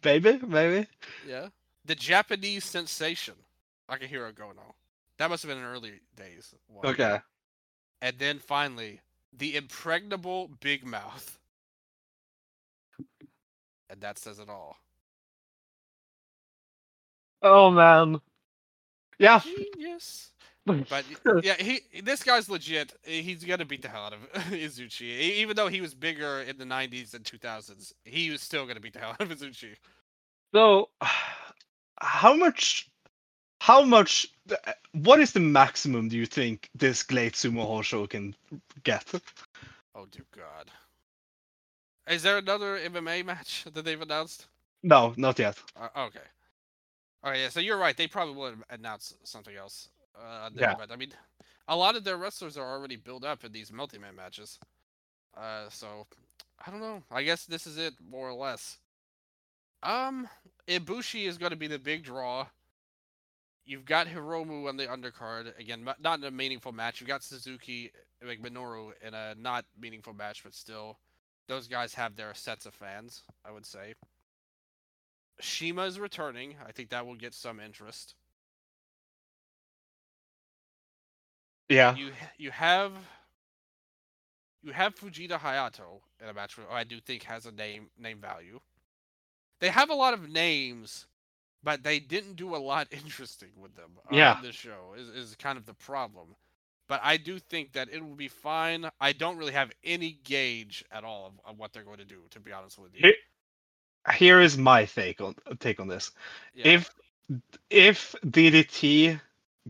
Baby, maybe. Yeah. The Japanese sensation, Akihiro Gono. That must have been in early days. one. Okay. And then finally, the impregnable Big Mouth. And that says it all. Oh man. Yeah. Genius. But yeah, he this guy's legit. He's gonna beat the hell out of Izuchi. Even though he was bigger in the '90s and 2000s, he was still gonna beat the hell out of Izuchi. So, how much? How much? What is the maximum do you think this GLEAT Sumo Hosho can get? Oh dear God. Is there another MMA match that they've announced? No, not yet. Uh, okay. All right, yeah. So you're right. They probably would announce something else. Uh, Yeah. But I mean, a lot of their wrestlers are already built up in these multi-man matches. Uh, so I don't know. I guess this is it, more or less. Um, Ibushi is going to be the big draw. You've got Hiromu on the undercard again, not in a meaningful match. You've got Suzuki, like Minoru, in a not meaningful match, but still, those guys have their sets of fans. I would say. Shima is returning. I think that will get some interest. Yeah. You you have you have Fujita Hayato in a match who I do think has a name name value. They have a lot of names, but they didn't do a lot interesting with them uh, Yeah. on this show. Is is kind of the problem. But I do think that it will be fine. I don't really have any gauge at all of, of what they're going to do. To be honest with you, Here- Here is my take on take on this. Yeah. If if DDT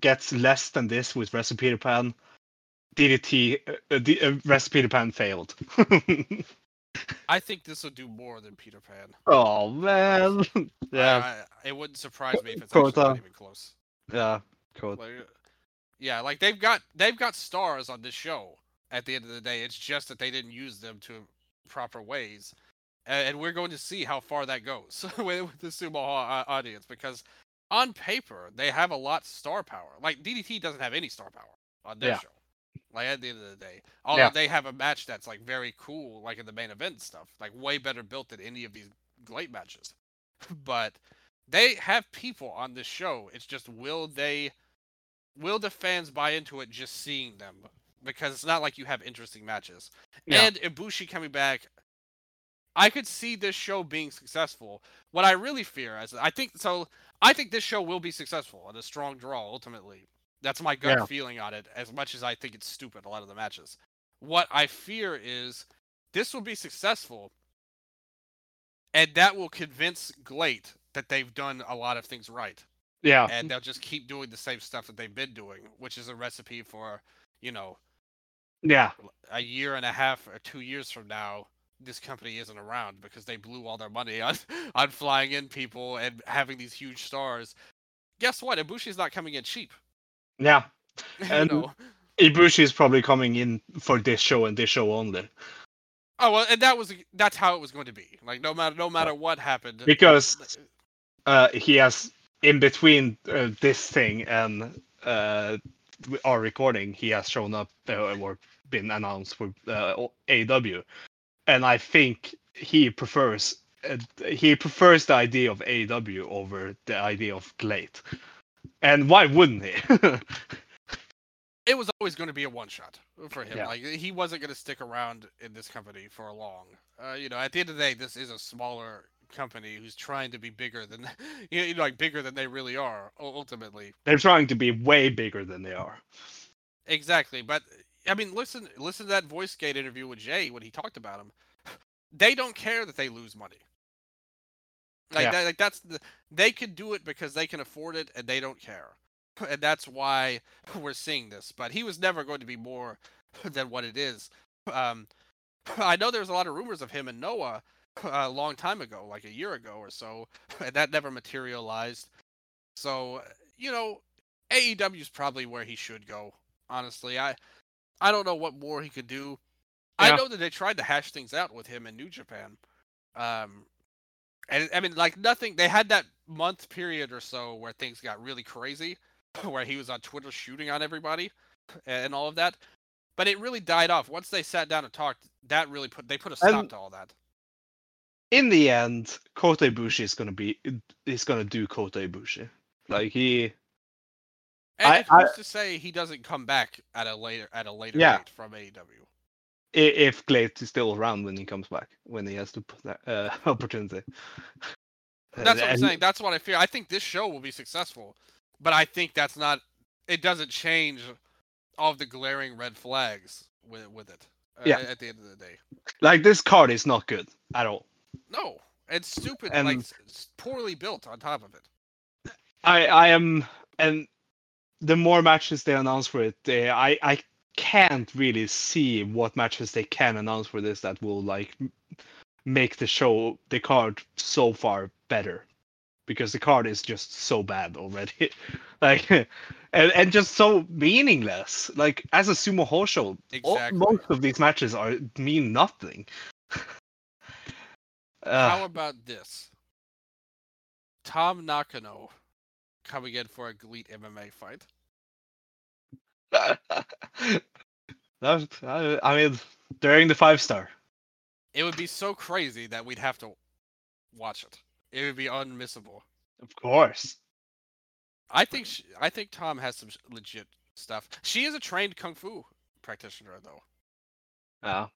gets less than this with Recipe Pan, DDT uh, the uh, Wrestle Peter Pan failed. I think this will do more than Peter Pan. oh man. yeah. I, I, it wouldn't surprise me if it's actually not even close. yeah. Cool. Like, uh, yeah, like they've got they've got stars on this show. At the end of the day, it's just that they didn't use them to proper ways, and, and we're going to see how far that goes with, with the sumo au- audience because on paper they have a lot star power. Like DDT doesn't have any star power on their Yeah. show. Like at the end of the day, although Yeah. they have a match that's like very cool, like in the main event stuff, like way better built than any of these great matches. but they have people on this show. It's just will they will the fans buy into it just seeing them? Because it's not like you have interesting matches. Yeah. And Ibushi coming back, I could see this show being successful. What I really fear is I think so I think this show will be successful and a strong draw ultimately. That's my gut Yeah. feeling on it, as much as I think it's stupid a lot of the matches. What I fear is this will be successful and that will convince GLEAT that they've done a lot of things right Yeah. and they'll just keep doing the same stuff that they've been doing, which is a recipe for, you know, Yeah. a year and a half or two years from now, this company isn't around because they blew all their money on on flying in people and having these huge stars. Guess what? Ibushi's not coming in cheap. Yeah. And- know? Ibushi is probably coming in for this show and this show only. Oh well, and that was that's how it was going to be. Like no matter no matter what happened, Because uh, he has in between uh, this thing and uh, our recording, he has shown up uh, or been announced for uh, AEW, and I think he prefers uh, he prefers the idea of AEW over the idea of GLEAT. And why wouldn't he? it was always going to be a one shot for him. Yeah. Like he wasn't going to stick around in this company for long. Uh, you know, at the end of the day, this is a smaller company who's trying to be bigger than you know, like bigger than they really are ultimately. They're trying to be way bigger than they are. Exactly, but I mean, listen, listen to that VoiceGate interview with Jay when he talked about him. They don't care that they lose money. Like, Yeah. that, like that's the, they can do it because they can afford it and they don't care. and that's why we're seeing this. But he was never going to be more than what it is. Um, I know there's a lot of rumors of him and Noah a long time ago, like a year ago or so, and that never materialized. So you know, AEW is probably where he should go. Honestly, I I don't know what more he could do. I know that they tried to hash things out with him in New Japan. Um, and I mean, like nothing. They had that month period or so where things got really crazy, where he was on Twitter shooting on everybody and all of that. But it really died off once they sat down and talked. That really put they put a stop And- to all that. In the end, Kota Ibushi is gonna be is gonna do Kota Ibushi. Like he And I- it's who's to say he doesn't come back at a later at a later Yeah. date from AEW? If GLEAT is still around when he comes back, when he has to put that uh, opportunity. That's what I'm saying. That's what I fear. I think this show will be successful, but I think that's not. It doesn't change all of the glaring red flags with with it. uh, Yeah. At the end of the day, Like this card is not good at all. no, it's stupid. And- like s- s- poorly built on top of it. I I am and the more matches they announce for it, they, I I can't really see what matches they can announce for this that will like make the show the card so far better. Because the card is just so bad already. Like and, and just so meaningless. Like as a sumo hall show all- most of these matches are mean nothing. How uh, about this? Tam Nakano coming in for a GLEAT MMA fight. that, I, I mean during the five star It would be so crazy that we'd have to watch it. It would be unmissable. of course I think sh I think Tam has some legit stuff. She is a trained kung fu practitioner, though. yeah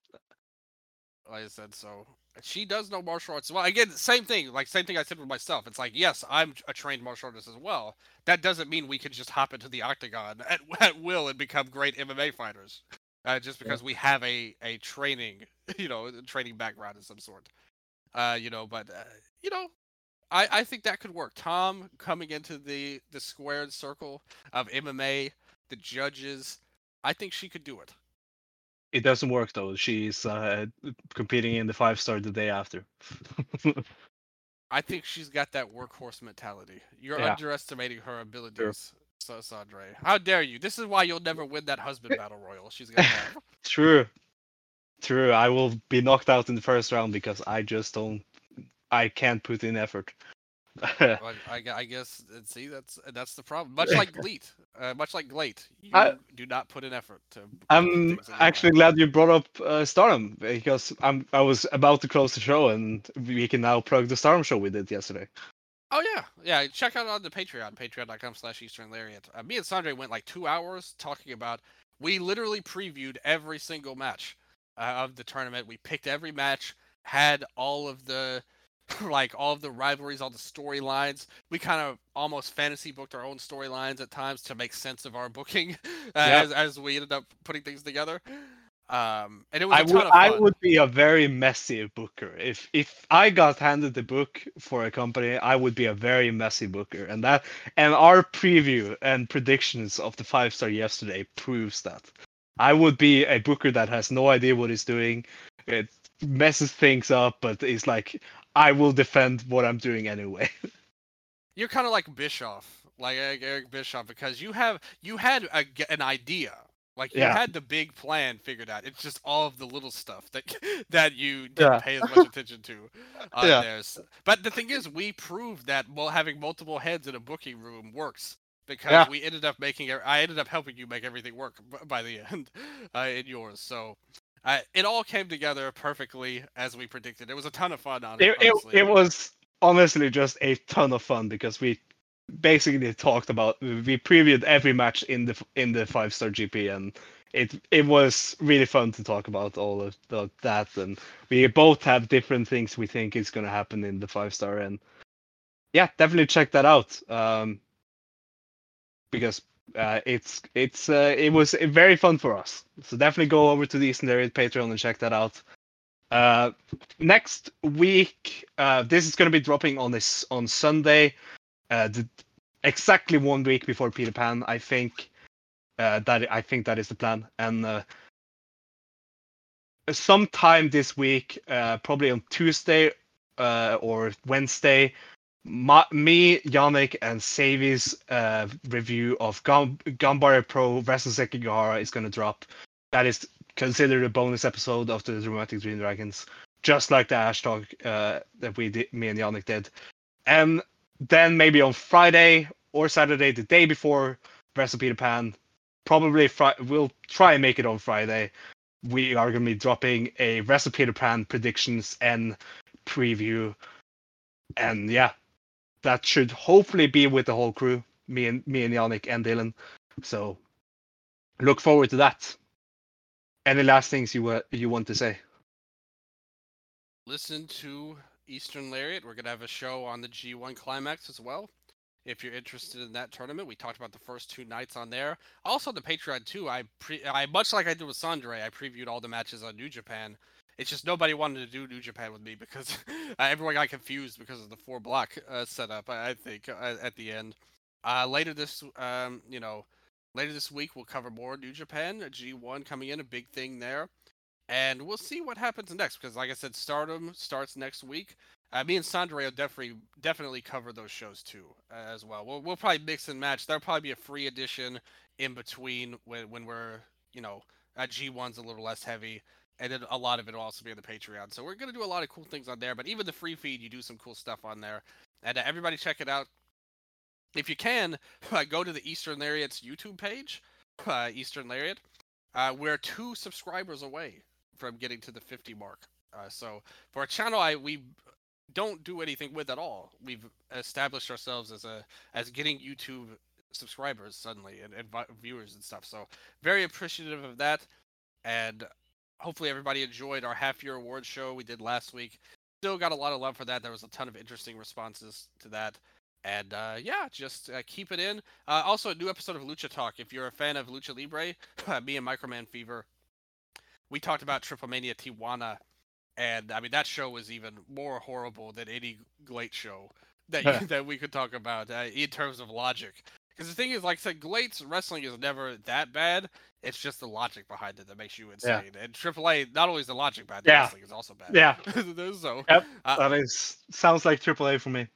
Like I said, so she does know martial arts. Well, again, same thing. Like same thing I said with myself. It's like, yes, I'm a trained martial artist as well. That doesn't mean we can just hop into the octagon at, at will and become great MMA fighters. Uh, just because we have a a training, you know, training background of some sort. Uh, you know, but uh, you know, I I think that could work. Tam coming into the the squared circle of MMA, the judges. I think she could do it. It doesn't work though she's uh, competing in the five star the day after I think she's got that workhorse mentality. You're Yeah. underestimating her abilities, so Sondre. How dare you? This is why you'll never win that husband battle royal she's gonna have. true true i will be knocked out in the first round because i just don't i can't put in effort Well, I, I guess uh, see that's that's the problem. Much like GLEAT, uh, much like GLEAT, you I- do not put an effort to. i'm things in your actually glad you brought up uh, stardom because i'm i was about to close the show and we can now plug the stardom show we did yesterday Oh yeah, yeah. Check out on the Patreon, patreon.com/slash Eastern Lariat. Uh, me and Sondre went like two hours talking about. We literally previewed every single match uh, of the tournament. We picked every match, had all of the like all of the rivalries, all the storylines. We kind of almost fantasy booked our own storylines at times to make sense of our booking uh, Yeah. as as we ended up putting things together. Um, and it was a I ton would of I would be a very messy booker. If if I got handed the book for a company, I would be a very messy booker. And that and our preview and predictions of the five star yesterday proves that. I would be a booker that has no idea what he's doing. It messes things up, but it's like I will defend what I'm doing anyway. You're kind of like Bischoff, like Eric Eric Bischoff, because you have you had a g an idea, like you Yeah. had the big plan figured out. It's just all of the little stuff that that you didn't Yeah. pay as much attention to. Uh, Yeah. There's, but the thing is, we proved that well, having multiple heads in a booking room works because Yeah. we ended up making. I ended up helping you make everything work by the end uh, in yours. So. Uh, it all came together perfectly as we predicted. It was a ton of fun on it. it, it, was honestly just a ton of fun because we basically talked about we previewed every match in the in the five star GP and it it was really fun to talk about all of the, that and we both have different things we think is going to happen in the five star and yeah definitely check that out um because uh, it's it's uh, it was very fun for us so definitely go over to the Eastern Lariat Patreon and check that out uh next week uh this is going to be dropping on this on sunday uh the exactly one week before Peter Pan. I think uh, that I think that is the plan, and uh, sometime this week, uh, probably on Tuesday uh, or Wednesday, my, me, Yannik, and Savi's uh, review of Gum- Ganbare Pro versus Sekigahara is going to drop. That is considered a bonus episode of the Dramatic Dream Dragons, just like the Ash talk uh, that we did, me and Yannik did. And then maybe on Friday or Saturday, the day before Wrestle Peter Pan, probably fri- we'll try and make it on Friday. We are going to be dropping a Wrestle Peter Pan predictions and preview, and yeah, that should hopefully be with the whole crew, me and me and Yannik and Dylan. So look forward to that. Any last things you were you want to say? Listen to Eastern Lariat. We're gonna have a show on the G1 Climax as well. If you're interested in that tournament, we talked about the first two nights on there. Also, the Patreon too. I pre, I much like I did with Sondre. I previewed all the matches on New Japan. It's just nobody wanted to do New Japan with me because everyone got confused because of the four block uh, setup. I, I think uh, at the end. Uh, later this, um, you know, later this week we'll cover more New Japan. G1 coming in, a big thing there, and we'll see what happens next. Because like I said, Stardom starts next week. Uh, me and Sondre will definitely definitely cover those shows too uh, as well. We'll we'll probably mix and match. There'll probably be a free edition in between when when we're you know uh, G1's a little less heavy, and then a lot of it will also be on the Patreon. So we're gonna do a lot of cool things on there. But even the free feed, you do some cool stuff on there, and uh, everybody check it out. If you can, uh, go to the Eastern Lariat's YouTube page, uh, Eastern Lariat. Uh, we're two subscribers away from getting to the 50 mark. Uh, so for a channel I we don't do anything with at all, we've established ourselves as a as getting YouTube subscribers suddenly and, and vi- viewers and stuff. So very appreciative of that, and hopefully everybody enjoyed our half year award show we did last week. Still got a lot of love for that. There was a ton of interesting responses to that. And uh, yeah, just uh, keep it in. Uh, also, a new episode of Lucha Talk. If you're a fan of Lucha Libre, me and Microman Fever, we talked about Triple Mania Tijuana, and I mean that show was even more horrible than any GLEAT show that you, that we could talk about uh, in terms of logic. Because the thing is, like I said, GLEAT's wrestling is never that bad. It's just the logic behind it that makes you insane. And AAA, not only is the logic bad, the Yeah. wrestling is also bad. Yeah. so Yep. uh, That is sounds like AAA for me.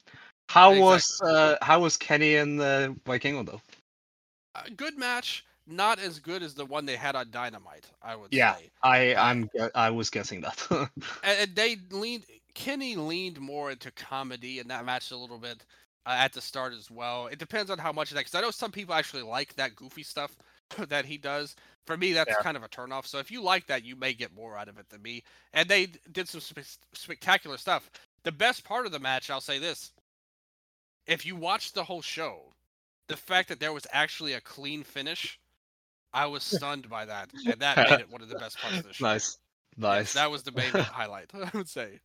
How was Exactly. uh, how was Kenny and the uh, Vikingo though? a good match, not as good as the one they had on Dynamite. I would Yeah. say. I Uh, I'm I was guessing that. and, and they leaned Kenny leaned more into comedy in that match a little bit uh, at the start as well. It depends on how much of that because I know some people actually like that goofy stuff that he does. For me, that's Yeah. kind of a turnoff. So if you like that, you may get more out of it than me. And they did some spe- spectacular stuff. The best part of the match, I'll say this: if you watch the whole show, the fact that there was actually a clean finish, I was stunned by that, and that made it one of the best parts of the show. nice, Yes, nice. that was the main highlight, I would say.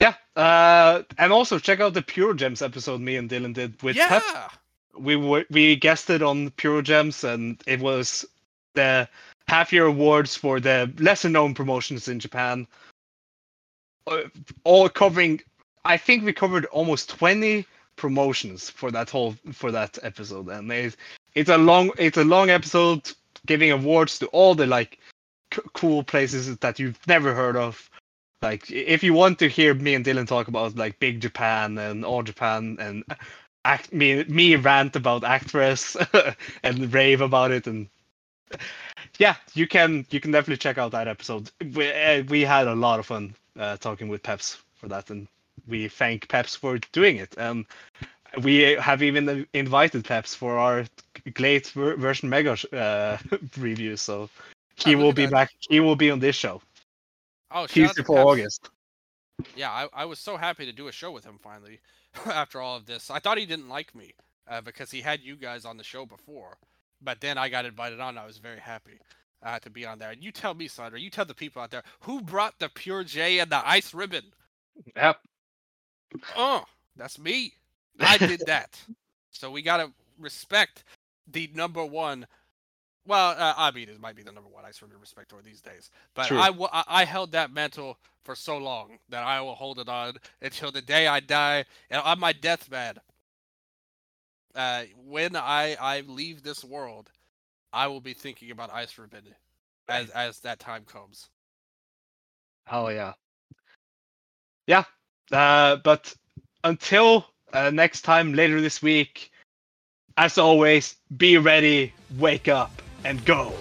Yeah. Uh, and also check out the Pure Gems episode me and Dylan did with yeah, Pep. We were we guested on Pure Gems, and it was the half year awards for the lesser known promotions in Japan. Uh, all covering. I think we covered almost twenty promotions for that whole for that episode, and it's it's a long it's a long episode giving awards to all the like c- cool places that you've never heard of. Like if you want to hear me and Dylan talk about like Big Japan and All Japan and act me me rant about Actwres and rave about it and yeah you can you can definitely check out that episode. We, uh, we had a lot of fun uh, talking with peps for that and we thank peps for doing it. Um we have even invited peps for our GLEAT version mega uh, review so he will be back he will be on this show Oh, Tuesday to for august Yeah, I, I was so happy to do a show with him finally. after all of this, I thought he didn't like me uh, because he had you guys on the show before, but then I got invited on. I was very happy uh, to be on there. And you tell me, Sondre, you tell the people out there who brought the Pure-J and the ice ribbon. yep Oh, that's me. I did that. So we gotta respect the number one well, uh, is might be the number one Ice Ribbon respect for these days. But I I, w- I held that mantle for so long that I will hold it on until the day I die. And on my deathbed, uh, when I, I leave this world, I will be thinking about Ice Ribbon as, as that time comes. Hell yeah. Yeah. Uh, but until uh, next time later this week, as always, be ready, wake up and go.